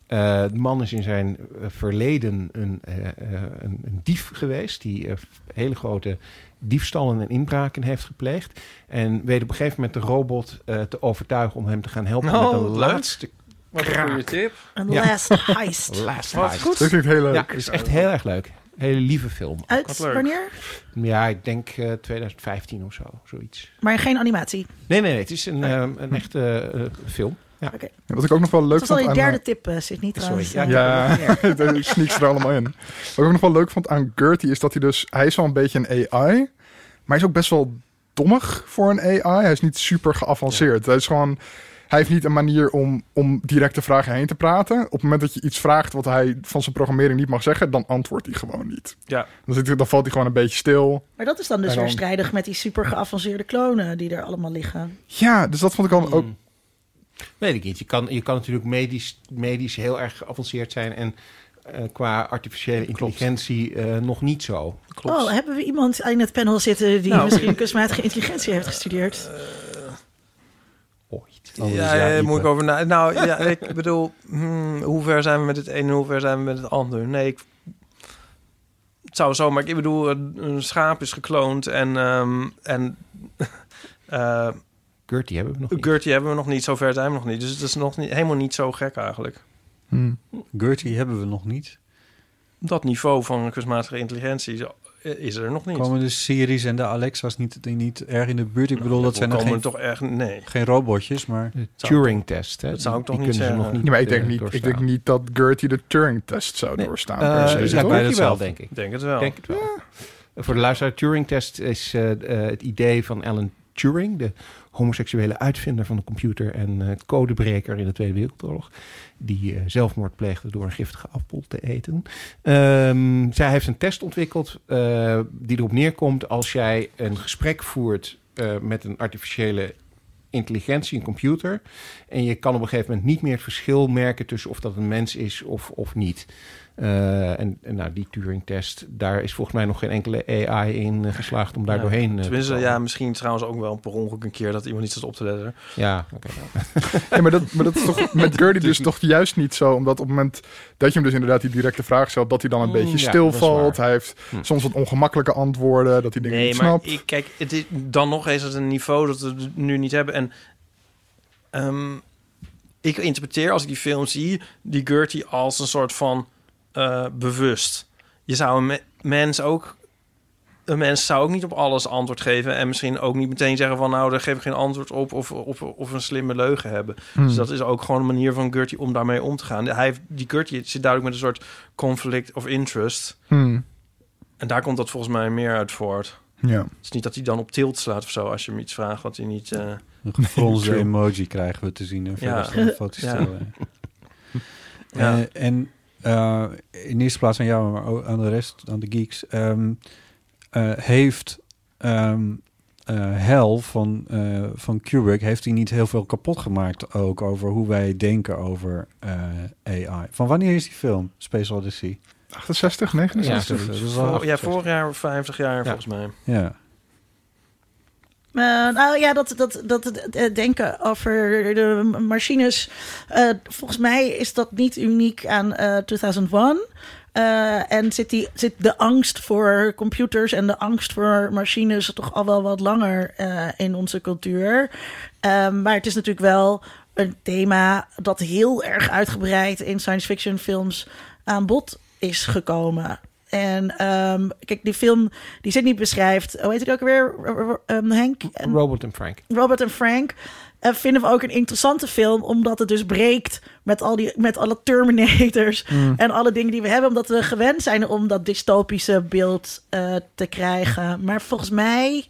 Eh, de man is in zijn eh, verleden een, eh, eh, een, dief geweest... die eh, hele grote diefstallen en inbraken heeft gepleegd. En weet op een gegeven moment de robot eh, te overtuigen... om hem te gaan helpen Oh, met de wat leuk. laatste Wat een goede kraak. tip. Een Ja. last heist. Last Wat heist. goed. Dat klinkt heel leuk. Ja, het is echt heel erg leuk. Hele lieve film. Uit Wat leuk. wanneer? Ja, ik denk eh, 2015 of zo, zoiets. Maar geen animatie. Nee, nee, nee. Het is een, eh, een echte eh, film. Ja. Ja, Wat ik ook nog wel leuk Dat was al vond je aan... derde tip, uh, Sydney, trouwens. Sorry, Eh, Ja, de sneaks er allemaal in. Wat ik ook nog wel leuk vond aan Gertie is dat hij dus... Hij is wel een beetje een AI, maar hij is ook best wel dommig voor een AI. Hij is niet super geavanceerd. Hij is gewoon... Hij heeft niet een manier om, om directe vragen heen te praten. Op het moment dat je iets vraagt wat hij van zijn programmering niet mag zeggen, dan antwoordt hij gewoon niet. Ja. Dan, zit dan valt hij gewoon een beetje stil. Maar dat is dan dus dan- weer strijdig met die super geavanceerde klonen die er allemaal liggen. Ja, dus dat vond ik al ook... Hmm. Weet ik niet. Je kan, je kan natuurlijk medisch, medisch heel erg geavanceerd zijn en eh, qua artificiële intelligentie eh, nog niet zo. Klopt. Oh, hebben we iemand in het panel zitten die Nou. misschien kunstmatige intelligentie heeft gestudeerd? Ooit. ja, ja, moet ik over na. Nou, ja, ik bedoel, hmm, hoe ver zijn we met het een en hoe ver zijn we met het ander? Nee, ik, het zou zo, maar ik bedoel, een, een schaap is gekloond en, ehm en eh Gertie hebben we nog niet. Gertie hebben we nog niet, zover zijn we nog niet. Dus het is nog niet, helemaal niet zo gek eigenlijk. Hmm. Gertie hebben we nog niet. Dat niveau van kunstmatige intelligentie is- er nog niet. Komen de Siri's en de Alexa's niet, niet erg in de buurt? Ik bedoel, dat zijn er komen geen, toch echt... Nee. geen robotjes, maar... De Turing-test. hè, dat zou die- ik toch die niet kunnen ze zeggen. nog niet Ja, maar ik denk, eh, niet, ik denk niet dat Gertie de Turing-test zou Nee. doorstaan. Per se, dus ja, bij? Gertie wel, denk ik. Denk het wel. Denk het wel. Voor de luisteraar, Turing-test is eh, het idee van Alan Turing, de homoseksuele uitvinder van de computer en eh, codebreker in de Tweede Wereldoorlog, die eh, zelfmoord pleegde door een giftige appel te eten. Ehm, zij heeft een test ontwikkeld eh, die erop neerkomt als jij een gesprek voert met een artificiële intelligentie, een computer, en je kan op een gegeven moment niet meer het verschil merken tussen of dat een mens is of, of niet. Eh, en, en nou, die Turing-test, daar is volgens mij nog geen enkele AI in eh, geslaagd om daar Ja, doorheen te Tenminste, komen. ja, misschien trouwens ook wel per ongeluk een keer dat iemand niet zat op te letten. Ja, oké. Ja, maar dat, maar dat is toch met Gertie dus toch juist niet zo. Omdat op het moment dat je hem dus inderdaad die directe vraag stelt... dat hij dan een Mm, beetje stilvalt. Hij heeft Hm. soms wat ongemakkelijke antwoorden. Dat hij dingen Nee, niet maar snapt. ik, kijk, het is, dan nog eens het een niveau dat we nu niet hebben. En ehm, ik interpreteer als ik die film zie, die Gertie als een soort van eh, bewust. Je zou een me- mens ook... Een mens zou ook niet op alles antwoord geven. En misschien ook niet meteen zeggen van... nou, daar geef ik geen antwoord op. Of, of, of een slimme leugen hebben. Hmm. Dus dat is ook gewoon een manier van Gertie om daarmee om te gaan. Hij heeft, die Gertie zit duidelijk met een soort conflict of interest. Hmm. En daar komt dat volgens mij meer uit voort. Ja. Het is niet dat hij dan op tilt slaat of zo... als je hem iets vraagt wat hij niet... eh, Een gefronste emoji krijgen we te zien. En Ja. foto's Ja. Ja. Eh, en eh, in eerste plaats aan jou, maar ook aan de rest, aan de geeks. ehm, eh, heeft, ehm, eh, Hell van, eh, van Kubrick heeft hij niet heel veel kapot gemaakt ook over hoe wij denken over eh, AI. Van wanneer is die film, Space Odyssey? 68, Ja, 69? zoiets. Dat is wel- Voor- ja, vorig jaar 50 jaar volgens mij. Ja. Eh, nou ja, dat, dat, dat eh, denken over de machines. eh, volgens mij is dat niet uniek aan eh 2001. Eh, en zit, die, zit de angst voor computers en de angst voor machines toch al wel wat langer in onze cultuur. Eh, maar het is natuurlijk wel een thema dat heel erg uitgebreid in science fiction films aan bod is gekomen. En ehm, kijk, die film die Sydney beschrijft, hoe heet het ook weer, um, Henk? En- Robert en Frank. Robert en Frank eh, vinden we ook een interessante film, omdat het dus breekt met, al die, met alle Terminators en alle dingen die we hebben, omdat we gewend zijn om dat dystopische beeld eh, te krijgen. Maar volgens mij,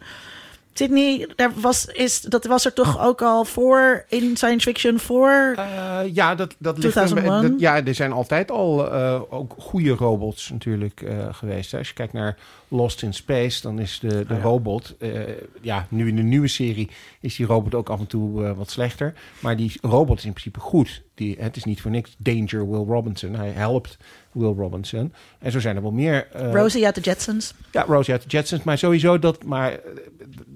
Sydney, daar was, is, dat was er toch ook al voor in science fiction voor. Eh, ja, dat, dat ligt 2001? dat- ja, er zijn altijd al eh, ook goede robots natuurlijk eh, geweest. hè. Als je kijkt naar Lost in Space, dan is de, de Ah, ja. robot... ja, nu in de nieuwe serie is die robot ook af en toe wat slechter. Maar die robot is in principe goed. Die, het is niet voor niks Danger Will Robinson. Hij helpt Will Robinson. En zo zijn er wel meer... eh, Rosie uit de Jetsons. ja, Rosie uit de Jetsons. Maar sowieso dat... Maar eh,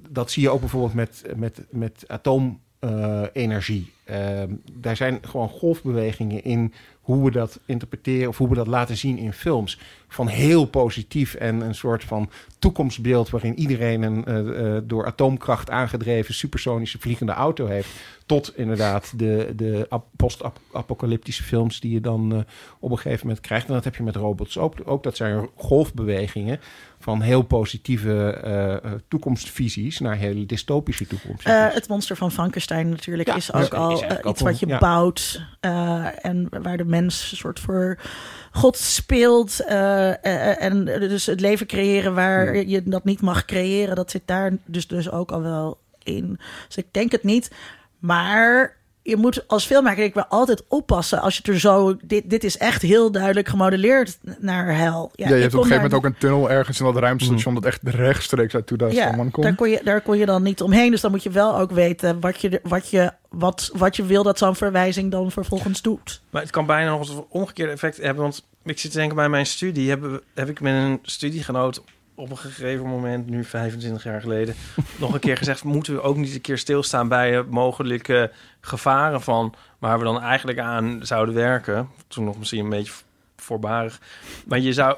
dat zie je ook bijvoorbeeld met, met, met atoomenergie. Ehm, daar zijn gewoon golfbewegingen in hoe we dat interpreteren... of hoe we dat laten zien in films. Van heel positief en een soort van toekomstbeeld... waarin iedereen een eh, eh, door atoomkracht aangedreven... supersonische vliegende auto heeft... tot inderdaad de, de ap- post-apocalyptische films... die je dan eh, op een gegeven moment krijgt. En dat heb je met robots ook. Ook dat zijn golfbewegingen van heel positieve eh, eh, toekomstvisies naar hele dystopische toekomstvisies. Eh, het monster van Frankenstein natuurlijk Ja, is ook al iets wat je ja. bouwt eh, en waar de mens een soort voor God speelt en dus het leven creëren waar Ja. je dat niet mag creëren, dat zit daar dus, dus ook al wel in. Dus ik denk het niet, maar je moet als filmmaker ik wel altijd oppassen als je het er zo dit, dit is echt heel duidelijk gemodelleerd naar hel. Ja, je hebt op een gegeven moment ook een tunnel ergens in dat ruimtestation... Mhm. dat echt rechtstreeks uit 2001 ja, komt. daar kon, je, daar kon je dan niet omheen. Dus dan moet je wel ook weten wat je, wat je, wat, wat je wil dat zo'n verwijzing dan vervolgens doet. Maar het kan bijna nog een omgekeerde effect hebben. Want ik zit te denken bij mijn studie. Heb, heb ik met een studiegenoot op een gegeven moment, nu 25 jaar geleden, nog een keer gezegd: moeten we ook niet een keer stilstaan bij eh, mogelijke gevaren van waar we dan eigenlijk aan zouden werken? Toen nog misschien een beetje voorbarig. Maar je zou.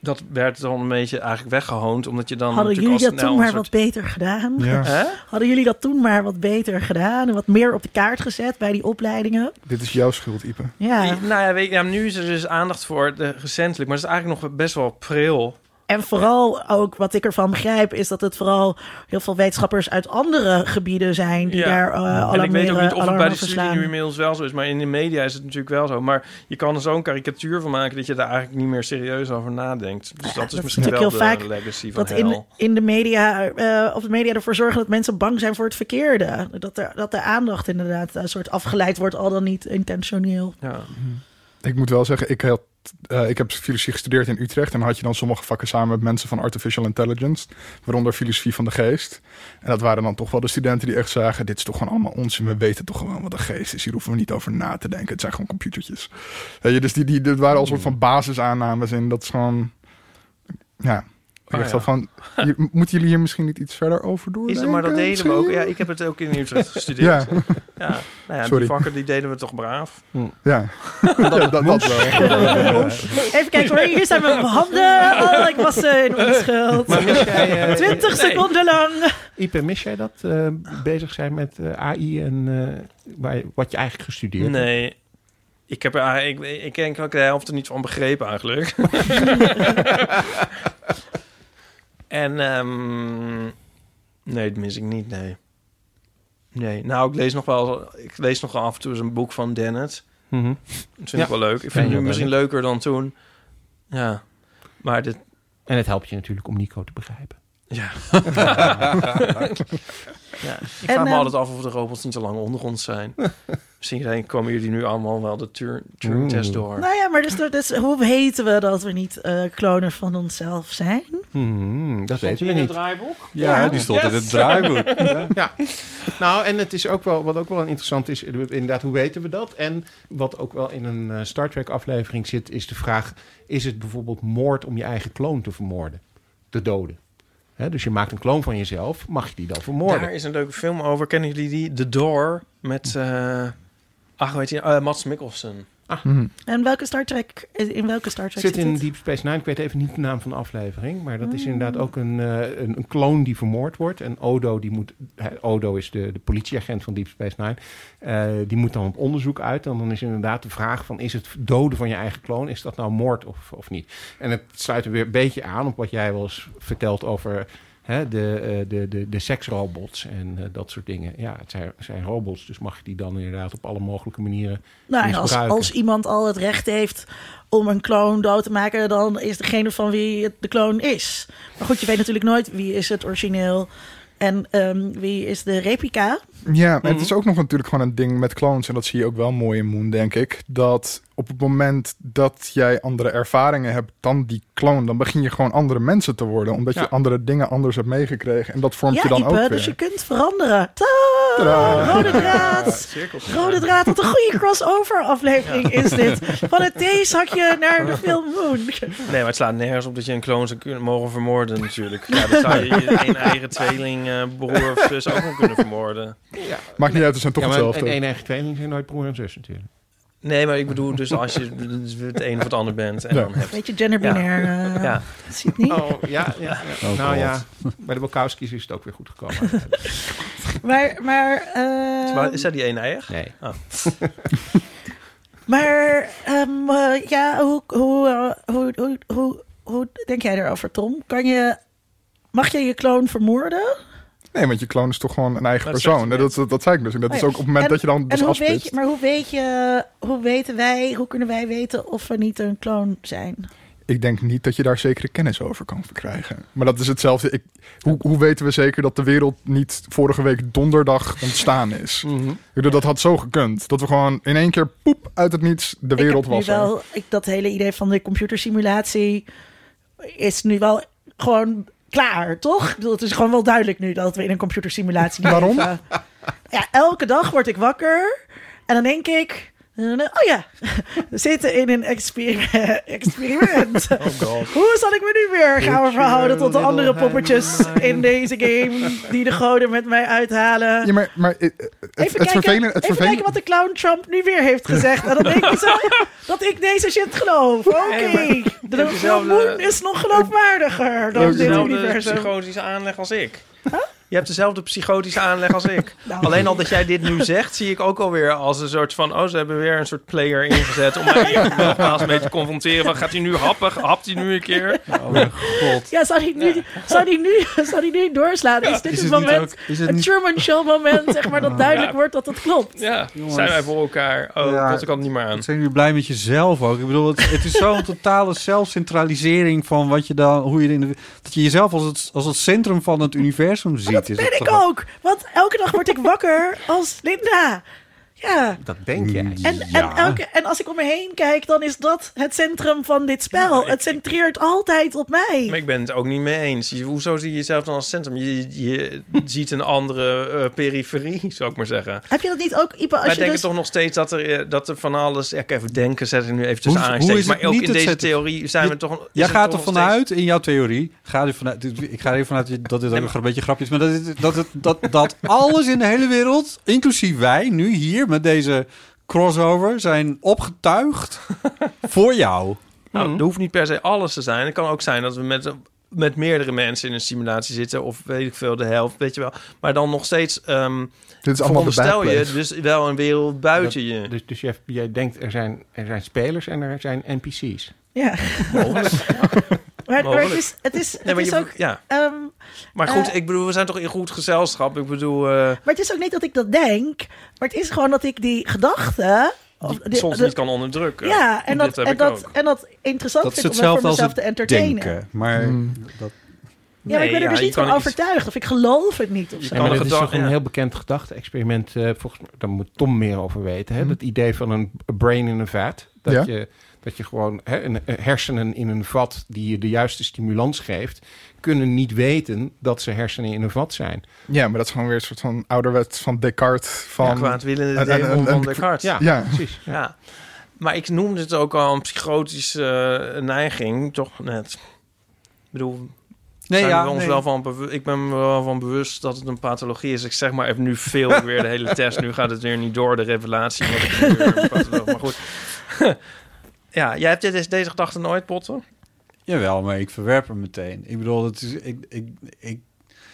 Dat werd dan een beetje eigenlijk weggehoond, omdat je dan. Hadden jullie dat toen maar wat beter gedaan? Ja. Hadden jullie dat toen maar wat beter gedaan? En wat meer op de kaart gezet bij die opleidingen? Dit is jouw schuld, Ipe. Ja. Nou ja, weet je, ja, nu is er dus aandacht voor de, recentelijk, maar dat is eigenlijk nog best wel pril. En vooral ook wat ik ervan begrijp, is dat het vooral heel veel wetenschappers uit andere gebieden zijn die daar uh, en ik weet ook niet of het bij de studie nu inmiddels wel zo is, maar in de media is het natuurlijk wel zo. Maar je kan er zo'n karikatuur van maken dat je daar eigenlijk niet meer serieus over nadenkt. Dus Ja, dat is dat misschien is wel natuurlijk de heel vaak legacy van dat in de media, eh, of de media ervoor zorgen dat mensen bang zijn voor het verkeerde. Dat, er, dat de aandacht inderdaad een soort afgeleid wordt, al dan niet intentioneel. Ja. Ik moet wel zeggen, ik, had, eh, ik heb filosofie gestudeerd in Utrecht. En dan had je dan sommige vakken samen met mensen van artificial intelligence. Waaronder filosofie van de geest. En dat waren dan toch wel de studenten die echt zagen... dit is toch gewoon allemaal onzin. We weten toch gewoon wat een geest is. Hier hoeven we niet over na te denken. Het zijn gewoon computertjes. Weet je, dus die, die, dit waren al een soort van basisaannames. En dat is gewoon... Ja, ik Ah, dacht van... moeten jullie hier misschien niet iets verder over doen? Is het, maar dat deden we ook. Ja, ik heb het ook in Utrecht gestudeerd. Ja, Ja, nou ja, Sorry. die vakken die deden we toch braaf. ja. ja dat, dat wel. Even kijken hoor, hier zijn mijn handen. Oh, ik was eh, in onschuld. Maar mis jij, eh, 20 seconden lang. Ipe, mis jij dat? eh, bezig zijn met eh, AI en eh, waar je- wat je eigenlijk gestudeerd hebt? Nee. Ik heb er eigenlijk, ik, ik denk dat ik de helft er niet van begrepen eigenlijk. En ehm, nee, dat mis ik niet, nee. Nee, nou, ik lees nog wel, ik lees nog af en toe eens een boek van Dennett. Mhm. Dat vind Ja. ik wel leuk. Ik vind het nu misschien leuker dan toen. Ja, maar dit, En het helpt je natuurlijk om Nico te begrijpen. ja. ja. Ik vraag me ehm, altijd af of de robots niet zo lang onder ons zijn. misschien zijn- komen jullie nu allemaal wel de Turing- Turing-test door. Nou ja, maar dus, dus hoe weten we dat we niet eh klonen van onszelf zijn? Hmm, dat Stond weten we in niet. het draaiboek? Ja, Ja. die stond in het draaiboek. Ja. Nou, en het is ook wel, wat ook wel interessant is, inderdaad, hoe weten we dat? En wat ook wel in een eh, Star Trek aflevering zit, is de vraag, is het bijvoorbeeld moord om je eigen kloon te vermoorden? Te doden? Dus je maakt een kloon van jezelf, mag je die dan vermoorden? Daar is een leuke film over. Kennen jullie die? The Door met... eh ach, weet je, eh, Mats Mikkelsen. Mhm. En welke Star Trek, in welke Star Trek zit zit in het? Deep Space Nine. Ik weet even niet de naam van de aflevering. Maar dat is inderdaad ook een, eh, een, een kloon die vermoord wordt. En Odo, die moet, Odo is de, de politieagent van Deep Space Nine. Eh, die moet dan op onderzoek uit. En dan is inderdaad de vraag van... is het doden van je eigen kloon, is dat nou moord of, of niet? En het sluit er weer een beetje aan op wat jij wel eens vertelt over... Hè, de, eh, de, de, de seksrobots en eh, dat soort dingen. Ja, het zijn, zijn robots, dus mag je die dan inderdaad op alle mogelijke manieren Nou, en als, als iemand al het recht heeft om een kloon dood te maken, dan is degene van wie het de kloon is. Maar goed, je weet natuurlijk nooit wie is het origineel en ehm, wie is de replica. Ja, en Mhm. het is ook nog natuurlijk gewoon een ding met clones. En dat zie je ook wel mooi in Moon, denk ik. Dat op het moment dat jij andere ervaringen hebt dan die clone... dan begin je gewoon andere mensen te worden. Omdat Ja. je andere dingen anders hebt meegekregen. En dat vormt ja, je dan Ipe, ook weer. dus je kunt veranderen. Tadaa. Rode draad. Rode draad, wat een goede crossover aflevering is dit. Van het theezakje naar de film Moon. Nee, maar het slaat nergens op dat je een kloon zou kunnen mogen vermoorden natuurlijk. Ja, dan zou je je een eigen tweeling, eh, broer of zus ook nog kunnen vermoorden. Maakt niet uit, het zijn toch ja, maar hetzelfde. en één eigen tweeling zijn nooit broer en zus natuurlijk. Nee, maar ik bedoel dus als je het een of het ander bent en Ja. dan hebt. Weet je, genderbinair. Ja. Ziet niet. Oh, ja, ja. ja. Oh, nou God. ja, bij de Bukowski's is het ook weer goed gekomen. Maar, maar, eh, Maar Is dat die een eier? Nee. maar ehm, eh, ja, hoe, hoe, eh, hoe, hoe, hoe, hoe denk jij erover, Tom? Kan je, mag je je kloon vermoorden? Nee, want je clone is toch gewoon een eigen Dat persoon. Dat, dat, dat, dat zei ik dus. En dat Oh is ja. ook op het moment En- dat je dan dus en hoe weet je, maar hoe weet je, hoe weten wij, hoe kunnen wij weten of we niet een kloon zijn? Ik denk niet dat je daar zekere kennis over kan verkrijgen. Maar dat is hetzelfde. Ik, hoe, hoe weten we zeker dat de wereld niet vorige week donderdag ontstaan is? Bedoel, Dat had zo gekund. Dat we gewoon in één keer poep uit het niets de wereld ik heb was. nu wel, ik, dat hele idee van de computersimulatie is nu wel gewoon klaar, toch? Ik bedoel, het is gewoon wel duidelijk nu dat we in een computersimulatie Waarom? leven. Ja, elke dag word ik wakker en dan denk ik... eh, Oh ja, we zitten in een experiment. experiment. Hoe zal ik me nu weer gaan verhouden tot de andere poppetjes in deze game die de goden met mij uithalen? Ja, maar, maar het, het, Even, het kijken. Het even kijken wat de clown Trump nu weer heeft gezegd. En dan denk ik zo dat ik deze shit geloof. Oké, de hebt dezelfde- Moon is nog geloofwaardiger dan dit dezelfde universum. psychotische aanleg als ik. Je hebt dezelfde psychotische aanleg als ik. Nou. Alleen al dat jij dit nu zegt, zie ik ook alweer als een soort van... oh, ze hebben weer een soort player ingezet om mij nogmaals mee te confronteren. Van, gaat hij nu happen? Hapt hij nu een keer? Oh mijn god. Ja, zou die nu, die nu, die nu doorslaan? Is dit Is het moment, ook- is het een niet- Truman Show moment, zeg maar, dat duidelijk Ja. wordt dat het klopt? Ja, Jongens. zijn wij voor elkaar? Oh, ik kan het niet meer aan. Zijn jullie blij met jezelf ook? Ik bedoel, het, het is zo'n totale zelfcentralisering van wat je dan, hoe je in de, dat je jezelf als het, als het centrum van het universum ziet. Dat ben ik ook. Want elke dag word ik wakker als Linda. Ja. Dat denk jij. En, Ja. en, elke, en als ik om me heen kijk, dan is dat het centrum van dit spel. het centreert altijd op mij. Maar ik ben het ook niet mee eens. Je- hoezo zie je jezelf dan als centrum? Je, je ziet een andere eh, periferie, zou ik maar zeggen. Heb je dat niet ook, Ipe, als Wij je denken dus... toch nog steeds dat er, eh, dat er van alles... Ja, ik even denken, zet ik nu even tussen aanstekens. het Maar ook in deze zetten? theorie zijn Je- we toch... Jij gaat toch er vanuit, in jouw theorie, ga er vanuit, ik ga er even vanuit dat dit ook nog een beetje grapje is, maar dat, dat, het, dat, dat alles in de hele wereld, inclusief wij, nu hier met deze crossover, zijn opgetuigd voor jou. Nou, er hoeft niet per se alles te zijn. Het kan ook zijn dat we met, met meerdere mensen in een simulatie zitten... of weet ik veel, de helft, weet je wel. Maar dan nog steeds ehm Dit is allemaal veronderstel je dus wel een wereld buiten Dat- je. Dus, dus jij, jij denkt, er zijn, er zijn spelers en er zijn NPC's. Ja. Maar, maar het is, het is, Nee, het is je, ook... ja. ehm, Maar goed, Eh. ik bedoel, we zijn toch in goed gezelschap. Ik bedoel, eh, maar het is ook niet dat ik dat denk. Maar het is gewoon dat ik die gedachten... of die soms de- niet kan onderdrukken. Ja, en dat, en, dat, ook. en dat interessant Dat vind om voor mezelf te entertainen. denken. Maar Hmm. dat, Ja, maar ik ben Nee, er dus ja, niet van overtuigd. Of ik geloof het niet of zo. Ja, maar dit is toch een ja. heel bekend gedachte-experiment. eh, volgens mij, daar moet Tom meer over weten. Hè? Dat idee van een brain in een vat. Dat, Ja. je, Dat je gewoon hè, een, een hersenen in een vat die je de juiste stimulans geeft, kunnen niet weten dat ze hersenen in een vat zijn. Ja, maar dat is gewoon weer een soort van ouderwets van Descartes. Van, Ja, kwaadwillende en- en- demon van en- Descartes. Ja, Ja. precies. Ja. Maar ik noemde het ook al een psychotische eh, neiging, toch net. Ik bedoel, Nee, zijn ja, we ons nee. wel van ik ben me wel van bewust dat het een pathologie is. Ik zeg maar even nu veel weer de hele test. Nu gaat het weer niet door, de revelatie. Wat ik nu weer maar goed. ja, jij hebt dit, deze gedachte nooit, Potten? Jawel, maar ik verwerp hem meteen. Ik bedoel, het is, ik, ik, ik,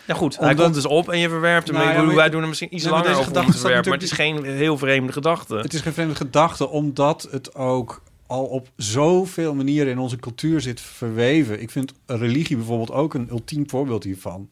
Ja goed, hij Omdat- komt dus op en je verwerpt hem. Nou ja, maar- wij doen er misschien iets langer deze over om gedachte te verwerpen. Maar het is geen heel vreemde gedachte. het is geen vreemde gedachte, omdat het ook al op zoveel manieren in onze cultuur zit verweven. Ik vind religie bijvoorbeeld ook een ultiem voorbeeld hiervan.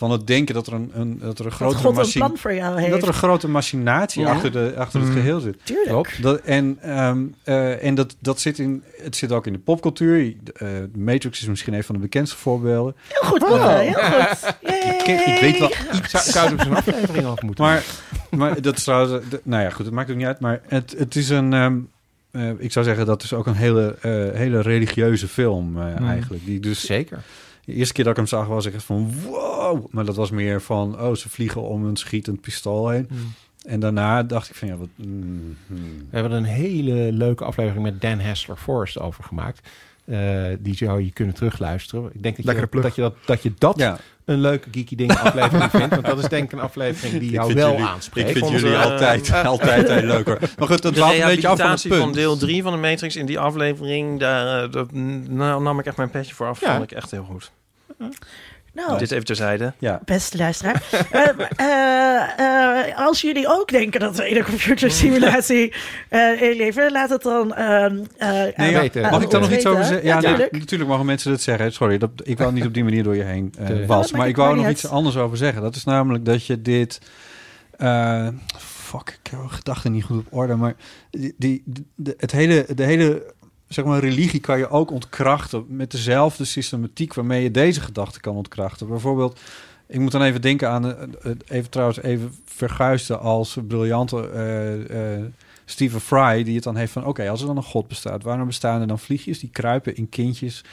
Van het denken dat er een, een, dat er een Dat grotere God een machine... plan voor jou heeft. Dat er een grote machinatie Ja. achter, de, achter het Mm. geheel zit. Tuurlijk. Dat, en ehm, eh, en dat, dat zit in, het zit ook in de popcultuur. Eh, Matrix is misschien een van de bekendste voorbeelden. Heel goed, Botte. Heel goed. Ik, ken- ik weet wel Zou, zouden we zo'n aflevering over moeten Maar, maar dat is trouwens... de- nou ja, goed, het maakt ook niet uit. Maar het, het is een... ehm, eh, ik zou zeggen, dat is ook een hele, eh, hele religieuze film eh, Hmm. eigenlijk. Die dus Zeker. De eerste keer dat ik hem zag was ik echt van wow. Maar dat was meer van, oh, ze vliegen om een schietend pistool heen. Hmm. En daarna dacht ik van, ja, wat... mm, mm. We hebben er een hele leuke aflevering met Dan Hessler Forrest over gemaakt. Eh, die zou je kunnen terugluisteren. Ik denk dat je, plug. dat, je dat, dat je dat Ja, een leuke geeky ding aflevering vindt. Want dat is denk ik een aflevering die Ik jou wel jullie- aanspreekt. ik vind jullie altijd, altijd heel leuk hoor. Maar goed, dat de dwaalt een beetje af van het van, punt. deel 3 van de Matrix in die aflevering, daar eh, dat, nou, nam ik echt mijn petje voor af. Ja. Vond ik echt heel goed. Nou, Dit even terzijde. Ja, beste luisteraar. Eh, eh, eh, als jullie ook denken dat we in een computersimulatie eh leven, laat het dan... ehm, eh, Nee, weten. Mag ik daar nog iets over zeggen? Ja, nee, natuurlijk. mogen mensen dat zeggen. Sorry, dat, ik wou niet op die manier door je heen eh, was. Ja, maar ik wou nog iets anders over zeggen. Dat is namelijk dat je dit... eh, fuck, ik heb mijn gedachten niet goed op orde. Maar die, die, de, het hele, de hele zeg maar, religie kan je ook ontkrachten... met dezelfde systematiek waarmee je deze gedachten kan ontkrachten. Bijvoorbeeld... Ik moet dan even denken aan, eh, even trouwens even verguisden als briljante eh, eh, Stephen Fry, die het dan heeft van, oké, als er dan een god bestaat, waarom bestaan er dan vliegjes die kruipen in kindjes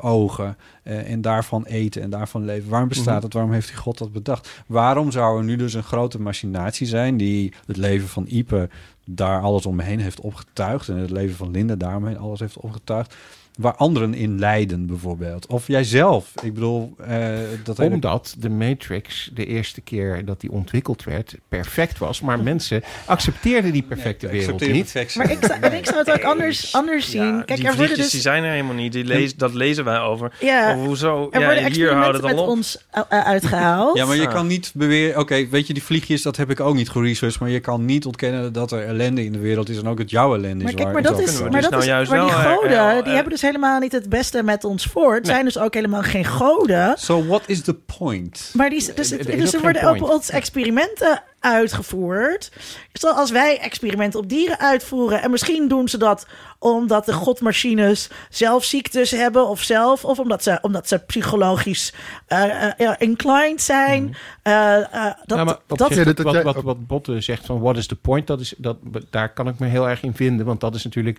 ogen en daarvan eten en daarvan leven? Waarom bestaat Mhm. het? Waarom heeft die god dat bedacht? Waarom zou er nu dus een grote machinatie zijn die het leven van Ipe daar alles omheen heeft opgetuigd en het leven van Linda daaromheen alles heeft opgetuigd? Waar anderen in lijden, bijvoorbeeld. Of jijzelf. Ik bedoel, eh, dat hele Omdat de Matrix de eerste keer dat die ontwikkeld werd perfect was. Maar mensen accepteerden die perfecte Nee, wereld niet. perfectie. Maar ik zou, ik zou het ook anders, anders zien. Ja, Kijk, die er worden vliegjes dus... die zijn er helemaal niet. Die lees, dat lezen wij over. Ja, Of hoezo? er ja, worden hier houden met op. ons uh, uh, uitgehaald. Ja, maar je Ah. kan niet beweren... Oké, weet je, die vliegjes, dat heb ik ook niet geresearched... maar je kan niet ontkennen dat er ellende in de wereld is... en ook het jouw ellende Maar is. kijk, waar maar het dat is, maar dat nou is, juist maar die eh, goden, eh, die eh, hebben dus helemaal niet het beste met ons voor. Het zijn dus ook helemaal geen goden. So what is the point? Maar die, dus, het- dus ook er worden op ons experimenten uitgevoerd. Zoals wij experimenten op dieren uitvoeren. En misschien doen ze dat omdat de godmachines zelf ziektes hebben of zelf. Of omdat ze, omdat ze psychologisch eh, eh, ja, inclined zijn. Eh, eh, dat, Ja, zich, Ja, wat, wat, wat Botte zegt van what is the point, dat is, dat, daar kan ik me heel erg in vinden. Want dat is natuurlijk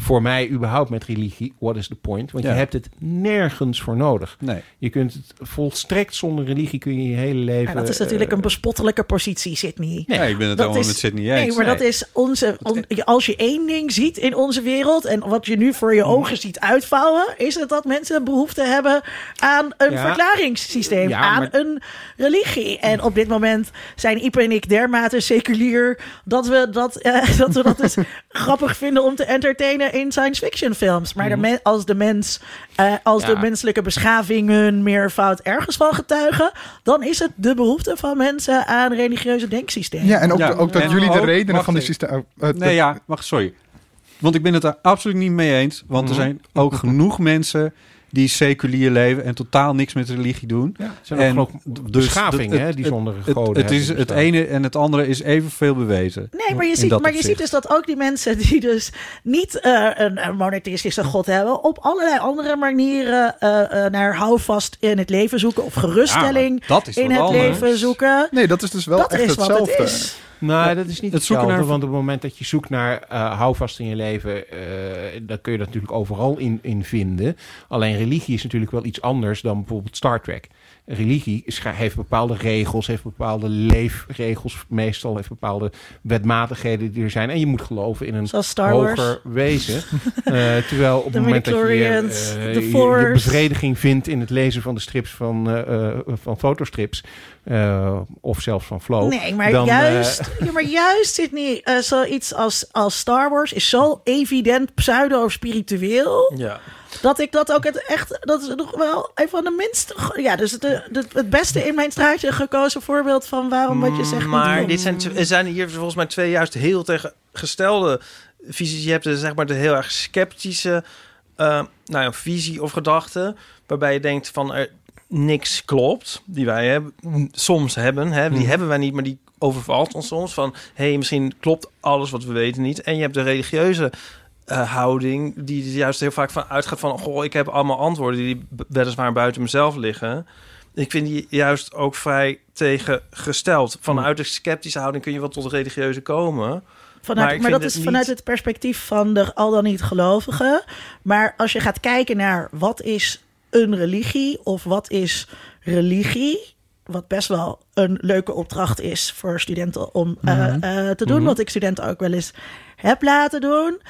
voor mij überhaupt met religie, what is the point? Want Ja. je hebt het nergens voor nodig. Nee. Je kunt het volstrekt zonder religie kun je je hele leven... maar dat is natuurlijk eh, een bespottelijke positie, Sydney. Nee, ik ben het dat is- met Sydney Nee, maar dat is onze. on- als je één ding ziet in onze wereld en wat je nu voor je ogen ziet uitvouwen, is het dat mensen behoefte hebben aan een Ja. verklaringssysteem, Ja, aan maar- een religie. En op dit moment zijn Ipe en ik dermate seculier dat we dat, eh, dat, we dat dus grappig vinden om te entertainen in science fiction films. Maar de men- als de mens, eh, als Ja. de menselijke beschaving hun meervoud ergens van getuigen, dan is het de behoefte van mensen aan religieuze denksystemen. Ja, en ook, Ja, ook dat en jullie de redenen van de systeem... eh, eh, Nee, ja, wacht, sorry. Want ik ben het er absoluut niet mee eens. Want er Mhm. zijn ook genoeg mensen die seculier leven... en totaal niks met religie doen. Ja, het zijn ook En dus beschavingen het- hè, die zonder Het, goden het, is, het ene en het andere is evenveel bewezen. Nee, maar je, ziet, maar je ziet dus dat ook die mensen die dus niet eh, een, een monotheïstische god hebben, op allerlei andere manieren eh, eh, naar houvast in het leven zoeken of geruststelling Ja, dat is in het anders. leven zoeken. Nee, dat is dus wel dat echt is wat hetzelfde. het is. Nou, Ja, dat is niet het zoeken naar- Want op het moment dat je zoekt naar eh houvast in je leven... eh, dan kun je dat natuurlijk overal in, in vinden. Alleen religie is natuurlijk wel iets anders dan bijvoorbeeld Star Trek. Religie is, heeft bepaalde regels, heeft bepaalde leefregels meestal... heeft bepaalde wetmatigheden die er zijn. En je moet geloven in een Wars. hoger wezen. Eh, terwijl op het moment dat je, eh, de je- bevrediging vindt in het lezen van de strips van, eh, eh, van fotostrips... eh, of zelfs van Flow... Nee, maar dan, juist, ja, maar juist zit niet eh, zoiets als, als Star Wars is zo evident pseudo-spiritueel. Ja. Dat ik dat ook het echt, dat is nog wel een van de minste. Ja, dus de, de, het beste in mijn straatje gekozen voorbeeld van waarom wat je zegt. Maar dit zijn, er zijn hier volgens mij twee juist heel tegengestelde visies. Je hebt de, zeg maar de heel erg sceptische eh, nou ja, visie of gedachte... waarbij je denkt van er niks klopt, die wij hebben, soms hebben. Hè, die Hmm. hebben wij niet, maar die overvalt ons soms. Van, hé, hey, misschien klopt alles wat we weten niet. En je hebt de religieuze eh, houding... die er juist heel vaak van uitgaat van... goh, ik heb allemaal antwoorden die weliswaar buiten mezelf liggen... Ik vind die juist ook vrij tegengesteld. Vanuit de sceptische houding kun je wel tot religieuze komen. Vanuit, Maar ik maar, vind dat is vanuit het perspectief van de al dan niet gelovigen. Maar als je gaat kijken naar wat is een religie of wat is religie, wat best wel een leuke opdracht is voor studenten om eh, Mhm. eh, te doen, wat ik studenten ook wel eens heb laten doen,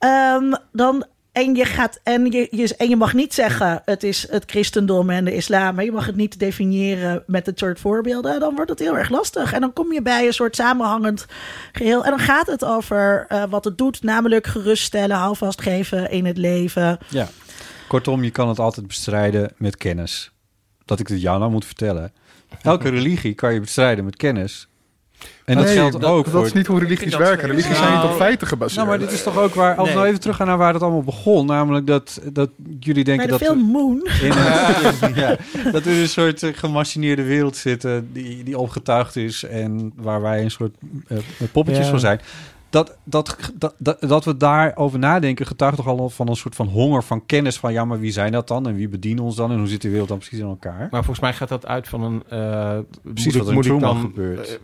Ehm, dan en je gaat en je, je en je mag niet zeggen het is het christendom en de islam, maar je mag het niet definiëren met het soort voorbeelden. Dan wordt het heel erg lastig en dan kom je bij een soort samenhangend geheel. En dan gaat het over eh, wat het doet, namelijk geruststellen, houvast geven in het leven. Ja. Kortom, je kan het altijd bestrijden met kennis. Dat ik het jou nou moet vertellen. Elke religie kan je bestrijden met kennis. En dat Nee, geldt dat, ook dat voor... is niet hoe religies dat werken. twee- Religies zijn niet op Nou, feiten gebaseerd. Nou, maar dit is toch ook waar... Als we Nee. nou even teruggaan naar waar het allemaal begon. Namelijk dat, dat jullie denken Bij de dat... film Moon. In een, ja, dat we in een soort eh, gemachineerde wereld zitten die, die opgetuigd is en waar wij een soort eh, poppetjes Ja. van zijn. Dat, dat, dat, dat, we daarover nadenken getuigt toch al van een soort van honger van kennis van ja, maar wie zijn dat dan en wie bedient ons dan en hoe zit de wereld dan precies in elkaar? Maar volgens mij gaat dat uit van een... eh Precies moet wat er moet ik dan, gebeurt.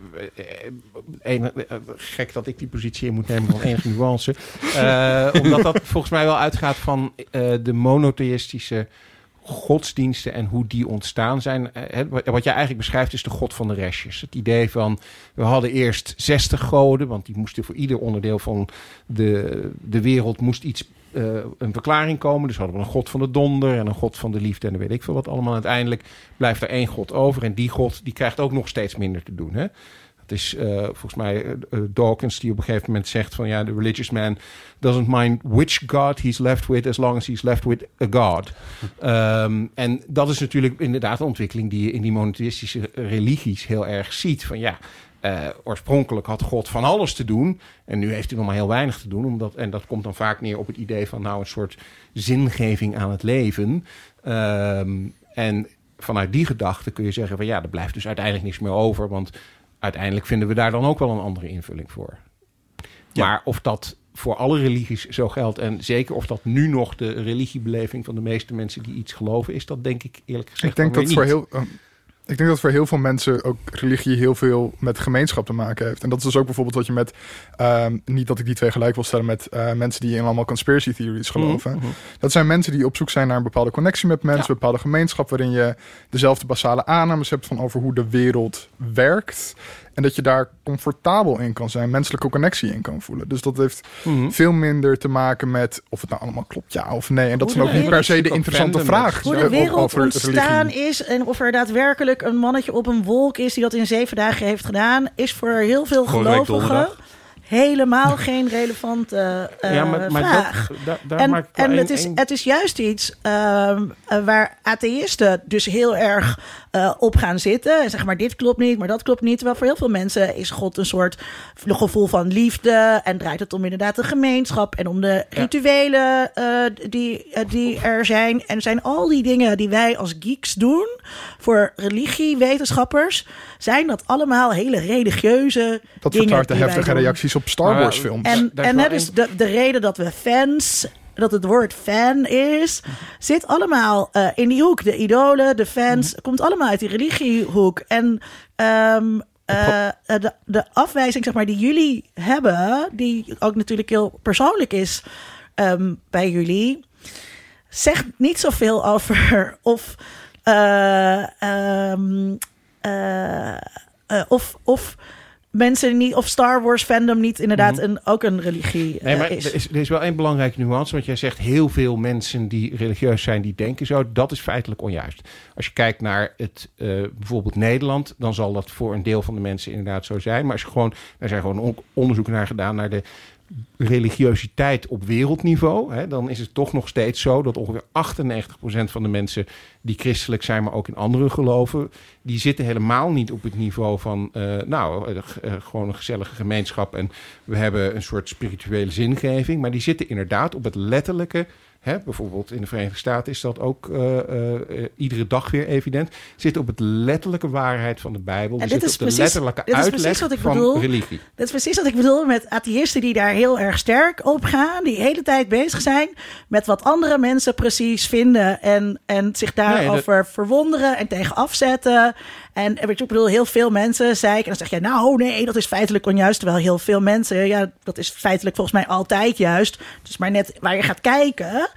eh, eh, gek dat ik die positie in moet nemen van enige nuance. Omdat dat volgens mij wel uitgaat van de monotheïstische godsdiensten en hoe die ontstaan zijn. Eh, wat jij eigenlijk beschrijft is de god van de restjes. Het idee van, we hadden eerst 60 goden, want die moesten voor ieder onderdeel van de, de wereld moest iets, eh, een verklaring komen. Dus hadden we een god van de donder en een god van de liefde en dan weet ik veel wat allemaal. Uiteindelijk blijft er één god over en die god die krijgt ook nog steeds minder te doen. Hè? Het is eh, volgens mij eh, eh, Dawkins die op een gegeven moment zegt van ja, de religious man doesn't mind which god he's left with as long as he's left with a god. Ehm, en dat is natuurlijk inderdaad een ontwikkeling die je in die monotheïstische religies heel erg ziet. Van ja, oorspronkelijk had God van alles te doen en nu heeft hij nog maar heel weinig te doen. Omdat, en dat komt dan vaak neer op het idee van nou een soort zingeving aan het leven. Ehm, en vanuit die gedachte kun je zeggen van ja, er blijft dus uiteindelijk niks meer over, want uiteindelijk vinden we daar dan ook wel een andere invulling voor. Maar of dat voor alle religies zo geldt en zeker of dat nu nog de religiebeleving van de meeste mensen die iets geloven is, dat denk ik eerlijk gezegd Ik denk dat weer voor niet. heel. Ik denk dat voor heel veel mensen ook religie heel veel met gemeenschap te maken heeft. En dat is dus ook bijvoorbeeld wat je met. ehm, niet dat ik die twee gelijk wil stellen met eh, mensen die in allemaal conspiracy theories geloven. Mhm, mhm. Dat zijn mensen die op zoek zijn naar een bepaalde connectie met mensen, Ja. een bepaalde gemeenschap waarin je dezelfde basale aannames hebt van over hoe de wereld werkt. En dat je daar comfortabel in kan zijn, menselijke connectie in kan voelen. Dus dat heeft Mhm. veel minder te maken met of het nou allemaal klopt, ja of nee. En dat is ook niet per se de interessante vraag. Hoe de wereld over ontstaan religie. is en of er daadwerkelijk een mannetje op een wolk is die dat in zeven dagen heeft gedaan, is voor heel veel gelovigen. Helemaal geen relevante eh, ja, maar, maar vraag. dat, daar, daar en maak ik wel en het, is, het is juist iets ehm, eh, waar atheïsten dus heel erg eh, op gaan zitten. En zeg maar, dit klopt niet, maar dat klopt niet. Terwijl voor heel veel mensen is God een soort gevoel van liefde. En draait het om inderdaad de gemeenschap en om de Ja. rituelen eh, die, die er zijn. En zijn al die dingen die wij als geeks doen voor religiewetenschappers, zijn dat allemaal hele religieuze Dat dingen verklaart de heftige reacties op Star Maar, Wars films. En, en is de, de reden dat we fans, dat het woord fan is, zit allemaal eh, in die hoek. De idolen, de fans, komt allemaal uit die religiehoek. En ehm, eh, de, de afwijzing zeg maar, die jullie hebben, die ook natuurlijk heel persoonlijk is ehm, bij jullie, zegt niet zoveel over of. eh, ehm, eh, eh, of, of mensen niet, of Star Wars fandom niet inderdaad een, ook een religie Nee, eh, maar is. er is, er is wel één belangrijke nuance. Want jij zegt heel veel mensen die religieus zijn, die denken zo. Dat is feitelijk onjuist. Als je kijkt naar het, eh, bijvoorbeeld Nederland, dan zal dat voor een deel van de mensen inderdaad zo zijn. Maar als je gewoon, er zijn gewoon on- onderzoeken naar gedaan naar de religiositeit op wereldniveau, hè, dan is het toch nog steeds zo dat ongeveer 98% van de mensen die christelijk zijn, maar ook in andere geloven, die zitten helemaal niet op het niveau van, eh, nou, eh, eh, gewoon een gezellige gemeenschap en we hebben een soort spirituele zingeving, maar die zitten inderdaad op het letterlijke. Hè, bijvoorbeeld in de Verenigde Staten is dat ook eh, eh, eh, iedere dag weer evident. Zitten op het letterlijke waarheid van de Bijbel. Die dit is op de letterlijke dit is uitleg precies wat ik van bedoel. religie. Dat is precies wat ik bedoel met atheïsten die daar heel erg sterk op gaan. Die de hele tijd bezig zijn met wat andere mensen precies vinden. En, en zich daarover verwonderen en tegen afzetten. En weet je, ik bedoel, heel veel mensen zei ik. En dan zeg je, nou nee, dat is feitelijk onjuist. Terwijl heel veel mensen, ja, dat is feitelijk volgens mij altijd juist. Is maar net waar je gaat kijken.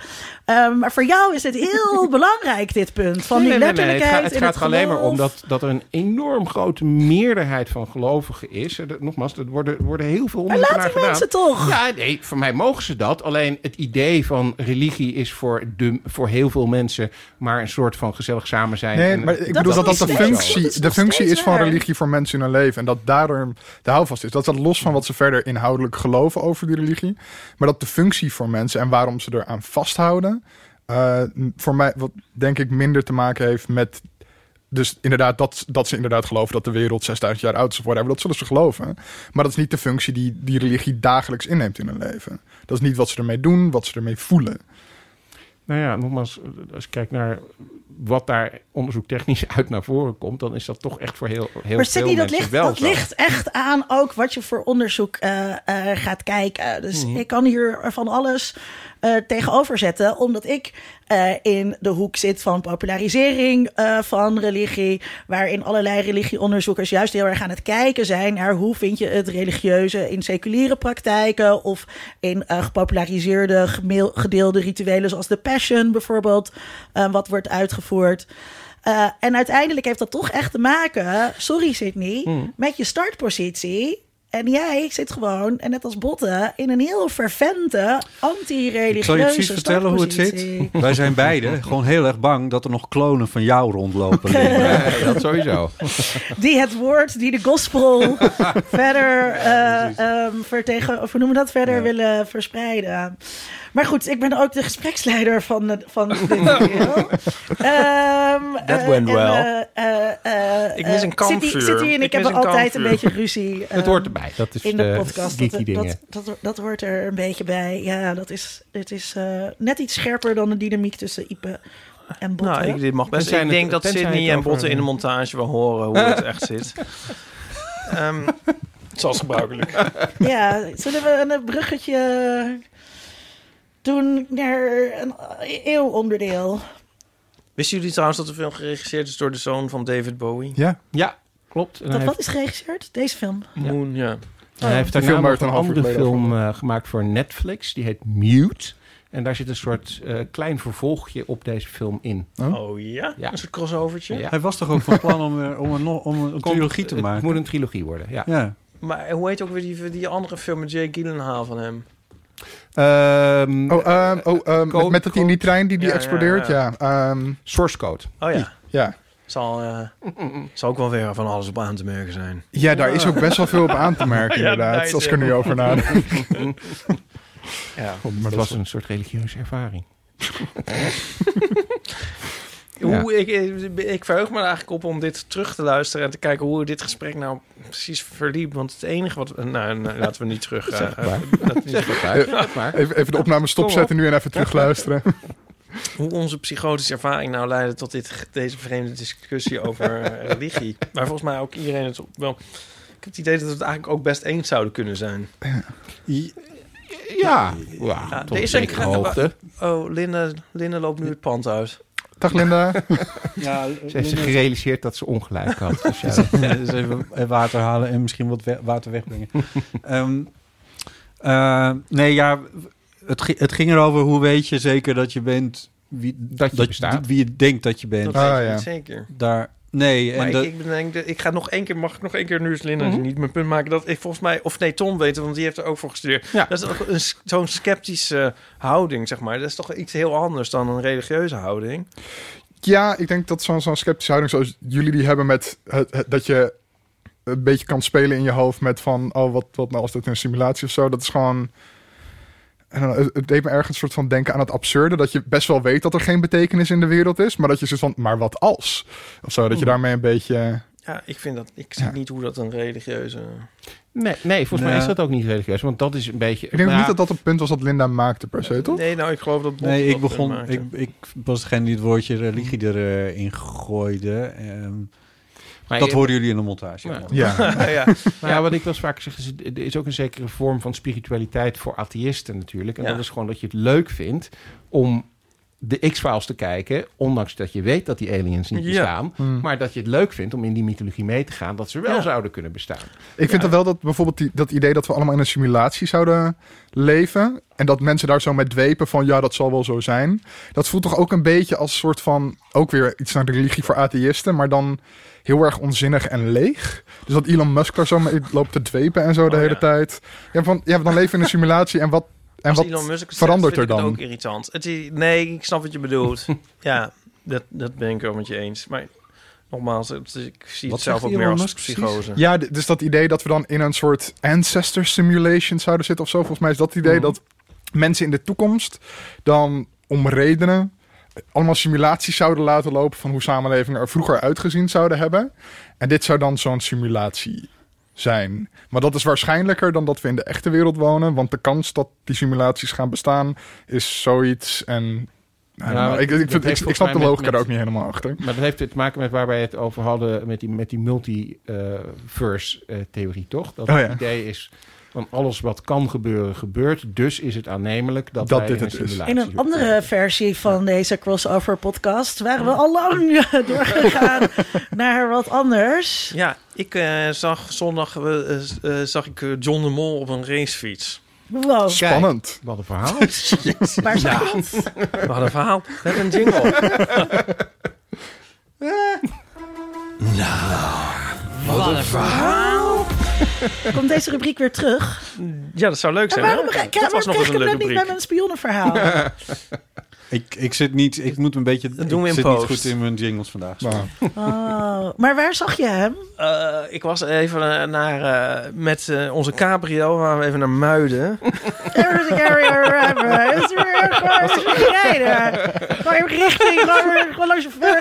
Ehm, maar voor jou is het heel belangrijk, dit punt. Van die Nee, nee, nee, nee. letterlijkheid Het gaat, het gaat er alleen maar om dat, dat er een enorm grote meerderheid van gelovigen is. Er- Nogmaals, er worden, er worden heel veel Maar onderzoeken naar gedaan. mensen toch. Ja, nee, voor mij mogen ze dat. Alleen het idee van religie is voor, de, voor heel veel mensen maar een soort van gezellig samen zijn. Nee, En maar ik Dat bedoel dat dat is de dat functie, is de functie is van waar. religie voor mensen in hun leven. En dat daarom de houvast is. Dat staat los van wat ze verder inhoudelijk geloven over die religie. Maar dat de functie voor mensen en waarom ze eraan vasthouden... eh, voor mij, wat denk ik minder te maken heeft met... Dus inderdaad, dat, dat ze inderdaad geloven dat de wereld 6000 jaar oud is of whatever. Dat zullen ze geloven. Maar dat is niet de functie die die religie dagelijks inneemt in hun leven. Dat is niet wat ze ermee doen, wat ze ermee voelen. Nou ja, nogmaals, als je kijkt naar wat daar onderzoektechnisch uit naar voren komt, dan is dat toch echt voor heel, heel Maar veel Sidney, dat, mensen ligt, wel dat zo. ligt echt aan ook wat je voor onderzoek eh, eh, gaat kijken. Dus Mhm. ik kan hier van alles eh, tegenover zetten, omdat ik eh, in de hoek zit van popularisering eh, van religie, waarin allerlei religieonderzoekers juist heel erg aan het kijken zijn naar hoe vind je het religieuze in seculiere praktijken of in gepopulariseerde gedeelde rituelen zoals de Passion bijvoorbeeld, wat wordt uitgevoerd. En uiteindelijk heeft dat toch echt te maken, sorry Sydney, Hmm. met je startpositie. En jij zit gewoon, en net als Botten, in een heel fervente, anti-religieuze Ik zal je precies vertellen hoe het zit. Wij zijn beide gewoon heel erg bang dat er nog klonen van jou rondlopen. Ja, dat sowieso. Die het woord, die de gospel verder, eh ehm vertegen, of hoe noemen we dat, verder willen verspreiden. Maar goed, ik ben ook de gespreksleider van, de- van dit deel. Ehm, That eh, went en, well. eh, eh, eh, Ik mis een Sydney- kampvuur. Sydney en ik, een altijd een beetje ruzie. Het ehm, hoort erbij. Dat is in de de podcast. Dat, dat, dat, dat hoort er een beetje bij. Ja, dat is, het is eh, net iets scherper dan de dynamiek tussen Ipe en Botte. Nou, ik, dit mag best. Tenzij ik het- denk dat Sydney en over- Botten in de montage wel horen hoe het echt zit. Ehm, zoals gebruikelijk. Ja, zullen we een bruggetje doen naar een eeuwonderdeel? Wisten jullie trouwens dat de film geregisseerd is door de zoon van David Bowie? Ja, Ja, klopt. En Dat hij wat is geregisseerd? Deze film. Moon, ja. Hij heeft Die daarna film nog een een half uur andere geleden film eh, gemaakt voor Netflix. Die heet Mute. En daar zit een soort eh, klein vervolgje op deze film in. Oh ja? Ja. Een soort crossovertje? Ja. Hij was toch ook van plan om, eh, om, een, no- om een trilogie te Het maken? moet een trilogie worden, ja. Ja. Maar hoe heet ook weer die, die andere film met Jake Gyllenhaal van hem? Ehm, Oh, ehm, oh ehm, met, Code- met dat die in die trein die, die Ja, ja, explodeert, ja. ja. Ehm, Source Code. Oh ja. ja. Zal, eh, zal ook wel weer van alles op aan te merken zijn. Ja, daar is ook best wel veel op aan te merken, Ja, inderdaad. nice, als ik er nu ja. over nadenk. Ja. Maar het was een soort religieuze ervaring. Hoe, ik, ik, ik verheug me er eigenlijk op om dit terug te luisteren en te kijken hoe dit gesprek nou precies verliep. Want het enige wat... Nou, nou, laten we niet terug... eh, Zeg maar. eh, dat niet terug- maar. Even, even de opname stopzetten nu en even terugluisteren. hoe onze psychotische ervaring nou leidde tot dit, deze vreemde discussie over eh, religie. Waar volgens mij ook iedereen het op- wel... Ik heb het idee dat we het eigenlijk ook best eens zouden kunnen zijn. Ja, ja, Ja, tot deze- een zekere hoogte. Oh, Linda, Linda loopt nu het pand uit. Dag Linda. Ja, Ze heeft zich gerealiseerd dat ze ongelijk had. Dus ja, dus even water halen en misschien wat we- water wegbrengen. Ehm, eh, nee, ja, het, het ging erover hoe weet je zeker dat je bent wie, Dat je bestaat. wie je denkt dat je bent. Dat Ah, weet je ja. niet zeker. Daar, nee, Maar en ik, dat, ik ik ga nog één keer, mag ik nog één keer nu Linda Mhm. niet mijn punt maken dat ik volgens mij, of nee, Tom weten, want die heeft er ook voor gestudeerd. Ja. Dat is ook een, zo'n sceptische houding, zeg maar. Dat is toch iets heel anders dan een religieuze houding. Ja, ik denk dat zo'n zo'n sceptische houding zoals jullie die hebben met het, het- dat je een beetje kan spelen in je hoofd met van, oh, wat, wat nou als dit een simulatie of zo. Dat is gewoon. En dan, het deed me ergens een soort van denken aan het absurde. Dat je best wel weet dat er geen betekenis in de wereld is. Maar dat je zoiets van, maar wat als? Of zo, dat je daarmee een beetje... Ja, ik vind dat, ik zie Ja. niet hoe dat een religieuze... nee, nee, volgens mij is dat ook niet religieus. Want dat is een beetje... Ik denk nou niet dat dat het punt was dat Linda maakte per se, toch? Nee, nou, ik geloof dat Bob nee, ik dat begon, ik, ik was degene die het woordje religie erin gooide. Ehm, maar dat je- hoorden jullie in de montage. Ja. Ja. ja. Nou ja, wat ik wel eens vaker zeg, is, er is ook een zekere vorm van spiritualiteit voor atheïsten natuurlijk. En Ja. dat is gewoon dat je het leuk vindt om de X-Files te kijken, ondanks dat je weet dat die aliens niet Ja. bestaan. Hmm. Maar dat je het leuk vindt om in die mythologie mee te gaan, dat ze wel Ja. zouden kunnen bestaan. Ik vind het wel dat bijvoorbeeld die, dat idee dat we allemaal in een simulatie zouden leven. En dat mensen daar zo met dwepen van ja, dat zal wel zo zijn. Dat voelt toch ook een beetje als een soort van ook weer iets naar de religie voor atheïsten, maar dan heel erg onzinnig en leeg. Dus dat Elon Musk daar zo mee loopt te dwepen en zo de Oh, hele ja. tijd. Ja, van ja, dan leven we in een simulatie en wat en Als wat Elon Musk het verandert zegt, er dan? het ook irritant. Het is, nee, ik snap wat je bedoelt. ja, dat, dat ben ik wel met je eens. Maar nogmaals, het ik zie Wat het zelf ook meer als Musk precies? psychose. Ja, dus dat idee dat we dan in een soort ancestor simulation zouden zitten of zo. Volgens mij is dat het idee Mhm. dat mensen in de toekomst dan om redenen allemaal simulaties zouden laten lopen van hoe samenlevingen er vroeger uitgezien zouden hebben. En dit zou dan zo'n simulatie zijn. Maar dat is waarschijnlijker dan dat we in de echte wereld wonen, want de kans dat die simulaties gaan bestaan is zoiets en Ja, know. ik, ik, vind, ik, snap de logica met- er ook niet helemaal achter. Maar dat heeft te maken met waar wij het over hadden met die, met die multiverse-theorie, toch? Dat Oh, het ja. idee is van alles wat kan gebeuren, gebeurt. Dus is het aannemelijk dat, Dat wij dit in het een is. simulatie In een andere versie van deze crossover podcast waren we al lang doorgegaan naar wat anders. Ja, ik eh, zag zondag eh, zag ik John de Mol op een racefiets. Wow, Spannend. Wat een verhaal. waar dat? Wat een verhaal. Met een jingle. Komt deze rubriek weer terug? Ja, dat zou leuk En zijn. waarom hè? krijg ik, dat waarom was nog krijg eens ik een hem leuke net niet rubriek. bij mijn spionnenverhaal? Ik, ik zit niet, ik moet een beetje, Dat doen we ik in zit post. niet goed in mijn jingles vandaag. Nou, Oh, maar waar zag je hem? Eh, ik was even eh, naar, eh, met eh, onze cabrio, waren we even naar Muiden. Er er er richting,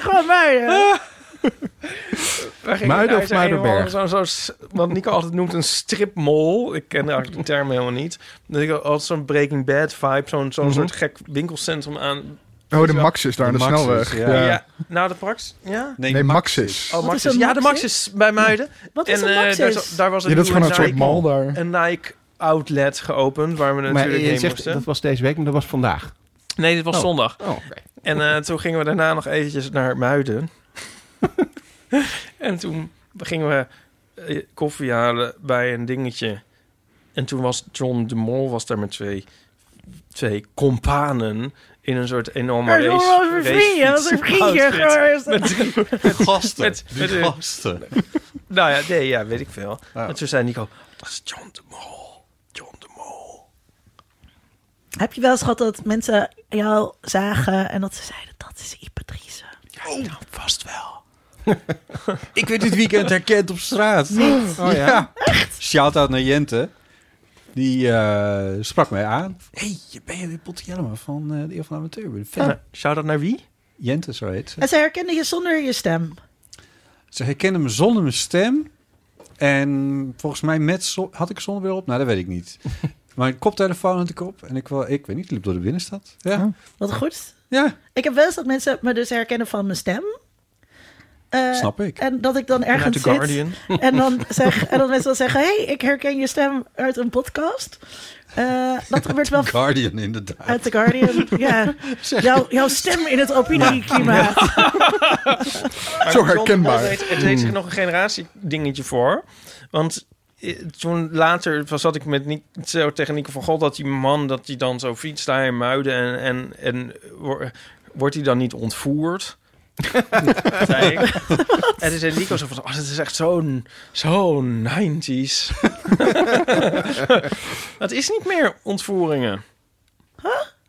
gewoon muiden. Muiden of een Muidenberg? Zo, zo, wat Nico altijd noemt een stripmol. Ik ken eigenlijk de term helemaal niet. Dat ik altijd zo'n Breaking Bad vibe, zo'n zo'n Mhm. soort gek winkelcentrum aan. Oh, de Max is daar aan de, De snelweg. ja. Ja. nou de Prax. Ja. Nee, Maxis. Oh, Wat Max is een Ja, de Maxis? Max is bij Muiden. Wat is en een eh, Maxis? daar, was een Ja, dat is nieuwe gewoon een soort daar. Een Nike outlet geopend, waar we Maar natuurlijk je heen zegt, moesten. dat was deze week, maar dat was vandaag. Nee, dit was Oh. zondag. Oh, oké. En eh, toen gingen we daarna nog eventjes naar Muiden. en toen gingen we eh, koffie halen bij een dingetje. En toen was John de Mol was daar met twee, twee companen in een soort enorme Er race. wel een vriendje, dat is een vriendje. Met, met gasten. Met, met, gasten. nou ja, nee, ja, weet ik veel. Ja. En toen zei Nico, dat is John de Mol. John de Mol. Heb je wel eens gehad dat mensen jou zagen en dat ze zeiden, dat is Ipatrice? Ja, nou, vast wel. Ik werd dit weekend herkend op straat. Oh ja? Shout-out naar Jente. Die eh, sprak mij aan. hey, je ben je weer Potti Jellema van eh, de Eeuw van de Amateur. Ja. Shout-out naar wie? Jente, zo heet ze. En ze herkenden je zonder je stem. Ze herkende me zonder mijn stem. En volgens mij met zo- had ik zonnebril op? Nou, dat weet ik niet. maar een koptelefoon had ik op. En ik, wel, ik weet niet, liep door de binnenstad. Ja. Wat goed. ja. Ik heb wel eens dat mensen me dus herkennen van mijn stem. Eh, Snap ik. En dat ik dan En uit ergens The zit Guardian. en dan, zeg, en dan mensen dan zeggen... hey, ik herken je stem uit een podcast. Eh, dat gebeurt wel Guardian, inderdaad. uit The Guardian. Ja. Jouw, jouw stem in het opinieklimaat. Zo herkenbaar. Het deed, het deed zich nog een generatiedingetje voor. Want eh, toen later was zat ik met Nick, zo tegen Nico van God... dat die man dat hij dan zo fietst daar in Muiden... en, en, en wo- wordt hij dan niet ontvoerd... zei ik. En toen zei Nico zo van... Oh, dat is echt zo'n zo'n 90s. dat is niet meer ontvoeringen.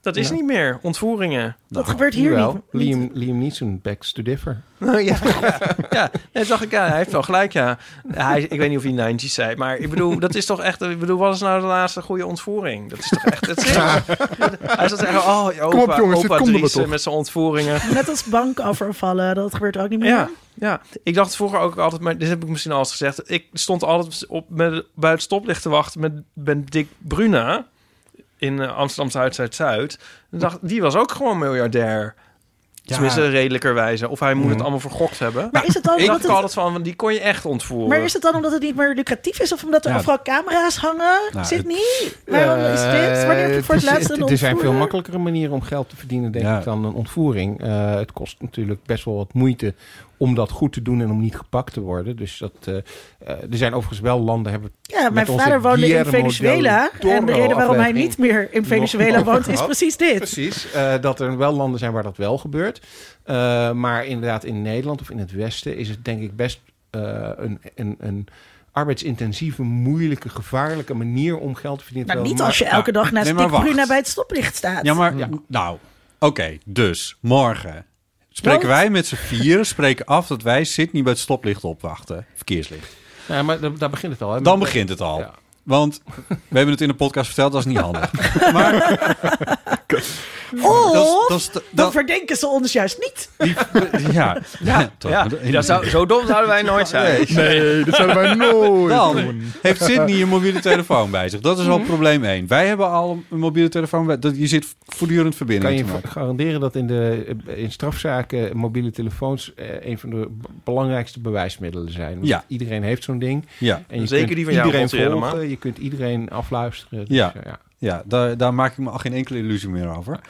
Dat is niet meer ontvoeringen. Dat gebeurt hier Jawel, niet. niet. Liam, Liam Neeson, Backs to Differ. Nou, ja, ja, nee, zag ik, ja, hij heeft wel gelijk, ja. Hij, ik weet niet of hij 90s zei, maar ik bedoel, dat is toch echt, ik bedoel, wat is nou de laatste goede ontvoering? Dat is toch echt, het is, hij zat zeggen, oh, opa, Kom op, jongens, dit opa Dries, met zijn ontvoeringen. Net als bankovervallen, dat gebeurt ook niet meer. Ja, ja, ik dacht vroeger ook altijd, maar dit heb ik misschien al eens gezegd, ik stond altijd op, met, bij het stoplicht te wachten met, met Dick Bruna in eh, Amsterdam Zuid-Zuid-Zuid. Die was ook gewoon miljardair. Tenminste, redelijkerwijze. Of hij moet het allemaal vergokt hebben. Maar is het dan Ik dacht het, altijd van, die kon je echt ontvoeren. maar is het dan omdat het niet meer lucratief is? Of omdat er Ja. overal camera's hangen? Nou, Zit het- niet? Waarom is dit? Wanneer heb je voor het is- laatst een Er zijn veel makkelijkere manieren om geld te verdienen, denk Ja. ik, dan een ontvoering. Eh, het kost natuurlijk best wel wat moeite om dat goed te doen en om niet gepakt te worden. Dus dat, eh, eh, er zijn overigens wel landen, hebben Ja, met mijn onze vader woonde in Venezuela. En de reden waarom hij niet meer in Venezuela woont, is precies dit. Precies, eh, dat er wel landen zijn waar dat wel gebeurt. Eh, maar inderdaad in Nederland of in het Westen is het denk ik best eh, een, een, een arbeidsintensieve, moeilijke, gevaarlijke manier om geld te verdienen. Maar niet als je elke dag naast nee, Dick wacht. Bruna bij het stoplicht staat. Ja, maar Ja. nou, oké, dus morgen spreken wij met z'n vieren spreken af dat wij Sydney bij het stoplicht opwachten, verkeerslicht. Ja, maar daar, daar begint het al. Hè? Dan begint het al. Ja. Want we hebben het in de podcast verteld, dat is niet handig. Of, Dat dat dan dat- verdenken ze ons juist niet. ja, ja, toch. Ja, ja zo, zo dom zouden wij nooit zijn. Nee, dat zouden wij nooit Dan doen. heeft Sydney een mobiele telefoon bij zich. Dat is al Mhm. probleem één. Wij hebben al een mobiele telefoon bij. Dat, je zit voortdurend Kan verbinding je te maken. garanderen dat in, de, in strafzaken mobiele telefoons eh, een van de belangrijkste bewijsmiddelen zijn? Want Ja. Iedereen heeft zo'n ding. Ja, En je Zeker kunt die van jou, iedereen volgen, je kunt iedereen afluisteren. Dus, Ja. eh, ja. Ja daar, daar maak ik me al geen enkele illusie meer over.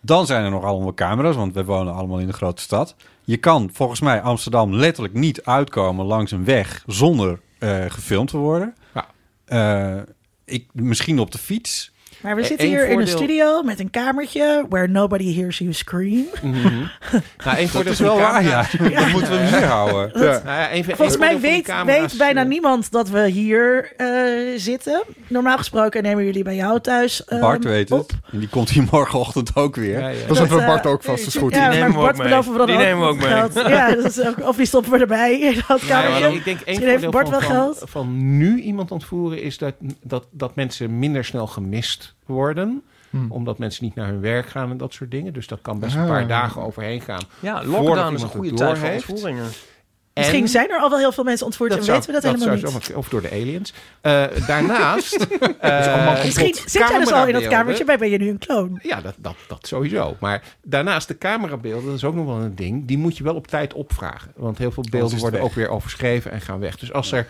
Dan zijn er nog allemaal camera's, want we wonen allemaal in de grote stad. Je kan volgens mij Amsterdam letterlijk niet uitkomen langs een weg zonder eh, gefilmd te worden. Ja. Eh, ik, misschien op de fiets. Maar we Eh, zitten hier in een studio met een kamertje where nobody hears you scream. Mhm. nou, één Dat voordeel is wel die waar, ja. Dat moeten we hier houden. Ja. Nou ja, Volgens mij die weet, camera's, weet bijna eh, niemand dat we hier eh, zitten. Normaal gesproken nemen jullie bij jou thuis ehm, Bart weet op. het. En die komt hier morgenochtend ook weer. Ja, ja. Dan zetten we Dat, Bart eh, ook vast, dat is goed. Ja, nemen maar we ook Bart mee. beloven we dan Die ook nemen we ook mee. geld. Ja, dat is ook, of die stoppen we erbij in dat kamertje. ik denk één heeft voordeel Bart van, wel van, geld. van nu iemand ontvoeren is dat, dat, dat mensen minder snel gemist worden. Hmm. Omdat mensen niet naar hun werk gaan en dat soort dingen. Dus dat kan best een Ah. paar dagen overheen gaan. Ja, lockdown is een goede tijd voor. Misschien En- zijn er al wel heel veel mensen ontvoerd en weten we dat, helemaal niet. Of door de aliens. Eh, daarnaast... eh. Misschien zit jij dus al in dat kamertje, bij ben je nu een kloon. Ja, dat, dat, dat sowieso. Maar daarnaast de camerabeelden, dat is ook nog wel een ding. Die moet je wel op tijd opvragen. Want heel veel beelden worden weg. ook weer overschreven en gaan weg. Dus als er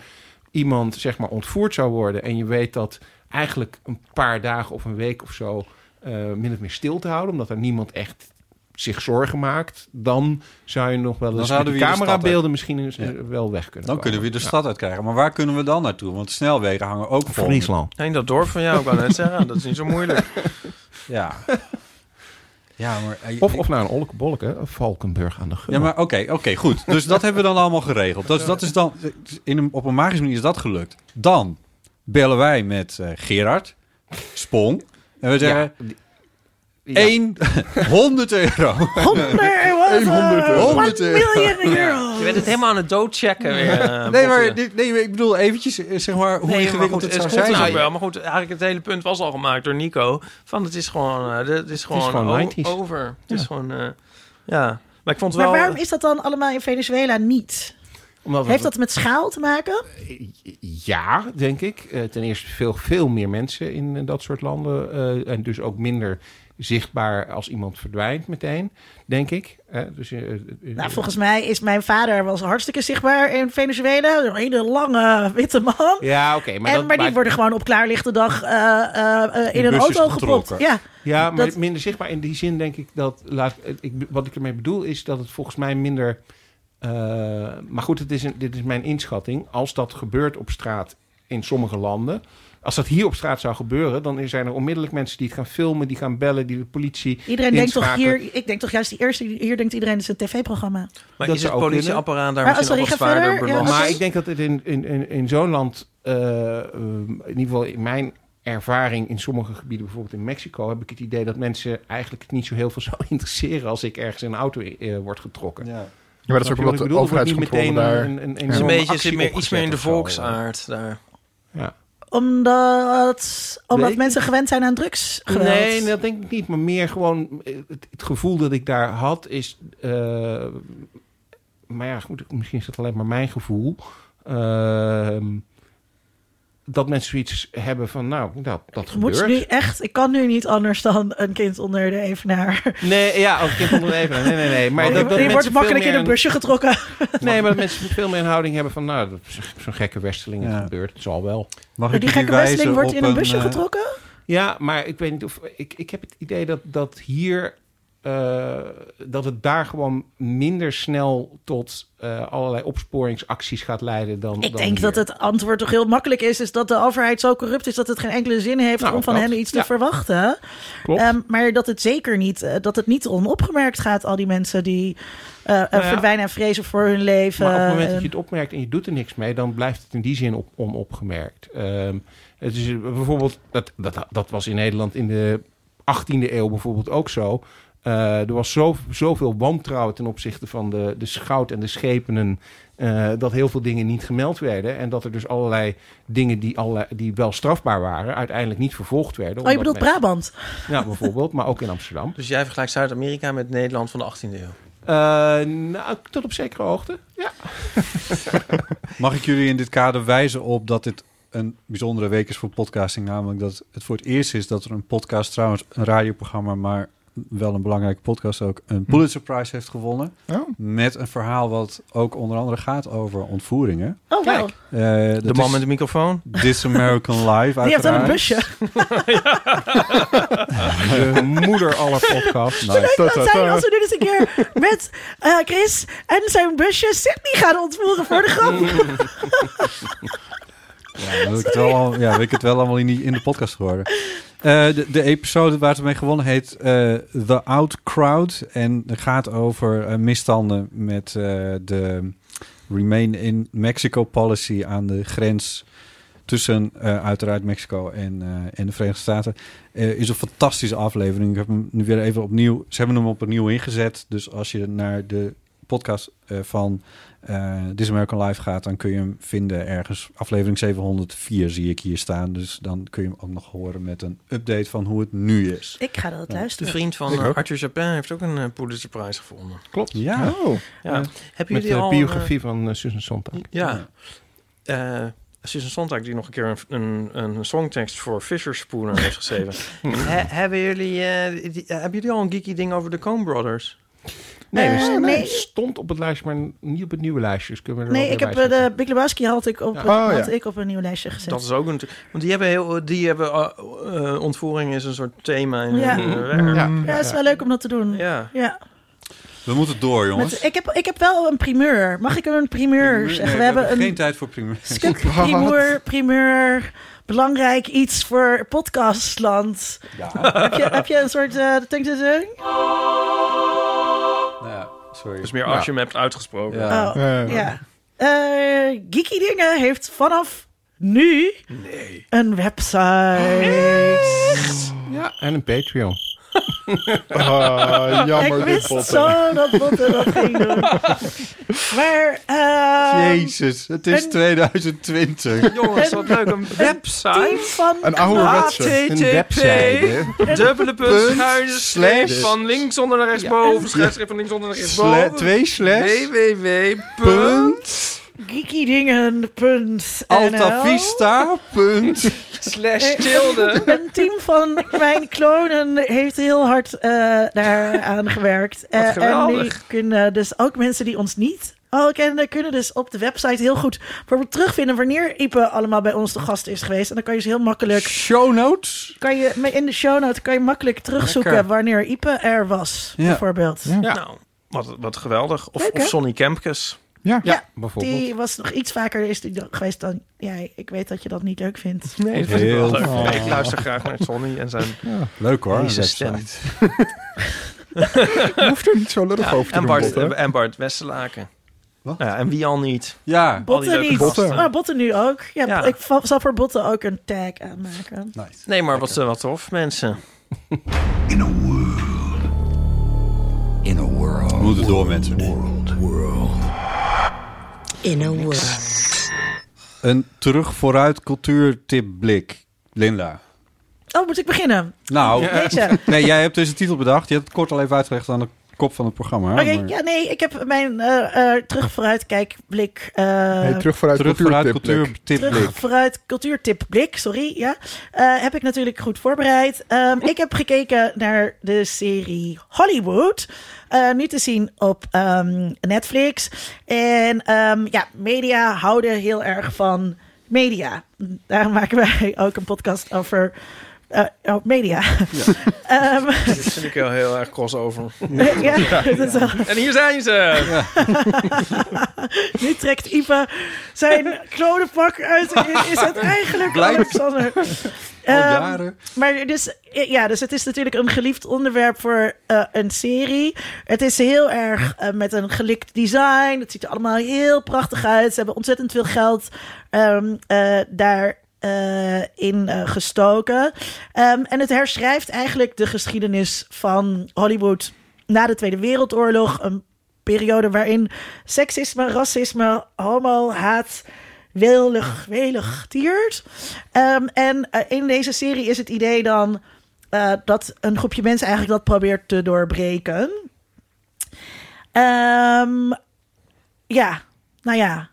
iemand zeg maar ontvoerd zou worden... en je weet dat eigenlijk een paar dagen of een week of zo... eh, min of meer stil te houden... omdat er niemand echt zich zorgen maakt... dan zou je nog wel eens de camerabeelden misschien eens, Ja. eh, wel weg kunnen Dan kunnen we de stad uitkrijgen. Maar waar kunnen we dan naartoe? Want snelwegen hangen ook vol. Friesland. Nee, dat dorp van jou, ik wou net zeggen. Dat is niet zo moeilijk. Ja. Ja, maar... eh, Of, of naar een Olke Bolke, Valkenburg aan de Gun. Ja, maar oké, oké, goed. Dus dat hebben we dan allemaal geregeld. Dus dat is dan, in een, op een magische manier is dat gelukt. Dan bellen wij met eh, Gerard Spong. En we zeggen, Ja. 1, 100 euro. 100 100 euro. 100 euro. miljoen euro. Je bent het helemaal aan het doodchecken weer. eh, Nee, maar, dit- nee, ik bedoel eventjes, eh, zeg maar, hoe Nee, maar ingewikkeld goed, het zou zijn. ook wel. Maar goed, eigenlijk het hele punt was al gemaakt door Nico. Van het is gewoon, eh, het is gewoon, gewoon o- 90s. over. Het is gewoon, eh, ja. Maar ik vond het Maar wel... waarom is dat dan allemaal in Venezuela niet? Omdat we- Heeft dat met schaal te maken? Ja, denk ik. Eh, ten eerste veel, veel meer mensen in eh, dat soort landen. eh, en dus ook minder zichtbaar als iemand verdwijnt meteen, denk ik. Eh, dus, Nou, volgens mij is mijn vader was hartstikke zichtbaar in Venezuela. Een hele lange witte man. Ja, oké. maar, en, dat, maar die worden gewoon op klaarlichte dag in een auto gepropt. getrokken. Ja, Ja, maar Dat- minder zichtbaar. In die zin denk ik dat... Laat, ik, wat ik ermee bedoel is dat het volgens mij minder... eh, maar goed, het is een, dit is mijn inschatting. Als dat gebeurt op straat in sommige landen... Als dat hier op straat zou gebeuren... dan zijn er onmiddellijk mensen die het gaan filmen... die gaan bellen, die de politie... iedereen denkt toch hier... Ik denk toch juist die eerste... Hier denkt iedereen, het is een tv-programma. Maar Dat is het politieapparaat daar Maar, misschien nog zwaarder verder. Ja. Maar ik denk dat het in, in, in, in zo'n land... eh, eh, in ieder geval in mijn ervaring in sommige gebieden... bijvoorbeeld in Mexico... heb ik het idee dat mensen eigenlijk het niet zo heel veel zou interesseren... als ik ergens in een auto eh, word getrokken. Ja. Ja, maar dat is ook wat de? Er overheidscontrole meteen daar... een, een, Het is een enorme beetje, zit meer, iets meer in de zo. volksaard daar. Ja. Omdat, omdat mensen gewend zijn aan drugs. Nee, dat denk ik niet. Maar meer gewoon eh, het, het gevoel dat ik daar had is... eh, maar ja, goed, misschien is dat alleen maar mijn gevoel. Ehm, dat mensen zoiets hebben van, nou, dat, dat Moet je gebeurt. nu echt... Ik kan nu niet anders dan een kind onder de evenaar. Nee, ja, als kind onder even. Nee, nee, nee. Maar die dat, dat wordt veel makkelijk in meer een busje getrokken. Nee, maar dat mensen veel meer een houding hebben van, nou, dat is zo'n gekke westeling Ja. gebeurt. Het zal wel. Mag ik Die gekke westeling wordt in een busje eh, getrokken? Ja, maar ik weet niet of... Ik, ik heb het idee dat, dat hier... eh, dat het daar gewoon minder snel tot eh, allerlei opsporingsacties gaat leiden dan Ik dan denk hier. dat het antwoord toch heel makkelijk is... is dat de overheid zo corrupt is dat het geen enkele zin heeft... Nou, om van dat, hen iets te verwachten. Klopt. Ehm, maar dat het zeker niet... eh, dat het niet onopgemerkt gaat... al die mensen die Nou ja. verdwijnen en vrezen voor hun leven. Maar op het moment dat je het opmerkt en je doet er niks mee, dan blijft het in die zin op, onopgemerkt. Ehm, het is bijvoorbeeld, dat, dat, dat was in Nederland in de 18e eeuw bijvoorbeeld ook zo. Eh, er was zo, zoveel wantrouwen ten opzichte van de, de schout en de schepenen. eh, dat heel veel dingen niet gemeld werden. En dat er dus allerlei dingen die, allerlei, die wel strafbaar waren, uiteindelijk niet vervolgd werden. Oh, je bedoelt mensen- Brabant? Ja, bijvoorbeeld, maar ook in Amsterdam. Dus jij vergelijkt Zuid-Amerika met Nederland van de 18e eeuw. Eh, nou, tot op zekere hoogte. Ja. Mag ik jullie in dit kader wijzen op dat dit een bijzondere week is voor podcasting? Namelijk dat het voor het eerst is dat er een podcast, trouwens een radioprogramma, maar wel een belangrijke podcast ook, een Pulitzer Prize heeft gewonnen. Oh. Met een verhaal wat ook onder andere gaat over ontvoeringen. Oh, Kijk. wel. Eh, De man met de microfoon. This American Life Die heeft dan een busje. De moeder aller podcasts. Zou leuk dat zijn als we nu eens een keer met eh, Chris en zijn busje Sydney gaan ontvoeren voor de grap. Ja, wil ik het wel, al- ja, wil ik het wel allemaal in, die, in de podcast geworden. Eh, de, de episode waar het mee gewonnen heet eh, The Out Crowd. En het gaat over eh, misstanden met de Remain in Mexico policy aan de grens tussen uiteraard Mexico en, en de Verenigde Staten. Is een fantastische aflevering. Ik heb hem nu weer even opnieuw. Ze hebben hem opnieuw ingezet. Dus als je naar de podcast van eh This American Life gaat, dan kun je hem vinden ergens. Aflevering 704 zie ik hier staan. Dus dan kun je hem ook nog horen met een update van hoe het nu is. Ik ga dat De luisteren. vriend van eh. Arthur Japin heeft ook een uh, Pulitzerprijs gevonden. Ja. Oh. Ja. Met jullie de al... biografie van eh, Susan Sontag. eh, ja. Eh, Susan Sontag die nog een keer een, een, een songtekst voor Fisher Spooner heeft geschreven. He- hebben, jullie, eh, die- hebben jullie al een geeky ding over de Coen Brothers? Nee, Eh, nee, nee. het stond op het lijstje, maar niet op het nieuwe lijstje. Dus kunnen we er Nee, ik heb eh, de zetten. Big Lebowski had ik op, Ja. het- Oh, had ja. ik op een nieuw lijstje gezet. Dat is ook een... Want die hebben heel... Die hebben... eh, eh, ontvoering is een soort thema in Ja. hun eh, werk. Ja. ja, het is wel leuk om dat te doen. Ja. Ja. We moeten door, jongens. Met, ik, heb, ik heb wel een primeur. Mag ik een primeur Nee, zeggen? We hebben geen een tijd voor primeur. stuk primeur, primeur, belangrijk iets voor podcastland. Heb, je, heb je een soort uh, ja, sorry. Is meer als je hem hebt uitgesproken. Ja. Oh, Eh, ja. Eh, Geeky Dingen heeft vanaf nu een website. Ja, en een Patreon. ah, jammer ik dit wist botten. zo dat Botte dat ging doen. Maar ehm Jezus, het is een- 2020. Jongens, wat leuk. Een website. van... Een ouderwetse. Een website. Dubbele punt, schuine slash. van links onder naar rechtsboven, schuine streep van links onder naar Sla rechtsboven. twee slash. www. Altavista. Punt. Slash tilde. Een team van mijn klonen heeft heel hard eh daar aan gewerkt. Eh, en die geweldig. kunnen dus ook mensen die ons niet al kennen, kunnen dus op de website heel goed bijvoorbeeld terugvinden wanneer Ipe allemaal bij ons de gast is geweest. En dan kan je dus heel makkelijk, Show notes. kan je in de show notes kan je makkelijk terugzoeken Lekker. wanneer Ipe er was, Ja. bijvoorbeeld. Ja. Nou, wat, wat geweldig. Of? Sonny Kempkes. Ja. Ja, Bijvoorbeeld. Die was nog iets vaker is die geweest dan jij. Ik weet dat je dat niet leuk vindt. Nee, dat vind ik wel Heel leuk. Ik luister graag naar Sonny en zijn... Leuk hoor. Deze stem. Je hoeft er niet zo lullig Ja, over te en, doen, Bart, Botte. en Bart Westelaken. Wat? Ja, en wie al niet? Ja. Al die Botten niet. Botten. Ah, botten nu ook. Ja, Ja. ik zal voor botten ook een tag aanmaken. Nice. Nee, maar wat, eh, wat tof, mensen. In a world. In a world. We moeten door mensen. World. World. In a world. Een terug vooruit cultuurtip blik. Linda. Oh, moet ik beginnen? Nou, nee, jij hebt deze titel bedacht. Je hebt het kort al even uitgelegd aan de kop van het programma. Oké, maar- ja, nee, ik heb mijn eh eh terug vooruit kijkblik. eh, Hey, terug vooruit Terug cultuurtip terug blik. vooruit sorry, ja. Eh, heb ik natuurlijk goed voorbereid. Ehm, ik heb gekeken naar de serie Hollywood. eh, nu te zien op ehm, Netflix. En ehm, ja, media houden heel erg van media. Daarom maken wij ook een podcast over eh, oh, media. Ehm, Dit vind ik wel heel erg crossover. ja, dat is wel- En hier zijn ze! Nu trekt Ipe zijn klonenpak uit en is het eigenlijk Blijf. Alexander. Al Ehm, maar dus, ja, dus het is natuurlijk een geliefd onderwerp voor eh, een serie. Het is heel erg eh, met een gelikt design. Het ziet er allemaal heel prachtig uit. Ze hebben ontzettend veel geld ehm eh, daar in eh, gestoken. Ehm, en het herschrijft eigenlijk de geschiedenis van Hollywood na de Tweede Wereldoorlog. Een periode waarin seksisme, racisme, homo, haat welig, welig tiert. Ehm, en eh, in deze serie is het idee dan eh, dat een groepje mensen eigenlijk dat probeert te doorbreken. Ehm, ja, nou ja,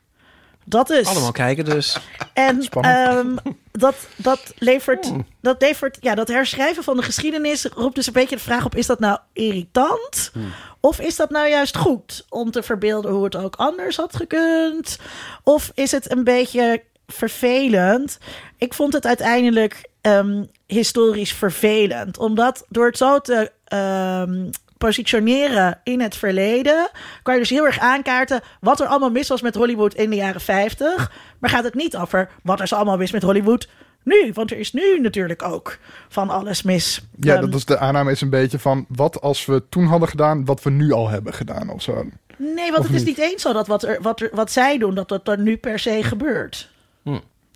dat is. Allemaal kijken dus. En ehm, dat, dat, levert, dat levert, ja, dat herschrijven van de geschiedenis roept dus een beetje de vraag op: is dat nou irritant? Of is dat nou juist goed om te verbeelden hoe het ook anders had gekund? Of is het een beetje vervelend? Ik vond het uiteindelijk ehm, historisch vervelend, omdat door het zo te ehm, positioneren in het verleden, kan je dus heel erg aankaarten wat er allemaal mis was met Hollywood in de jaren 50. Maar gaat het niet over wat er allemaal mis met Hollywood nu? Want er is nu natuurlijk ook van alles mis. Ja, Ehm, dat is de aanname is een beetje van wat als we toen hadden gedaan, wat we nu al hebben gedaan of zo. Nee, want Of het is niet? niet eens zo dat wat, er, wat, er, wat zij doen, dat dat er nu per se gebeurt.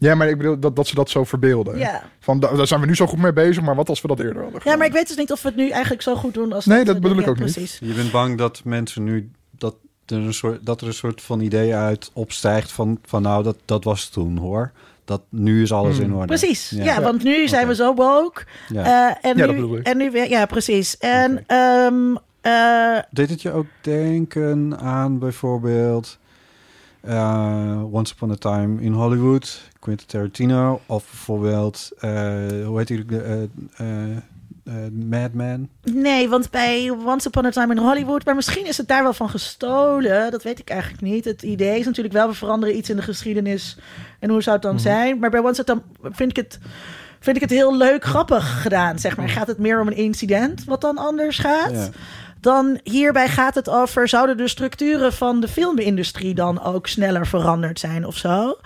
Ja, maar ik bedoel dat, dat ze dat zo verbeelden. Ja. Van da- daar zijn we nu zo goed mee bezig, maar wat als we dat eerder hadden Ja, maar ik weet dus niet of we het nu eigenlijk zo goed doen als Nee, dat doen. bedoel ik Ja, ook niet. precies. Je bent bang dat mensen nu dat er een soort, dat er een soort van idee uit opstijgt van, van nou, dat, dat was toen hoor. Dat nu is alles Hmm. in orde. Precies, ja, Ja. want nu zijn we zo woke. Ja. Eh, en, Ja, nu, dat bedoel ik. en nu weer, ja, precies. En Oké. ehm, eh, Deed het je ook denken aan bijvoorbeeld eh, Once Upon a Time in Hollywood, Quentin Tarantino, of bijvoorbeeld, eh, hoe heet die, eh eh eh, Mad Men? nee, want bij Once Upon a Time in Hollywood, maar misschien is het daar wel van gestolen. Dat weet ik eigenlijk niet. Het idee is natuurlijk wel, we veranderen iets in de geschiedenis. En hoe zou het dan Mhm. zijn? Maar bij Once Upon a vind ik het... Vind ik het heel leuk, grappig gedaan, zeg maar. Gaat het meer om een incident wat dan anders gaat? Ja. Dan hierbij gaat het over, zouden de structuren van de filmindustrie dan ook sneller veranderd zijn of zo?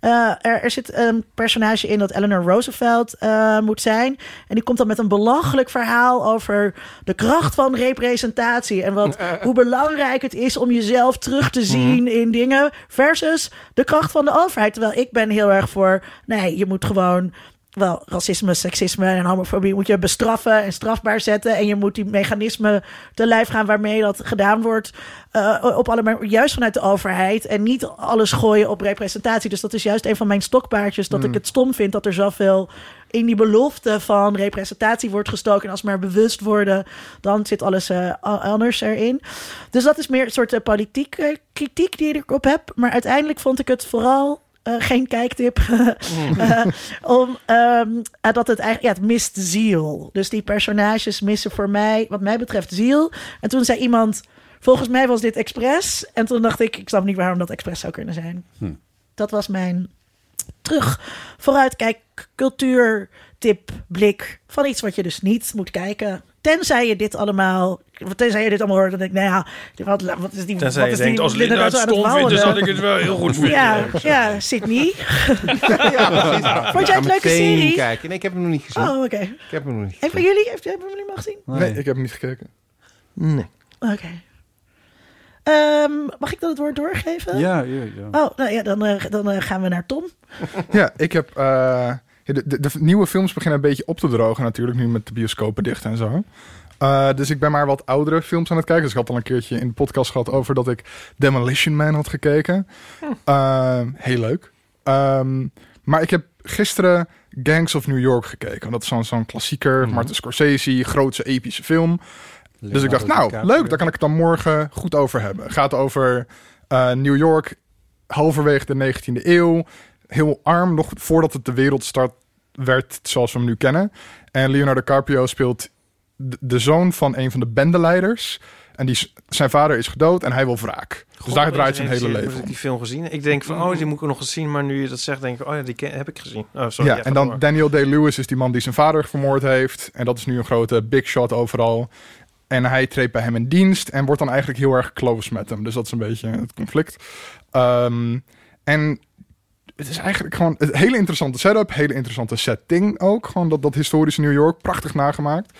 Eh, er, er zit een personage in dat Eleanor Roosevelt eh, moet zijn. En die komt dan met een belachelijk verhaal over de kracht van representatie. En wat, hoe belangrijk het is om jezelf terug te zien in dingen. Versus de kracht van de overheid. Terwijl ik ben heel erg voor, nee, je moet gewoon wel, racisme, seksisme en homofobie moet je bestraffen en strafbaar zetten. En je moet die mechanismen te lijf gaan waarmee dat gedaan wordt. eh, op alle, juist vanuit de overheid. En niet alles gooien op representatie. Dus dat is juist een van mijn stokpaardjes. Dat ik het stom vind dat er zoveel in die belofte van representatie wordt gestoken. En als we maar bewust worden, dan zit alles eh, anders erin. Dus dat is meer een soort eh, politieke kritiek die ik erop heb. Maar uiteindelijk vond ik het vooral geen kijktip. Eh, om, ehm, eh, dat het eigenlijk, ja, het mist ziel. Dus die personages missen voor mij, wat mij betreft, ziel. En toen zei iemand, volgens mij was dit expres. En toen dacht ik, ik snap niet waarom dat expres zou kunnen zijn. Dat was mijn terug, vooruitkijk, cultuur, tip, blik van iets wat je dus niet moet kijken. Tenzij je dit allemaal, tenzij je dit allemaal hoort, dan denk ik, nou ja, wat, wat is die, Tenzij wat je is denkt, die als Linda nou het het stom vindt, dan zal ik het wel heel goed vinden. Ja, ja, Sydney. Vond jij het leuke serie? kijken. Nee, ik heb hem nog niet gezien. Oh, oké. Ik heb hem nog niet Een van gezien. jullie, heeft, hebben jullie hem al gezien? Nee, ik heb hem niet gekeken. Nee. Oké. Ehm, mag ik dan het woord doorgeven? Ja, ja, ja. Oh, nou ja, dan, eh, dan eh, gaan we naar Tom. Ja, ik heb. eh, de, de, de nieuwe films beginnen een beetje op te drogen, natuurlijk, nu met de bioscopen dicht en zo. Eh, dus ik ben maar wat oudere films aan het kijken. Dus ik had al een keertje in de podcast gehad over dat ik Demolition Man had gekeken. Eh, heel leuk. Ehm, maar ik heb gisteren Gangs of New York gekeken. Dat is zo'n zo'n klassieker, Martin Scorsese, grootse epische film. Dus ik dacht, nou, leuk, daar kan ik het dan morgen goed over hebben. Gaat over eh, New York, halverwege de 19e eeuw. Heel arm, nog voordat het de wereldstad werd zoals we hem nu kennen. En Leonardo DiCaprio speelt de, de zoon van een van de bendeleiders. En die, zijn vader is gedood en hij wil wraak. dus daar draait zijn hele Heb leven ik om. die film gezien? Ik denk van, oh, die moet ik nog eens zien. Maar nu je dat zegt, denk ik, oh ja, die ken- heb ik gezien. Oh, sorry. ja, en dan door. Daniel Day-Lewis is die man die zijn vader vermoord heeft. En dat is nu een grote big shot overal. En hij treedt bij hem in dienst en wordt dan eigenlijk heel erg close met hem. Dus dat is een beetje het conflict. Ehm, en het is eigenlijk gewoon een hele interessante setup, hele interessante setting ook. Gewoon dat, dat historische New York, prachtig nagemaakt.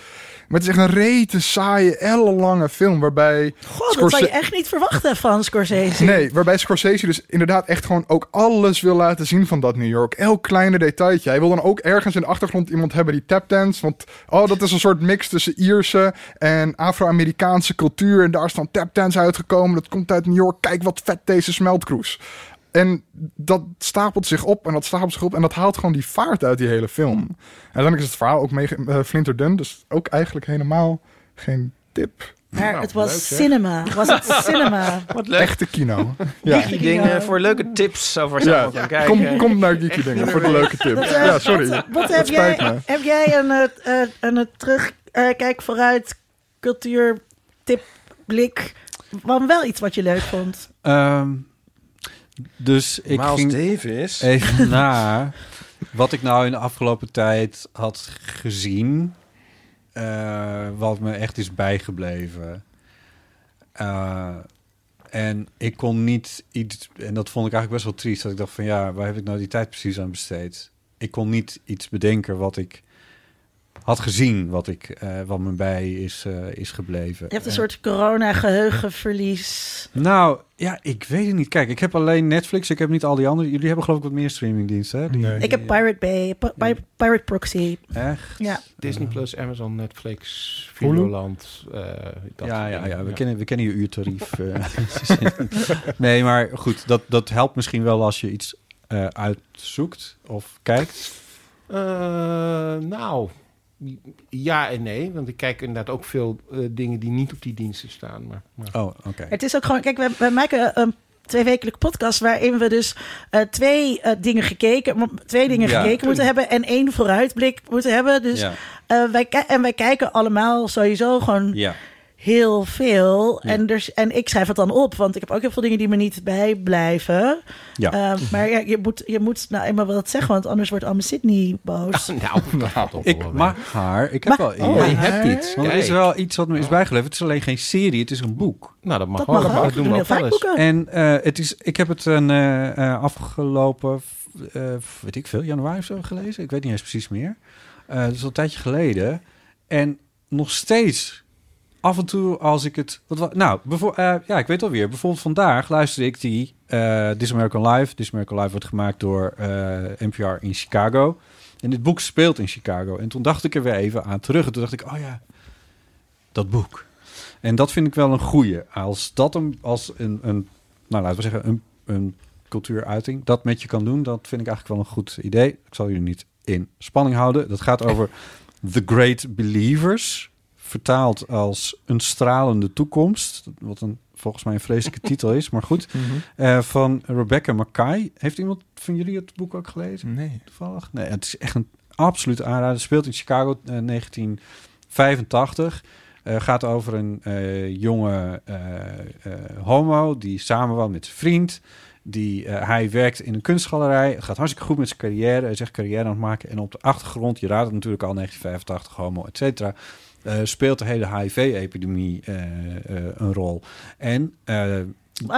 Maar het is echt een rete, saaie, ellenlange film waarbij... God, dat zou je echt niet verwachten van Scorsese. Nee, waarbij Scorsese dus inderdaad echt gewoon ook alles wil laten zien van dat New York. Elk kleine detailtje. Hij wil dan ook ergens in de achtergrond iemand hebben die tapdance. Want oh, dat is een soort mix tussen Ierse en Afro-Amerikaanse cultuur. En daar is dan tapdance uitgekomen. Dat komt uit New York. Kijk wat vet deze smeltkroes. En dat stapelt zich op en dat stapelt zich op. En dat haalt gewoon die vaart uit die hele film. En uiteindelijk is het verhaal ook mee uh, flinterdun. Dus ook eigenlijk helemaal geen tip. Maar Nou, het was leuk, zeg. cinema. Was het cinema? Wat leuk. Echte kino. Ja. Die dingen voor leuke tips over Ja, kijken. kom, kom naar Geeky Dingen voor de leuke tips. Dat, eh, Ja, sorry. Wat, heb, jij, me. heb jij een, eh, eh, een, een terug, eh, kijk vooruit, cultuur, tip, blik, van wel iets wat je leuk vond? Ehm, dus ik Miles ging Davis. even na wat ik nou in de afgelopen tijd had gezien. eh, wat me echt is bijgebleven. Eh, en ik kon niet iets... En dat vond ik eigenlijk best wel triest. Dat ik dacht van ja, waar heb ik nou die tijd precies aan besteed? Ik kon niet iets bedenken wat ik had gezien. Wat, ik, eh, wat me bij is, eh, is gebleven. Je hebt een En- soort corona-geheugenverlies. nou, ja, ik weet het niet. Kijk, ik heb alleen Netflix. Ik heb niet al die andere. Jullie hebben geloof ik wat meer streamingdiensten, hè? Die- Nee. Ik heb Pirate Bay, Pi- Pi- Pirate Proxy. Echt? Ja. Disney Plus, Amazon, Netflix, Hulu? Videoland. eh, dat Ja, ja, ja, we, Kennen, we kennen je uurtarief. eh. nee, maar goed, dat, dat helpt misschien wel als je iets eh, uitzoekt of kijkt. Eh, nou, ja en nee. Want ik kijk inderdaad ook veel eh, dingen die niet op die diensten staan. Maar, maar Oh, oké. Het is ook gewoon, kijk, we, we maken een tweewekelijke podcast waarin we dus eh, twee eh, dingen gekeken, twee dingen Ja. gekeken moeten hebben en één vooruitblik moeten hebben. Dus Ja, eh, wij en wij kijken allemaal sowieso gewoon ja. Heel veel. Ja. En, dus, en ik schrijf het dan op, want ik heb ook heel veel dingen die me niet bijblijven. Ja. Eh, maar ja, je moet, je moet nou eenmaal wat zeggen, want anders wordt allemaal Sydney boos. nou, wel Ik mag haar. Ik heb Maar- wel oh, iets. je hebt iets. Want er is wel iets wat me is bijgeleverd. Het is alleen geen serie, het is een boek. Nou, dat mag Dat mag ook. Dat doen we ook wel eens. En eh, het is, ik heb het een eh, eh, afgelopen, eh, weet ik veel, januari of zo gelezen. Ik weet niet eens precies meer. Eh dat is al een tijdje geleden. En nog steeds, af en toe als ik het... Wat, wa- nou, eh, ja, ik weet alweer. Bijvoorbeeld vandaag luisterde ik die eh This American Life. This American Life wordt gemaakt door eh, NPR in Chicago. En dit boek speelt in Chicago. En toen dacht ik er weer even aan terug. En toen dacht ik, oh ja, dat boek. En dat vind ik wel een goeie. Als dat een, als een, een nou laten we zeggen, een, een cultuuruiting dat met je kan doen, dat vind ik eigenlijk wel een goed idee. Ik zal jullie niet in spanning houden. Dat gaat over The Great Believers, vertaald als een stralende toekomst, wat een volgens mij een vreselijke titel is, maar goed. Eh, van Rebecca Mackay. Heeft iemand van jullie het boek ook gelezen? Nee. Toevallig? Nee, het is echt een absolute aanrader. Het speelt in Chicago eh, 1985. Eh, gaat over een eh, jonge eh, eh, homo die samenwoont met zijn vriend. Die, eh, hij werkt in een kunstgalerij. Het gaat hartstikke goed met zijn carrière. Hij echt carrière aan het maken. En op de achtergrond, je raadt het natuurlijk al, 1985, homo, et cetera. Eh, speelt de hele HIV-epidemie eh, eh, een rol. En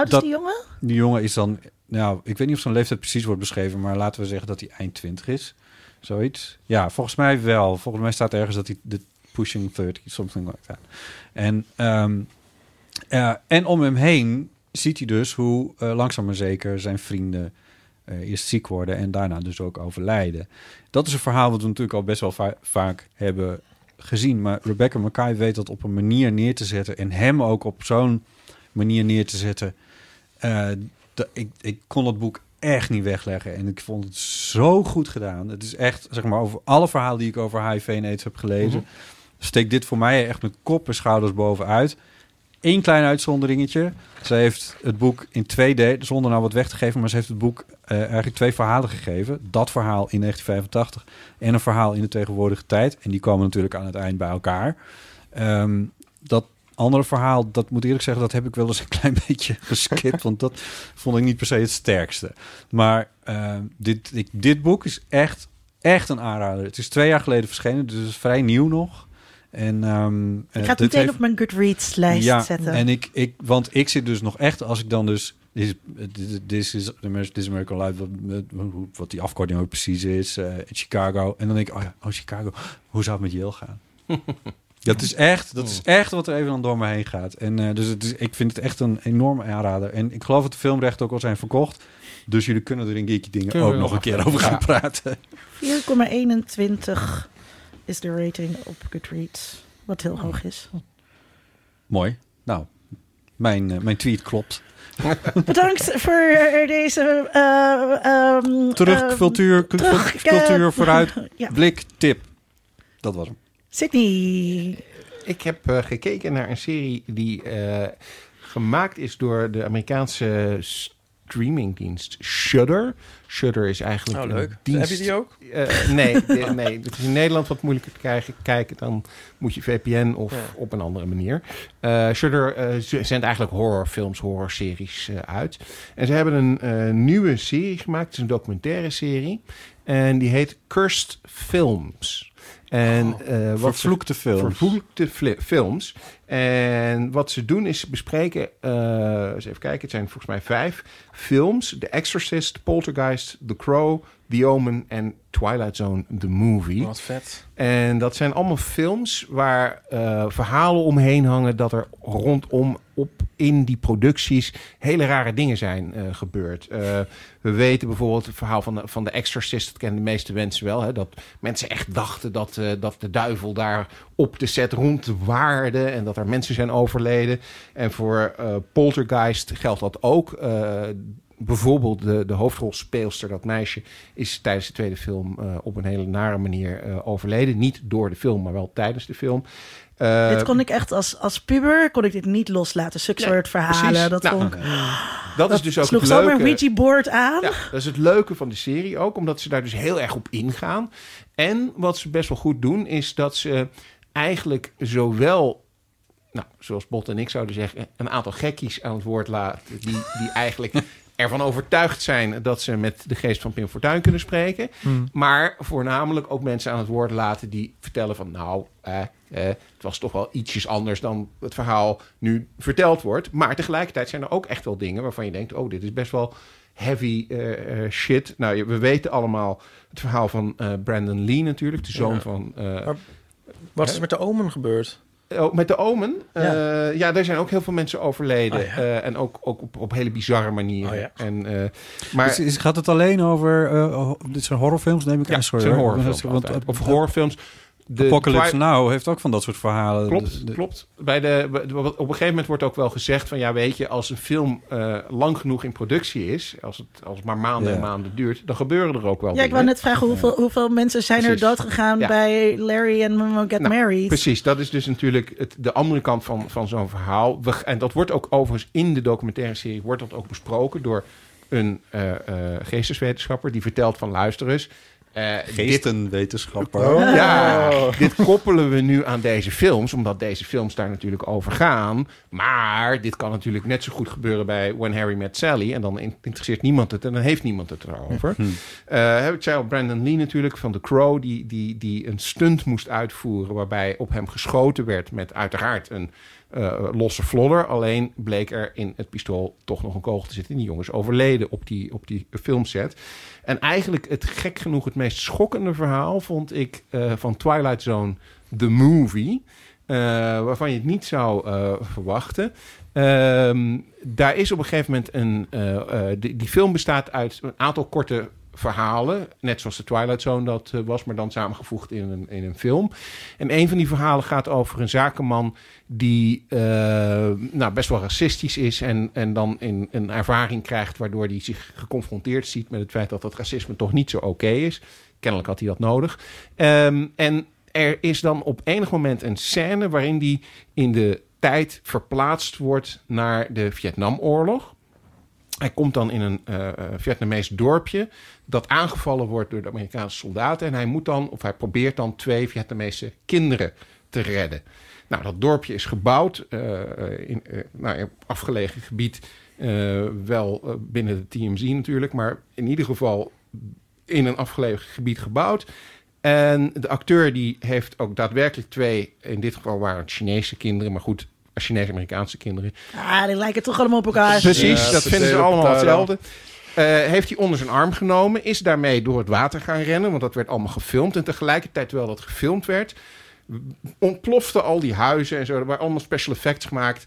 is dat- die jongen? die jongen is dan, nou, ik weet niet of zijn leeftijd precies wordt beschreven, maar laten we zeggen dat hij eind 20 is. Zoiets. Ja, volgens mij wel. Volgens mij staat ergens dat hij de pushing 30, something like that. En, ehm, eh, en om hem heen ziet hij dus hoe langzaam maar zeker zijn vrienden eerst ziek worden en daarna dus ook overlijden. Dat is een verhaal wat we natuurlijk al best wel va- vaak hebben gezien. Maar Rebecca Mackay weet dat op een manier neer te zetten en hem ook op zo'n manier neer te zetten. Eh, dat- ik, ik kon het boek echt niet wegleggen. En ik vond het zo goed gedaan. Het is echt, zeg maar, over alle verhalen die ik over HIV en AIDS heb gelezen... steekt dit voor mij echt met kop en schouders bovenuit. Eén klein uitzonderingetje. Ze heeft het boek in twee delen, zonder nou wat weg te geven... maar ze heeft het boek eh, eigenlijk twee verhalen gegeven. Dat verhaal in 1985 en een verhaal in de tegenwoordige tijd. En die komen natuurlijk aan het eind bij elkaar. Ehm, dat andere verhaal, dat moet eerlijk zeggen, dat heb ik wel eens een klein beetje geskipt. want dat vond ik niet per se het sterkste. Maar eh, dit, dit boek is echt, echt een aanrader. Het is twee jaar geleden verschenen, dus het is vrij nieuw nog. En, ehm, Ik eh, ga het dit meteen heeft- op mijn Goodreads-lijst ja, zetten. En ik, ik, want ik zit dus nog echt, als ik dan dus. This, this is This is American Life, wat, wat- wat die afkorting ook precies is. eh, Chicago. En dan denk ik, oh ja, oh Chicago, hoe zou het met Yale gaan? dat is echt, dat is echt wat er even dan door me heen gaat. En eh, dus het is, ik vind het echt een enorme aanrader. En ik geloof dat de filmrechten ook al zijn verkocht. Dus jullie kunnen er in Geeky Dingen Kunnen ook nog een keer over gaan ja. praten. 4,21 is de rating op Goodreads. Wat heel hoog is. Mooi. Nou, mijn, eh, mijn tweet klopt. Bedankt voor deze... eh, ehm, Terug, ehm, cultuur, terug, cultuur vooruit, ja. blik, tip. Dat was hem. Sydney. Ik heb eh, gekeken naar een serie die eh, gemaakt is door de Amerikaanse streamingdienst Shudder. Shudder is eigenlijk Oh, een leuk. dienst. Heb je die ook? Eh, nee, de- nee, het is in Nederland wat moeilijker te krijgen. Kijken, dan moet je VPN of Ja. op een andere manier. Eh Shudder eh, z- zendt eigenlijk horrorfilms, horrorseries eh, uit. En ze hebben een eh, nieuwe serie gemaakt. Het is een documentaire serie. En die heet Cursed Films. En eh, wat Vervloekte films. vervloekte films. En wat ze doen is bespreken, eh, eens even kijken, het zijn volgens mij vijf films. The Exorcist, Poltergeist, The Crow, The Omen en Twilight Zone, The Movie. Wat vet. En dat zijn allemaal films waar eh, verhalen omheen hangen dat er rondom op in die producties hele rare dingen zijn eh, gebeurd. We weten bijvoorbeeld het verhaal van de, van de Exorcist, dat kennen de meeste mensen wel. Hè, dat mensen echt dachten dat, dat de duivel daar op de set rondwaarde en dat er mensen zijn overleden. En voor eh, Poltergeist geldt dat ook. Eh, bijvoorbeeld de, de hoofdrolspeelster, dat meisje, is tijdens de tweede film eh, op een hele nare manier overleden. Niet door de film, maar wel tijdens de film. Dit kon ik echt als, als puber kon ik dit niet loslaten. Zulke Nee, soort verhalen. precies. Dat Nou, vond ik, dat is dus ook sloeg het zomaar leuke. een Ouija-board aan. Ja, dat is het leuke van de serie ook, omdat ze daar dus heel erg op ingaan. En wat ze best wel goed doen, is dat ze eigenlijk zowel, nou, zoals Bot en ik zouden zeggen, een aantal gekkies aan het woord laten, die, die eigenlijk ervan overtuigd zijn dat ze met de geest van Pim Fortuyn kunnen spreken. Maar voornamelijk ook mensen aan het woord laten die vertellen van, nou, eh, eh, het was toch wel ietsjes anders dan het verhaal nu verteld wordt. Maar tegelijkertijd zijn er ook echt wel dingen waarvan je denkt, oh, dit is best wel heavy eh, eh, shit. Nou, we weten allemaal het verhaal van eh, Brandon Lee natuurlijk, de zoon Ja. van... Wat is met de omen gebeurd? Oh, met de Omen? Ja. Ja. ja, daar zijn ook heel veel mensen overleden. Oh, ja. Eh, en ook, ook op, op hele bizarre manieren. Oh, ja. en, eh, maar is- gaat het alleen over... eh, ho- dit zijn horrorfilms, neem ik aan. Sorry, het zijn hoor. horrorfilms Want, altijd. eh, Of horrorfilms. De Apocalypse Twi- Now heeft ook van dat soort verhalen. Klopt, Dus de- klopt. Bij de, op een gegeven moment wordt ook wel gezegd van... ja, weet je, als een film eh, lang genoeg in productie is... als het, als het maar maanden Ja. en maanden duurt... dan gebeuren er ook wel Ja, ik wou net vragen hoeveel, hoeveel mensen zijn er Precies. doodgegaan Ja. bij Larry en Mama Get Nou, Married. Precies, dat is dus natuurlijk het, de andere kant van, van zo'n verhaal. We, en dat wordt ook overigens in de documentaire serie... wordt dat ook besproken door een eh, eh, geesteswetenschapper... die vertelt van luister eens... eh, dit, Geestenwetenschapper. Oh. Ja, dit koppelen we nu aan deze films, omdat deze films daar natuurlijk over gaan. Maar dit kan natuurlijk net zo goed gebeuren bij When Harry Met Sally. En dan in- interesseert niemand het en dan heeft niemand het erover. Eh, ik zei al, Brandon Lee natuurlijk van The Crow, die, die, die een stunt moest uitvoeren waarbij op hem geschoten werd met uiteraard een eh, losse vlodder. Alleen bleek er in het pistool toch nog een kogel te zitten. En die jongens overleden op die, op die filmset. En eigenlijk het gek genoeg het meest schokkende verhaal vond ik eh, van Twilight Zone, The Movie. eh, waarvan je het niet zou verwachten. Ehm, daar is op een gegeven moment een. die, die film bestaat uit een aantal korte verhalen. Net zoals de Twilight Zone dat eh, was, maar dan samengevoegd in een, in een film. En een van die verhalen gaat over een zakenman die eh, nou, best wel racistisch is en, en dan in, een ervaring krijgt waardoor hij zich geconfronteerd ziet met het feit dat dat racisme toch niet zo oké is. Kennelijk had hij dat nodig. Ehm, en er is dan op enig moment een scène waarin hij in de tijd verplaatst wordt naar de Vietnamoorlog. Hij komt dan in een eh, Vietnamees dorpje dat aangevallen wordt door de Amerikaanse soldaten. En hij moet dan, of hij probeert dan twee Vietnamese kinderen te redden. Nou, dat dorpje is gebouwd eh, eh, in eh, nou, een afgelegen gebied. eh, wel binnen de TMZ natuurlijk, maar in ieder geval in een afgelegen gebied gebouwd. En de acteur die heeft ook daadwerkelijk twee, in dit geval waren het Chinese kinderen, maar goed, Chinese-Amerikaanse kinderen. Ah, die lijken toch allemaal op elkaar. Precies, Ja, dat vinden ze allemaal hetzelfde. Eh, heeft hij onder zijn arm genomen, is daarmee door het water gaan rennen, want dat werd allemaal gefilmd. En tegelijkertijd, terwijl dat gefilmd werd, ontplofte al die huizen en zo. Er waren allemaal special effects gemaakt.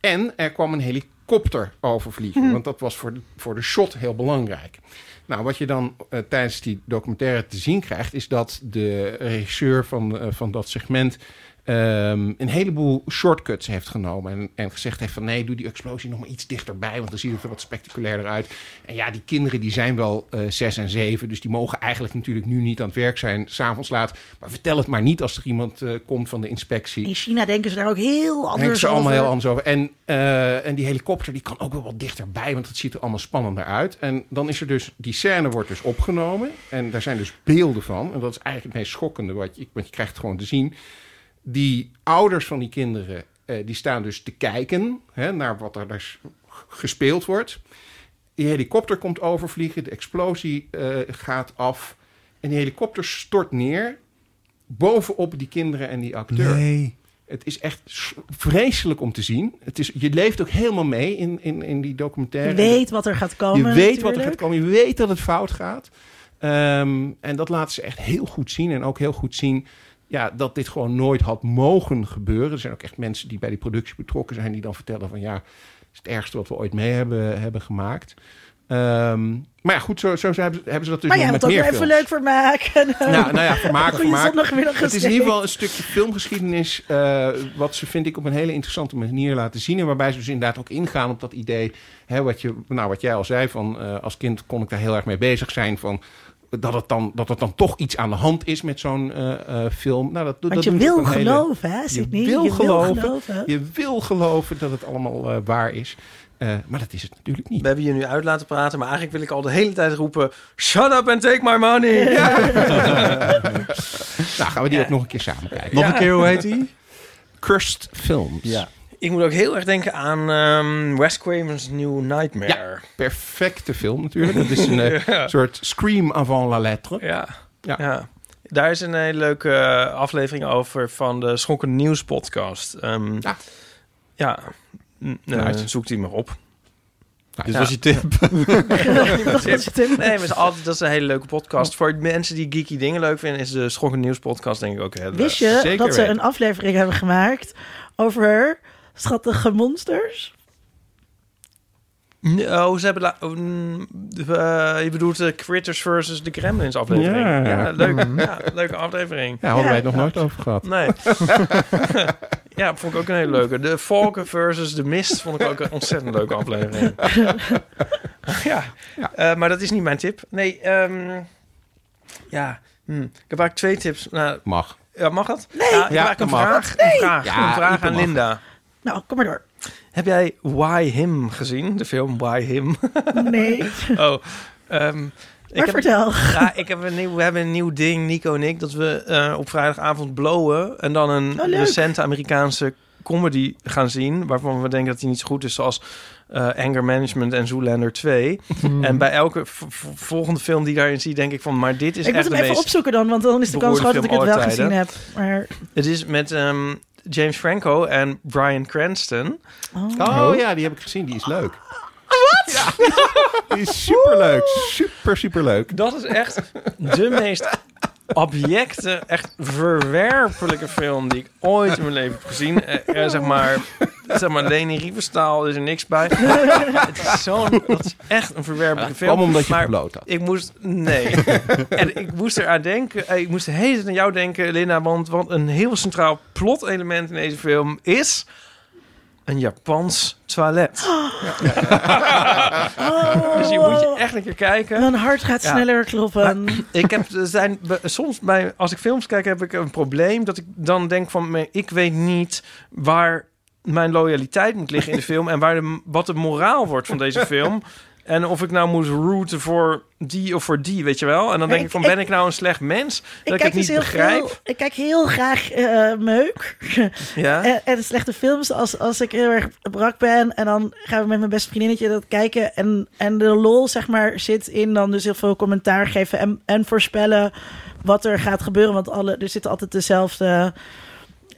En er kwam een helikopter overvliegen, want dat was voor de, voor de shot heel belangrijk. Nou, wat je dan eh, tijdens die documentaire te zien krijgt, is dat de regisseur van, eh, van dat segment ehm, een heleboel shortcuts heeft genomen. En, en gezegd heeft van nee, doe die explosie nog maar iets dichterbij, want dan ziet het er wat spectaculairder uit. En ja, die kinderen die zijn wel eh, zes en zeven, dus die mogen eigenlijk natuurlijk nu niet aan het werk zijn, s'avonds laat. Maar vertel het maar niet als er iemand eh, komt van de inspectie. In China denken ze daar ook heel Denken anders ze allemaal over. heel anders over. En, eh, en die helikopter die kan ook wel wat dichterbij, want het ziet er allemaal spannender uit. En dan is er dus, die scène wordt dus opgenomen. En daar zijn dus beelden van. En dat is eigenlijk het meest schokkende, wat je, want je krijgt het gewoon te zien. Die ouders van die kinderen, eh, die staan dus te kijken hè, naar wat er dus gespeeld wordt. Die helikopter komt overvliegen, de explosie eh, gaat af. En die helikopter stort neer bovenop die kinderen en die acteur. Nee. Het is echt vreselijk om te zien. Het is, je leeft ook helemaal mee in, in, in die documentaire. Je weet wat er gaat komen. Je weet wat er gaat komen. Je weet dat het fout gaat. Ehm, en dat laten ze echt heel goed zien. En ook heel goed zien ja, dat dit gewoon nooit had mogen gebeuren. Er zijn ook echt mensen die bij die productie betrokken zijn... die dan vertellen van ja, het is het ergste wat we ooit mee hebben, hebben gemaakt. Ehm, maar ja, goed, zo, zo hebben, ze- hebben ze dat dus Maar nog jij moet ook even leuk vermaken. Nou, nou ja, vermaak, vermaak. Het is in ieder geval een stukje filmgeschiedenis... eh, wat ze, vind ik, op een hele interessante manier laten zien. En waarbij ze dus inderdaad ook ingaan op dat idee... Hè, wat, je, nou, wat jij al zei, van, eh, als kind kon ik daar heel erg mee bezig zijn... van dat het dan, dat het dan toch iets aan de hand is met zo'n eh, eh, film. Nou, dat, Want dat je wil hele- geloven, hè, je Sydney? wil Je wil geloven. geloven. Je wil geloven dat het allemaal eh, waar is. Eh, maar dat is het natuurlijk niet. We hebben je nu uit laten praten, maar eigenlijk wil ik al de hele tijd roepen... Shut up and take my money! Nou, gaan we die ook nog een keer samen kijken. Nog een keer, hoe heet die? Cursed Films. Ja. Ik moet ook heel erg denken aan ehm Wes Craven's New Nightmare. Perfecte film natuurlijk. Dat is een eh, Ja. soort scream avant la lettre. Ja. Ja. ja. Daar is een hele leuke eh, aflevering over van de Schokken Nieuws podcast. Ehm, Ja. ja, eh, Nice. zoek die maar op. Dit Ja. was je tip. Dat was je tip. Nee, maar het is altijd, dat is een hele leuke podcast. Voor mensen die geeky dingen leuk vinden, is de Schokkend Nieuws podcast denk ik ook heel Wist je zeker dat ze weten. een aflevering hebben gemaakt over schattige monsters? Oh, ze hebben... Oh, eh, je bedoelt de Critters versus de Gremlins aflevering. Ja. Ja, leuk, ja, leuke aflevering. Ja, hadden wij het nog nooit over gehad. Nee. ja, vond ik ook een hele leuke. De Valken versus de Mist vond ik ook een ontzettend leuke aflevering. ja, Eh, maar dat is niet mijn tip. Nee, ehm, ja, hm. ik heb eigenlijk twee tips. Nou, Mag. ja, mag dat? Nee. Ja, ik heb Ja, eigenlijk een vraag, een vraag, Ja, een vraag aan mag. Linda. Nou, kom maar door. Heb jij Why Him gezien? De film Why Him? Nee, oh, ehm, ik maar heb, vertel. ja, ik heb een nieuw, we hebben een nieuw ding, Nico en ik, dat we eh, op vrijdagavond blowen en dan een Oh, recente Amerikaanse comedy gaan zien, waarvan we denken dat die niet zo goed is, zoals eh, Anger Management en Zoolander 2. En bij elke volgende film die ik daarin zie, denk ik van, maar dit is Ik moet echt hem de even meest... opzoeken dan, want dan is de kans groot dat ik het wel gezien heb. Maar, Het is met ehm, James Franco en Brian Cranston. oh. Oh ja, die heb ik gezien. Die is leuk. Wat? Ja, die is superleuk. Super, superleuk. Dat is echt de meest abjecte, echt verwerpelijke film die ik ooit in mijn leven heb gezien. Eh, eh, zeg maar, zeg maar, Leni Riefenstahl is er niks bij. het is zo'n, dat is echt een verwerpelijke film. Omdat je maar had. ik moest, nee. en ik moest eraan denken, eh, ik moest de hele tijd aan jou denken, Linda, want, want een heel centraal plotelement in deze film is een Japans toilet. Dus je moet je echt een keer kijken. Mijn hart gaat Ja. sneller kloppen. Ik heb er zijn soms bij als ik films kijk heb ik een probleem dat ik dan denk van me- ik weet niet waar mijn loyaliteit moet liggen in de film en waar de, wat de moraal wordt van deze film. En of ik nou moet rooten voor die of voor die, weet je wel? En dan denk Ik- ik van, ben ik nou een slecht mens? Dat ik, het niet dus heel begrijp? veel- ik kijk heel graag eh, meuk. Ja? en, en slechte films als, als ik heel erg brak ben. En dan gaan we met mijn beste vriendinnetje dat kijken. En, en de lol, zeg maar, zit in dan dus heel veel commentaar geven. En, en voorspellen wat er gaat gebeuren. Want alle, er zitten altijd dezelfde...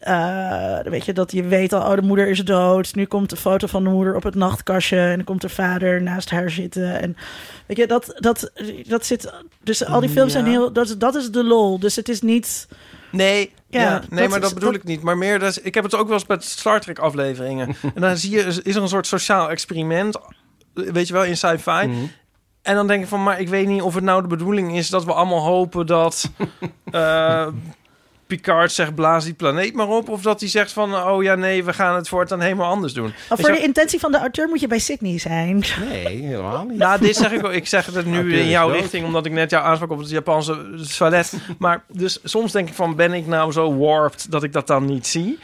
eh, weet je, dat je weet al, oh, de moeder is dood. Nu komt de foto van de moeder op het nachtkastje. En dan komt de vader naast haar zitten. En weet je, dat, dat, dat zit... Dus al die films zijn heel... Dat, is- dat is de lol. Dus het is niet... Nee, Ja, ja, nee dat maar is- dat bedoel dat- ik niet. Maar meer, dat is, ik heb het ook wel eens met Star Trek afleveringen. en dan zie je, is er een soort sociaal experiment, weet je wel, in sci-fi. Mhm. En dan denk ik van, maar ik weet niet of het nou de bedoeling is dat we allemaal hopen dat eh, Picard zegt blaas die planeet maar op. Of dat hij zegt van, oh ja nee, we gaan het voortaan helemaal anders doen. Maar voor de intentie van de auteur moet je bij Sydney zijn. Nee, helemaal niet. Nou, dit zeg ik ook. Ik zeg het nu Auteur in jouw richting, omdat ik net jou aansprak op het Japanse toilet. Maar dus soms denk ik van, ben ik nou zo warped dat ik dat dan niet zie?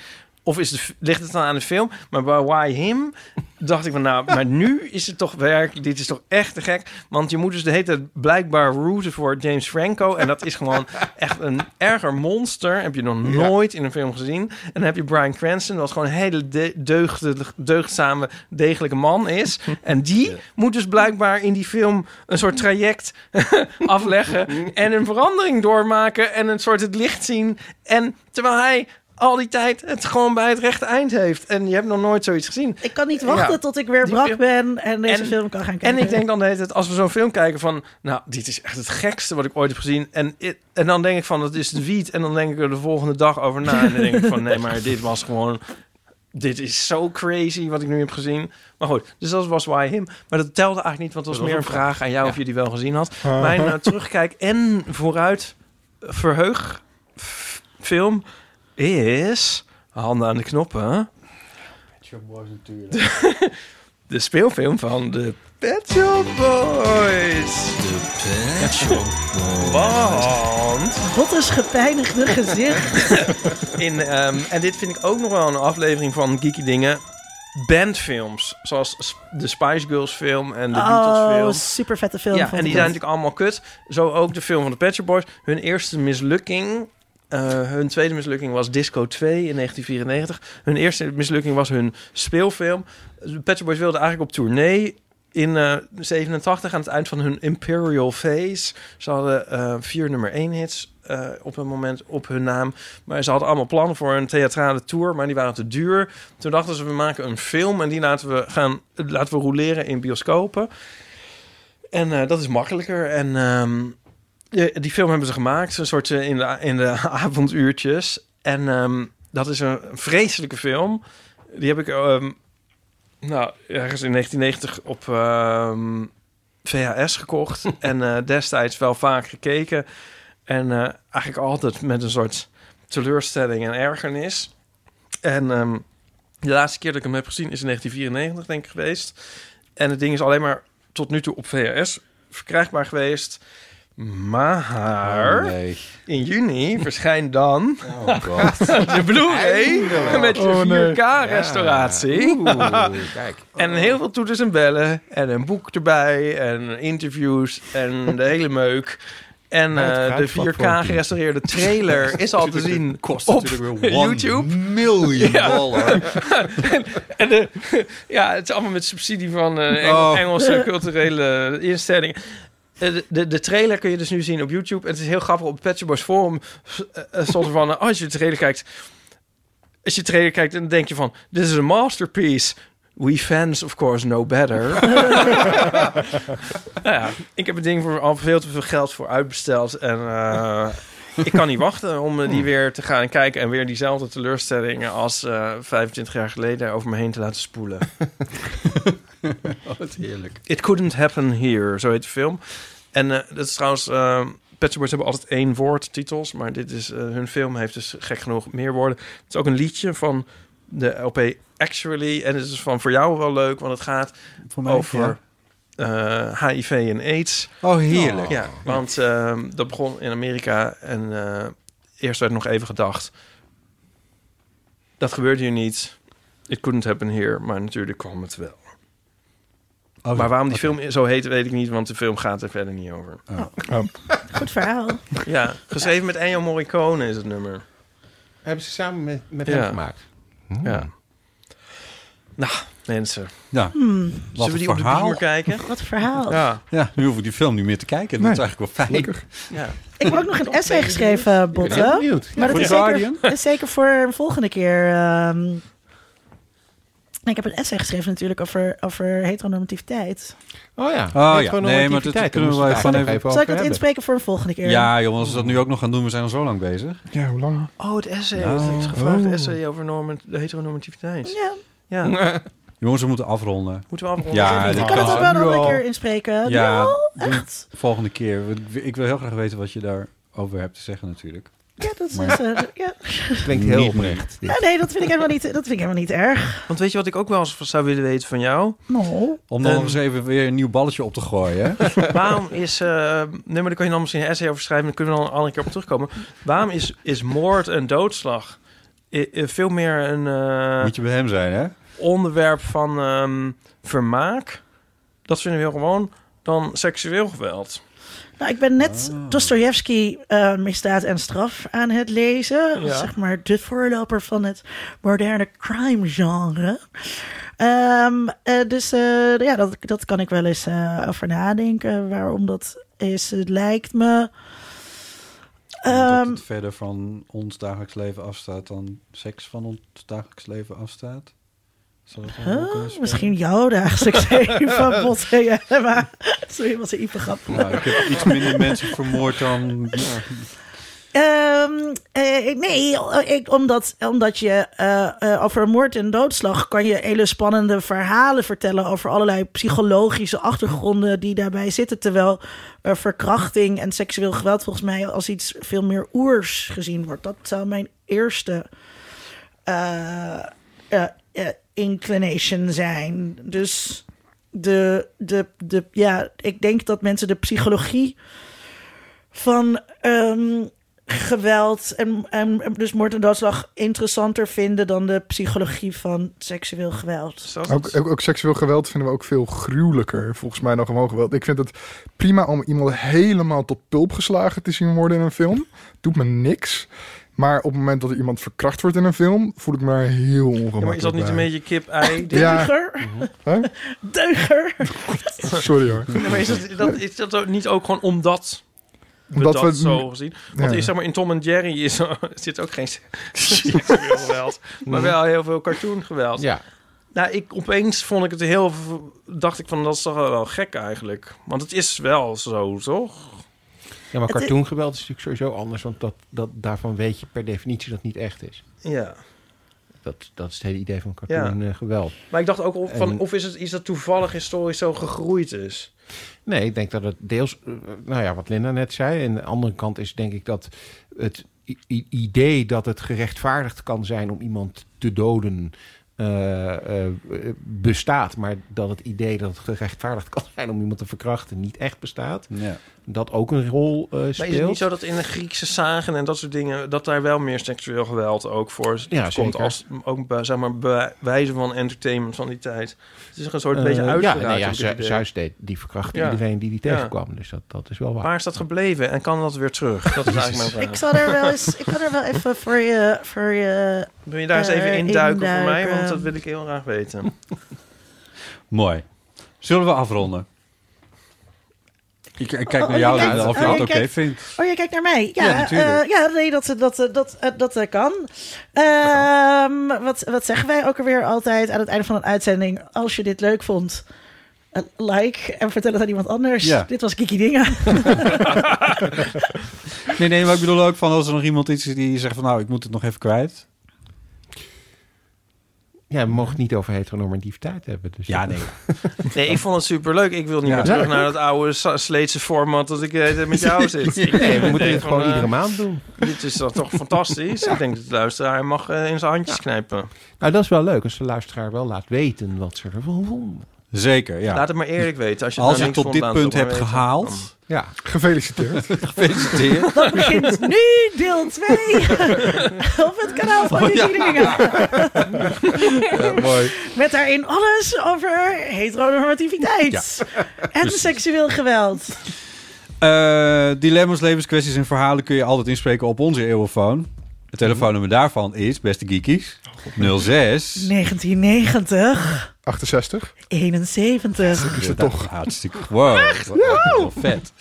Of is de, ligt het dan aan de film? Maar bij Why Him dacht ik van, nou, maar nu is het toch werk. Dit is toch echt te gek. Want je moet dus de hele tijd blijkbaar rooten voor James Franco. En dat is gewoon echt een erger monster. Heb je nog nooit in een film gezien. En dan heb je Brian Cranston, wat gewoon een hele de- deugdzame, degelijke man is. En die moet dus blijkbaar in die film een soort traject afleggen. En een verandering doormaken. En een soort het licht zien. En terwijl hij al die tijd het gewoon bij het rechte eind heeft. En je hebt nog nooit zoiets gezien. Ik kan niet wachten Ja. tot ik weer brak film- ben en deze En- film kan gaan En kijken. ik denk dan de hele tijd, als we zo'n film kijken van... Nou, dit is echt het gekste wat ik ooit heb gezien. En, en dan denk ik van, dat is de wiet. En dan denk ik er de volgende dag over na. En dan denk ik van, nee, maar dit was gewoon... Dit is zo crazy wat ik nu heb gezien. Maar goed, dus dat was Why Him. Maar dat telde eigenlijk niet, want het was meer een vraag aan jou of je die wel gezien had. Mijn eh, terugkijk en vooruit verheug film is... Handen aan de knoppen. De speelfilm van de Pet Shop Boys. Pet Shop Want Botte's gepijnigde gezicht. in, ehm, en dit vind ik ook nog wel een aflevering van Geeky Dingen. Bandfilms, zoals de Spice Girls film en de Beatles Oh, film. super vette film. Ja, en die zijn natuurlijk allemaal kut. Zo ook de film van de Pet Shop Boys. Hun eerste mislukking, eh, hun tweede mislukking was Disco 2 in 1994. Hun eerste mislukking was hun speelfilm. Pet Boys wilden eigenlijk op tournee in eh 87 aan het eind van hun Imperial Phase. Ze hadden eh, vier nummer 1 hits. op een moment op hun naam. Maar ze hadden allemaal plannen voor een theatrale tour, maar die waren te duur. Toen dachten ze, we maken een film en die laten we gaan laten we roleren in bioscopen. En dat is makkelijker. En ehm, die film hebben ze gemaakt, een soort eh, in de, in de avonduurtjes. En ehm, dat is een vreselijke film. Die heb ik ehm, nou, ergens in 1990 op ehm, VHS gekocht. en eh, destijds wel vaak gekeken. En eh, eigenlijk altijd met een soort teleurstelling en ergernis. En de laatste keer dat ik hem heb gezien is in 1994, denk ik, geweest. En het ding is alleen maar tot nu toe op VHS verkrijgbaar geweest. Maar Oh, nee. in juni verschijnt dan Oh god. de Blu-ray met Oh, nee. 4K-restauratie. Kijk. En heel veel toeters en bellen. En een boek erbij. En interviews. En de hele meuk. En eh, de platform 4K gerestaureerde trailer is al te zien Kost op natuurlijk weer YouTube. million Ja. dollar. En de, ja, het is allemaal met subsidie van eh, Eng- Oh. Engelse culturele instellingen. Eh, De, de, de trailer kun je dus nu zien op YouTube. En het is heel grappig. Op Shop Boys Forum eh, eh, er van... als je de trailer kijkt... Als je de trailer kijkt, dan denk je van... This is a masterpiece. We fans, of course, know better. nou ja, ik heb het ding voor al veel te veel geld voor uitbesteld. En ik kan niet wachten om eh, die weer te gaan kijken... en weer diezelfde teleurstellingen als eh 25 jaar geleden over me heen te laten spoelen. Oh, wat heerlijk. It Couldn't Happen Here, zo heet de film. En eh, dat is trouwens... eh Pet Boys hebben altijd één woord titels, maar dit is, hun film heeft dus gek genoeg meer woorden. Het is ook een liedje van de LP Actually. En het is van voor jou wel leuk, want het gaat Voor mij over eh, HIV en AIDS. Oh, heerlijk. Ja, want ehm, dat begon in Amerika en eh, eerst werd nog even gedacht... Dat gebeurde hier niet. It couldn't happen here, maar natuurlijk kwam het wel. Oh, Maar waarom die film zo heet, weet ik niet, want de film gaat er verder niet over. Goed verhaal. Ja, geschreven met Ennio Morricone is het nummer. Hebben ze samen met, met Ja. hem gemaakt? Ja. Nou, mensen. Ja, Hmm, Zullen we die op de verhaal. kijken? wat een verhaal. Ja. ja, nu hoef ik die film niet meer te kijken. Dat is eigenlijk wel fijn. ja. Ik heb ook nog een essay geschreven, Botte. benieuwd. Maar dat is zeker, is zeker voor een volgende keer. ehm. ik heb een essay geschreven natuurlijk over, over heteronormativiteit. Oh ja. Oh ja, Heteronormativiteit, nee, maar dat kunnen we wel even- eigenlijk Zal ik dat inspreken voor een volgende keer? Ja, jongens, als we dat nu ook nog gaan doen, we zijn al zo lang bezig. Ja, hoe lang? Oh, het essay. Nou, het gevraagde oh. essay over normen, de heteronormativiteit. Ja, Ja, Jongens, we moeten afronden. moeten we afronden? Ja, ik kan het ook wel een andere al. keer inspreken. Ja, echt. Volgende keer. Ik wil heel graag weten wat je daarover hebt te zeggen natuurlijk. Ja, dat is... Maar- eh, ja. Klinkt heel Niet oprecht. Ja, nee, dat vind ik helemaal niet, dat vind ik helemaal niet erg. Want weet je wat ik ook wel eens zou willen weten van jou? No. Om dan nog eens even weer een nieuw balletje op te gooien. hè? Waarom is... eh nee, maar daar kan je dan misschien een essay over schrijven. Dan kunnen we dan een andere keer op terugkomen. Waarom is, is moord en doodslag veel meer een eh, Moet je bij hem zijn, hè? onderwerp van ehm, vermaak? Dat vinden we heel gewoon dan seksueel geweld. Nou, ik ben net Ah. Dostoevsky, eh, Misdaad en Straf, aan het lezen. Ja. Zeg maar de voorloper van het moderne crime genre. Ehm, eh, dus eh, ja, dat, dat kan ik wel eens eh, over nadenken. Waarom dat is. Het lijkt me... Omdat Ehm, het verder van ons dagelijks leven afstaat dan seks van ons dagelijks leven afstaat. Dat huh? spelen? Misschien jouw dagelijks leven, botten. Ja, maar sorry, wat een hyper grap. Nou, ik heb iets minder mensen vermoord dan... Ehm, eh, nee, ik, omdat, omdat je eh, eh, over moord en doodslag kan je hele spannende verhalen vertellen over allerlei psychologische achtergronden die daarbij zitten. Terwijl verkrachting en seksueel geweld volgens mij als iets veel meer oers gezien wordt. Dat zou mijn eerste inclination zijn. Dus de, de, de, ja, ik denk dat mensen de psychologie van ehm, geweld en, en dus moord en doodslag interessanter vinden dan de psychologie van seksueel geweld. Ook, ook, ook seksueel geweld vinden we ook veel gruwelijker, volgens mij, dan gewoon geweld. Ik vind het prima om iemand helemaal tot pulp geslagen te zien worden in een film. Doet me niks. Maar op het moment dat er iemand verkracht wordt in een film, voel ik me daar heel ongemakkelijk Ja, maar is dat niet bij. een beetje kip-ei? Ja. Deuger. Hè? Deuger. Sorry hoor. Ja, maar is dat, dat, is dat ook niet ook gewoon omdat we Omdat dat we- zo gezien. Want Ja. is, zeg maar, in Tom en Jerry is, zit ook geen seksueel geweld. Maar wel heel veel cartoon geweld. Ja. Nou, ik, opeens vond ik het heel... Dacht ik van, dat is toch wel gek eigenlijk. Want het is wel zo, toch? Ja, maar cartoongeweld is natuurlijk sowieso anders, want dat, dat, daarvan weet je per definitie dat het niet echt is. Ja. Dat, dat is het hele idee van cartoongeweld. Maar ik dacht ook of, van, En- of is het iets dat toevallig historisch zo gegroeid is? Nee, ik denk dat het deels, eh, nou ja, wat Linda net zei. En de andere kant is denk ik dat het idee dat het gerechtvaardigd kan zijn om iemand te doden eh, eh, bestaat. Maar dat het idee dat het gerechtvaardigd kan zijn om iemand te verkrachten niet echt bestaat. Ja. Dat ook een rol eh, Maar speelt. is het niet zo dat in de Griekse zagen en dat soort dingen... dat daar wel meer seksueel geweld ook voor Ja, komt zeker. als ook bij, zeg maar, bij wijze van entertainment van die tijd? Het is een soort Eh, beetje ja, uitgeraakt. nee, ja, ik het Zu- idee. Zeus deed, die verkrachtte Ja. iedereen die die Ja. tegenkwam. Dus dat, dat is wel waar. Waar is dat gebleven en kan dat weer terug? Dat is eigenlijk mijn vraag. Ik zal er wel eens, ik kan er wel even voor je, voor je Wil je daar eens even eh, induiken voor mij? induiken. Want dat wil ik heel graag weten. Mooi. Zullen we afronden? Ik, ik kijk Oh, naar oh, jou, kijkt- Linda, of je oh, dat je oké vindt. Oh, je kijkt naar mij. Ja, Ja, eh, ja nee, dat, dat, dat, dat, dat eh, kan. Ehm, wat, wat zeggen wij ook alweer altijd aan het einde van een uitzending? Als je dit leuk vond, eh, like en vertel het aan iemand anders. Ja. Dit was Kiki Dingen. Nee, nee, maar ik bedoel ook van als er nog iemand iets is die zegt van nou, ik moet het nog even kwijt. Ja, we mogen het niet over heteronormativiteit hebben. Dus Ja, nee. Nee, ik vond het superleuk. Ik wil niet meer terug naar dat oude Sleetse format dat ik eh, met jou zit. Ik Nee, we moeten dit gewoon eh, iedere maand doen. Dit is dan toch fantastisch. Ik denk dat de luisteraar mag eh, in zijn handjes knijpen. Nou, dat is wel leuk als de luisteraar wel laat weten wat ze ervan vonden. Zeker, ja. Laat het maar eerlijk weten. Als je, het Als je tot dit punt hebt weten. gehaald, Ja, Gefeliciteerd. gefeliciteerd. Dat begint nu deel 2 op het kanaal van Kiki Dingen. mooi. Met daarin alles over heteronormativiteit. En seksueel geweld. Eh, dilemma's, levenskwesties en verhalen kun je altijd inspreken op onze eeuwenfoon. Het telefoonnummer daarvan is, beste geekies, 06. 1990, 68. 71. Is het toch? Hartstikke wow. Wat heel vet.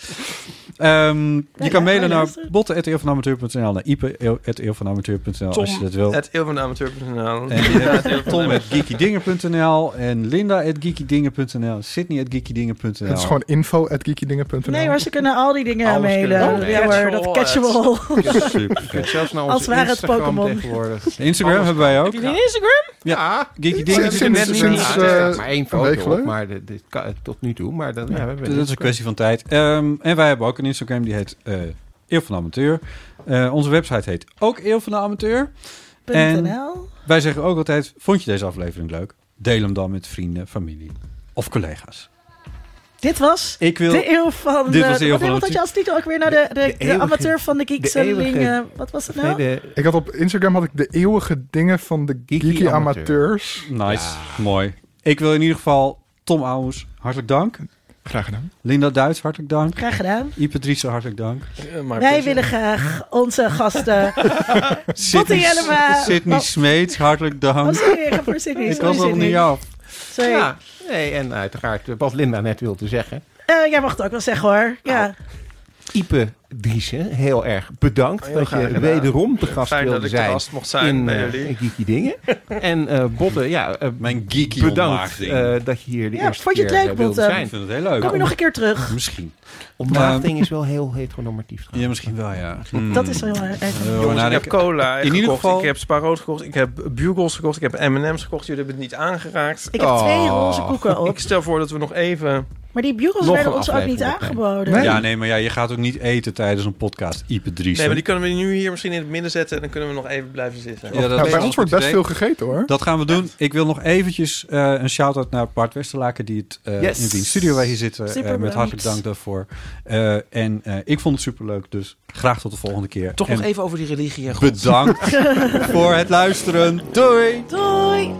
Ehm, je ja, kan mailen maar naar botten.eeuwvanamateur.nl naar ipe.eeuwvanamateur.nl als je dat wil. Het eeuwenamateur.nl. En je hebt Tom at geekydinger.nl en Linda at geekydingen.nl Sydney at geekydingen.nl Het is gewoon info at geekydingen.nl. Nee hoor, ze kunnen al die dingen Alles mailen. ja hoor, dat catchable. Super. Zelfs naar Als het Instagram Pokémon. Instagram hebben wij ook. Heb je die Instagram? Ja, Geeky Dingen. Sinds- Sinds, sinds- sinds, sinds, Ja, er eh, maar één een foto week op, geleden. maar dit, tot nu toe. Maar dat is een kwestie van tijd. Ehm, en wij hebben ook een Instagram die heet eh Eeuw van de Amateur. Eh, onze website heet ook Eeuw van de Amateur. En-. Wij zeggen ook altijd, vond je deze aflevering leuk? Deel hem dan met vrienden, familie of collega's. Dit was Ik wil... de eeuw van Dit de... was de eeuw van wat de- had je als titel ook weer naar de, de, de, eeuwige- amateur van de Geekseling? wat was het Nee, nou? de, Ik had op Instagram had ik de eeuwige dingen van de Geeky geeky, amateur. amateurs. Nice, mooi. Ik wil in ieder geval Tom Ouwens hartelijk dank. Graag gedaan. Linda Duits hartelijk dank. Graag gedaan. Driessen hartelijk dank. Wij willen graag onze gasten... Botte Jellema. Sydney Oh. Smeets hartelijk Oh, dank. sorry, ik ga voor. Ik was nog niet af. Sorry. ja, nee, en uiteraard eh, wat Linda net wilde zeggen. Eh, jij mag het ook wel zeggen hoor. Ja. Ipe Driessen, heel erg bedankt Heel dat je gedaan. wederom te gast Fijn dat wilde ik de zijn gast mocht zijn in, bij jullie. in Geeky Dingen. en eh Botte, ja, eh, Mijn geeky bedankt eh, dat je hier de Ja, eerste vond je het keer leuk, wilde Botte? ik zijn. vind het heel leuk. Kom je nog een keer terug? Misschien. Ontmaagding is wel heel heteronormatief. trouwens. Ja, misschien wel, ja. Hmm. Dat is heel erg. Jongens, nou, ik heb cola in ieder gekocht, geval- ik heb Sparoot gekocht, ik heb Bugles gekocht, ik heb M&M's gekocht. Jullie hebben het niet aangeraakt. Ik heb Oh. twee roze koeken op. Ik stel voor dat we nog even... Maar die Nog werden ons ook niet aangeboden. Nee. Ja, nee, maar ja, je gaat ook niet eten tijdens een podcast. Ipe Driessen. Nee, maar die kunnen we nu hier misschien in het midden zetten... en dan kunnen we nog even blijven zitten. Ja, dat Nou, bij ons wordt best idee. veel gegeten hoor. Dat gaan we doen. Ik wil nog eventjes eh, een shout-out naar Bart Westerlaken... die het eh Yes. in wiens studio wij hier zitten. Met hartelijk dank daarvoor. Eh, en eh, ik vond het superleuk, dus graag tot de volgende keer. Toch En nog even over die religie bedankt voor het luisteren. Doei! Doei!